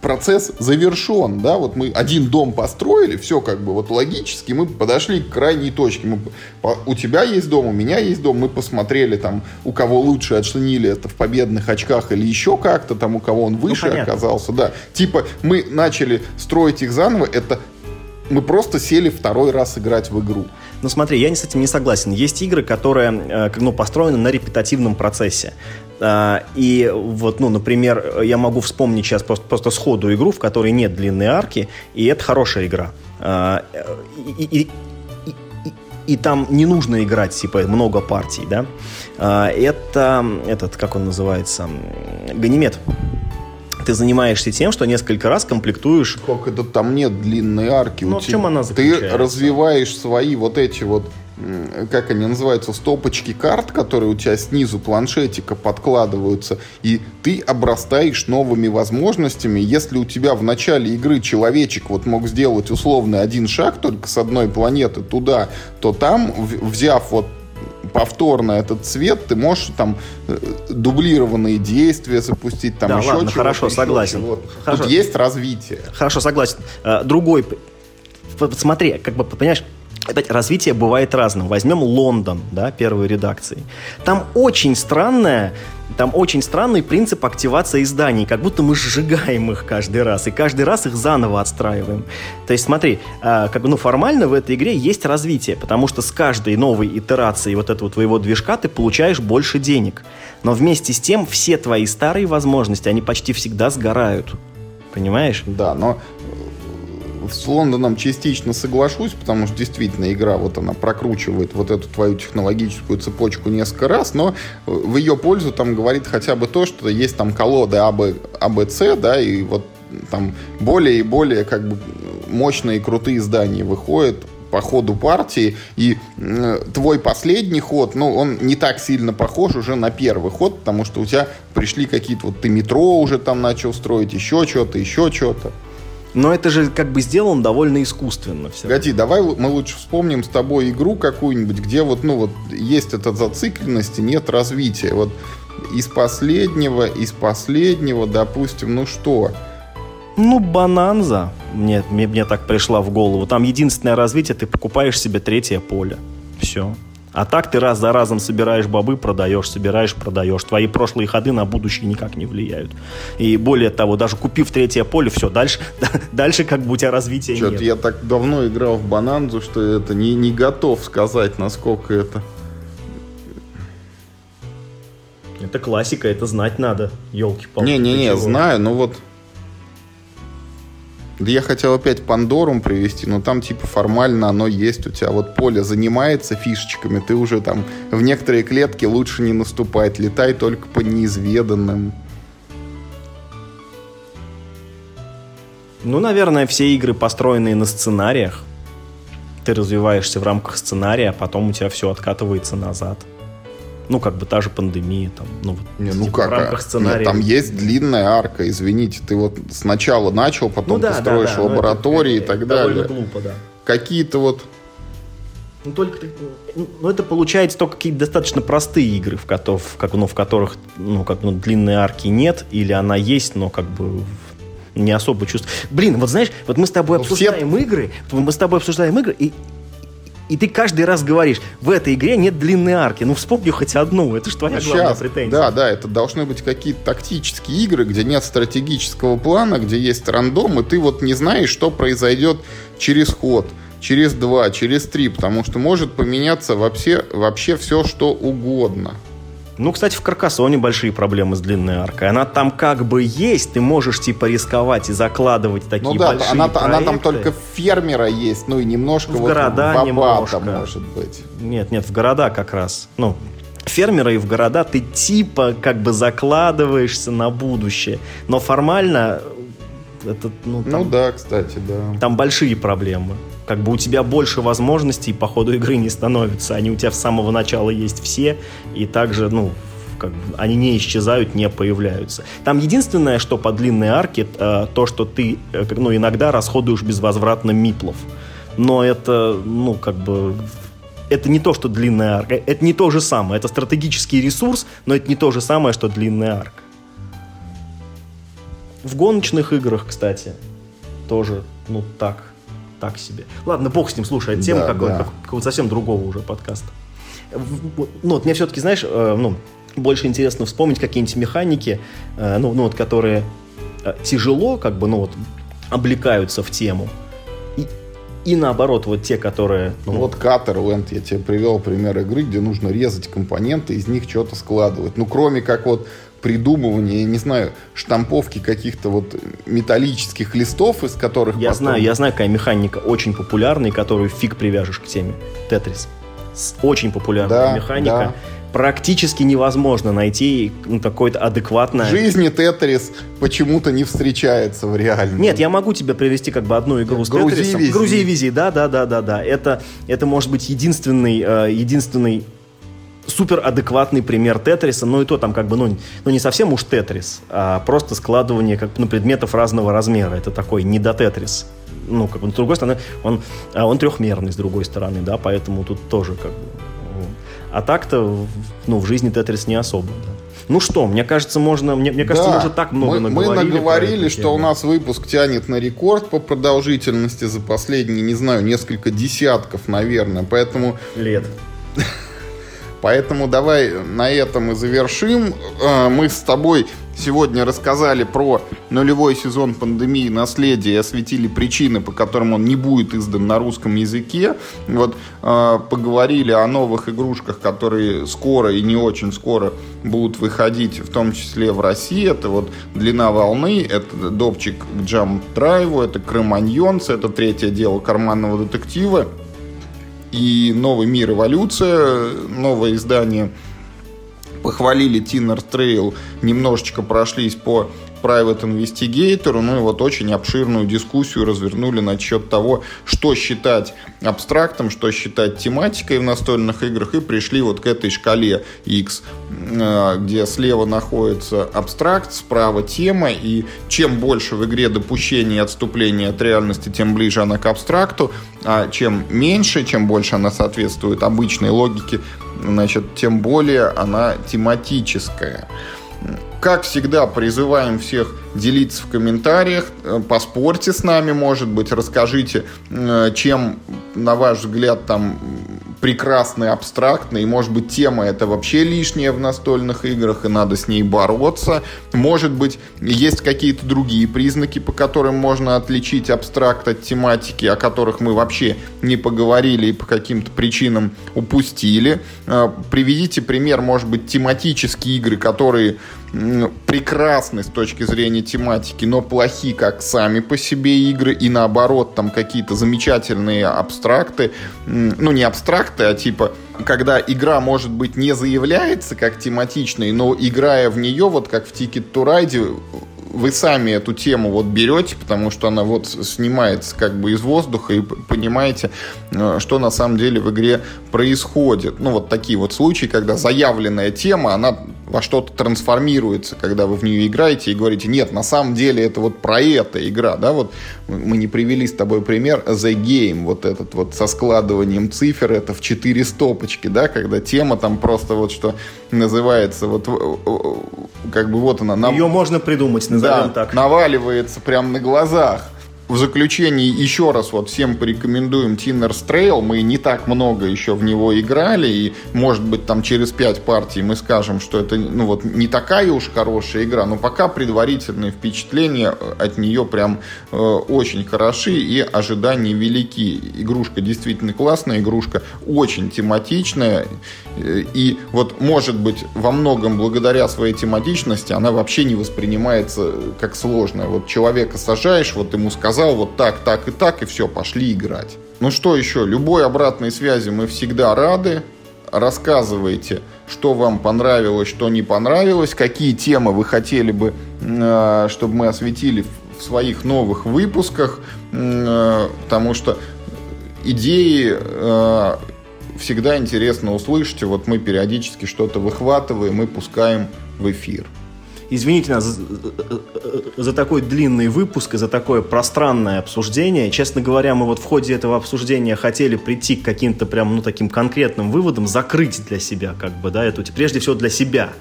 процесс завершен, да, вот мы один дом построили, все как бы вот логически, мы подошли к крайней точке, мы, у тебя есть дом, у меня есть дом, мы посмотрели там, у кого лучше оценили это в победных очках или еще как-то, там у кого он ну, выше ну, оказался, да, типа мы начали строить их заново, это мы просто сели второй раз играть в игру. Ну смотри, я с этим не согласен. Есть игры, которые э, ну, построены на репетативном процессе. А, и вот, ну, например, я могу вспомнить сейчас просто, просто сходу игру, в которой нет длинной арки, и это хорошая игра. А, и, и, и, и там не нужно играть, типа, много партий, да. А, это, этот, как он называется, Ганимед ты занимаешься тем, что несколько раз комплектуешь... Как это там нет длинной арки? Ну, в чем она заключается? Ты развиваешь свои вот эти вот как они называются, стопочки карт, которые у тебя снизу планшетика подкладываются, и ты обрастаешь новыми возможностями. Если у тебя в начале игры человечек вот мог сделать условно один шаг только с одной планеты туда, то там, взяв вот повторно этот цвет, ты можешь там э, дублированные действия запустить, там да, еще ладно, хорошо, еще согласен. Вот. Хорошо. Тут есть развитие. Хорошо, согласен. Э, другой, смотри, как бы, понимаешь, Опять, развитие бывает разным. Возьмем Лондон, да, первой редакции. Там очень странная там очень странный принцип активации изданий, как будто мы сжигаем их каждый раз, и каждый раз их заново отстраиваем. То есть смотри, э, как ну, формально в этой игре есть развитие, потому что с каждой новой итерацией вот этого твоего движка ты получаешь больше денег. Но вместе с тем все твои старые возможности, они почти всегда сгорают. Понимаешь? Да, но с Лондоном частично соглашусь, потому что действительно игра вот она прокручивает вот эту твою технологическую цепочку несколько раз, но в ее пользу там говорит хотя бы то, что есть там колоды АБ, АБЦ, да, и вот там более и более как бы мощные крутые здания выходят по ходу партии, и э, твой последний ход, ну, он не так сильно похож уже на первый ход, потому что у тебя пришли какие-то, вот ты метро уже там начал строить, еще что-то, еще что-то. Но это же как бы сделано довольно искусственно. Все. Погоди, давай мы лучше вспомним с тобой игру какую-нибудь, где вот, ну вот, есть эта зацикленность и нет развития. Вот из последнего, из последнего, допустим, ну что? Ну, бананза, мне, мне, мне так пришла в голову. Там единственное развитие, ты покупаешь себе третье поле. Все. А так ты раз за разом собираешь бобы, продаешь, собираешь, продаешь. Твои прошлые ходы на будущее никак не влияют. И более того, даже купив третье поле, все, дальше, [LAUGHS] дальше как бы у тебя развития Что-то нет. я так давно играл в Бананзу, что это не, не готов сказать, насколько это... Это классика, это знать надо, елки-палки. Не-не-не, знаю, но вот я хотел опять Пандорум привести, но там типа формально оно есть у тебя. Вот поле занимается фишечками, ты уже там в некоторые клетки лучше не наступать, летай только по неизведанным. Ну, наверное, все игры построенные на сценариях. Ты развиваешься в рамках сценария, а потом у тебя все откатывается назад ну, как бы та же пандемия, там, ну, не, ну типа, как, в рамках сценария. Нет, там есть длинная арка, извините, ты вот сначала начал, потом ну, да, ты строишь да, да, лаборатории это, и так далее. глупо, да. Какие-то вот ну, только ну, это получается только какие-то достаточно простые игры, в, которых, как, ну, в которых ну, как, ну, длинной арки нет, или она есть, но как бы не особо чувствую. Блин, вот знаешь, вот мы с тобой ну, обсуждаем все... игры, мы с тобой обсуждаем игры, и и ты каждый раз говоришь, в этой игре нет длинной арки. Ну, вспомни хоть одну, это же твоя ну, главная сейчас, претензия. Да, да, это должны быть какие-то тактические игры, где нет стратегического плана, где есть рандом, и ты вот не знаешь, что произойдет через ход через два, через три, потому что может поменяться вообще, вообще все, что угодно. Ну, кстати, в Каркасоне большие проблемы с длинной аркой. Она там как бы есть, ты можешь типа рисковать и закладывать такие ну, да, большие она, проекты. она там только фермера есть, ну и немножко в вот города немножко. может быть. Нет, нет, в города как раз. Ну, фермера и в города ты типа как бы закладываешься на будущее. Но формально это, ну, там, ну да, кстати, да. Там большие проблемы как бы у тебя больше возможностей по ходу игры не становится. Они у тебя с самого начала есть все, и также, ну, как бы, они не исчезают, не появляются. Там единственное, что по длинной арке, э, то, что ты э, ну, иногда расходуешь безвозвратно миплов. Но это, ну, как бы, это не то, что длинная арка. Это не то же самое. Это стратегический ресурс, но это не то же самое, что длинная арка. В гоночных играх, кстати, тоже, ну, так так себе. Ладно, бог с ним, слушай, а тема да, как, да. Как, какого совсем другого уже подкаста. Ну, вот мне все-таки, знаешь, э, ну, больше интересно вспомнить какие-нибудь механики, э, ну, ну, вот, которые э, тяжело, как бы, ну, вот, облекаются в тему. И, и наоборот, вот те, которые... Ну, вот Caterland, я тебе привел пример игры, где нужно резать компоненты, из них что-то складывать. Ну, кроме как вот придумывания, я не знаю, штамповки каких-то вот металлических листов, из которых Я потом... знаю, я знаю, какая механика очень популярная, которую фиг привяжешь к теме. Тетрис. Очень популярная да, механика. Да. Практически невозможно найти ну, какое-то адекватное... В жизни Тетрис почему-то не встречается в реальности. Нет, я могу тебе привести как бы одну игру с Грузи Тетрисом. Вези. Грузи вези, да, да, да, да, да. Это, это может быть единственный, э, единственный супер адекватный пример Тетриса, но и то там как бы, ну, ну не совсем уж Тетрис, а просто складывание как ну, предметов разного размера. Это такой не до Тетрис. Ну, как бы, с другой стороны, он, а, он трехмерный, с другой стороны, да, поэтому тут тоже как бы... А так-то, ну, в жизни Тетрис не особо, да. Ну что, мне кажется, можно, мне, мне кажется, да, мы уже так много мы, наговорили. Мы наговорили, что у нас выпуск тянет на рекорд по продолжительности за последние, не знаю, несколько десятков, наверное, поэтому... Лет. Поэтому давай на этом и завершим. Э, мы с тобой сегодня рассказали про нулевой сезон пандемии наследия и осветили причины, по которым он не будет издан на русском языке. Вот э, поговорили о новых игрушках, которые скоро и не очень скоро будут выходить, в том числе в России. Это вот длина волны, это допчик к Jump Drive, это Кроманьонс, это третье дело карманного детектива и «Новый мир. Эволюция», новое издание похвалили Tinners' Trail, немножечко прошлись по Private Investigator, ну и вот очень обширную дискуссию развернули насчет того, что считать абстрактом, что считать тематикой в настольных играх, и пришли вот к этой шкале X, э, где слева находится абстракт, справа тема, и чем больше в игре допущений и отступлений от реальности, тем ближе она к абстракту, а чем меньше, чем больше она соответствует обычной логике, значит, тем более она тематическая. Как всегда, призываем всех делиться в комментариях, э, поспорьте с нами, может быть, расскажите, э, чем, на ваш взгляд, там прекрасный, абстрактный, и, может быть, тема это вообще лишняя в настольных играх, и надо с ней бороться. Может быть, есть какие-то другие признаки, по которым можно отличить абстракт от тематики, о которых мы вообще не поговорили и по каким-то причинам упустили. Э, приведите пример, может быть, тематические игры, которые прекрасны с точки зрения тематики, но плохи как сами по себе игры, и наоборот, там какие-то замечательные абстракты, ну не абстракты, а типа когда игра, может быть, не заявляется как тематичной, но играя в нее, вот как в Ticket to Ride, вы сами эту тему вот берете, потому что она вот снимается как бы из воздуха и понимаете, э, что на самом деле в игре происходит. Ну, вот такие вот случаи, когда заявленная тема, она во что-то трансформируется, когда вы в нее играете и говорите, нет, на самом деле это вот про это игра, да, вот мы не привели с тобой пример The Game, вот этот вот со складыванием цифр, это в четыре стопочки, да, когда тема там просто вот что называется, вот как бы вот она... Ее можно придумать, назовем да, так. наваливается прямо на глазах в заключении еще раз вот всем порекомендуем Tinner's Trail. Мы не так много еще в него играли, и, может быть, там через пять партий мы скажем, что это, ну вот, не такая уж хорошая игра, но пока предварительные впечатления от нее прям э, очень хороши и ожидания велики. Игрушка действительно классная, игрушка очень тематичная, э, и вот, может быть, во многом благодаря своей тематичности она вообще не воспринимается как сложная. Вот человека сажаешь, вот ему сказал, сказал вот так, так и так, и все, пошли играть. Ну что еще, любой обратной связи мы всегда рады. Рассказывайте, что вам понравилось, что не понравилось, какие темы вы хотели бы, э, чтобы мы осветили в своих новых выпусках, э, потому что идеи э, всегда интересно услышать. Вот мы периодически что-то выхватываем и пускаем в эфир. Извините нас за, за такой длинный выпуск и за такое пространное обсуждение. Честно говоря, мы вот в ходе этого обсуждения хотели прийти к каким-то прям, ну, таким конкретным выводам, закрыть для себя, как бы, да, эту, прежде всего для себя,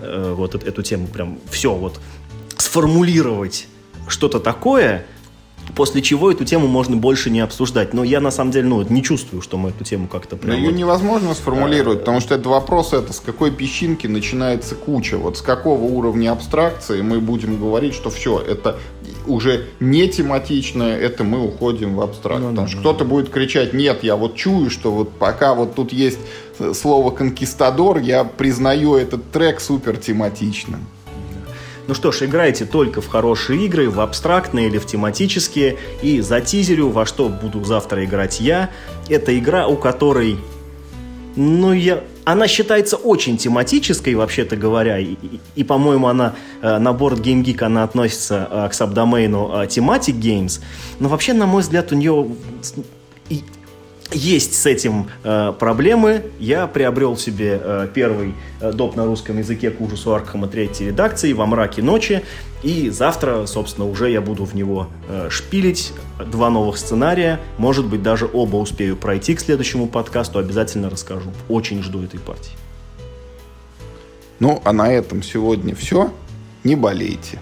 э, вот эту тему прям все вот сформулировать что-то такое, после чего эту тему можно больше не обсуждать. Но я на самом деле ну, не чувствую, что мы эту тему как-то прям... ее вот... невозможно сформулировать, потому что это вопрос это, с какой песчинки начинается куча, вот с какого уровня абстракции мы будем говорить, что все, это уже не тематичное, это мы уходим в абстракт. Ну, потому да, что да, кто-то будет кричать, нет, я вот чую, что вот пока вот тут есть слово «конкистадор», я признаю этот трек супер тематичным. Ну что ж, играйте только в хорошие игры, в абстрактные или в тематические. И за тизерю, во что буду завтра играть я, это игра, у которой... Ну, я... Она считается очень тематической, вообще-то говоря, и, и, и по-моему, она э, на борт Game Geek она относится э, к сабдомену э, Thematic Games, но вообще, на мой взгляд, у нее есть с этим э, проблемы. Я приобрел себе э, первый э, доп на русском языке к ужасу Аркхема третьей редакции во мраке ночи. И завтра, собственно, уже я буду в него э, шпилить. Два новых сценария. Может быть, даже оба успею пройти к следующему подкасту. Обязательно расскажу. Очень жду этой партии. Ну, а на этом сегодня все. Не болейте.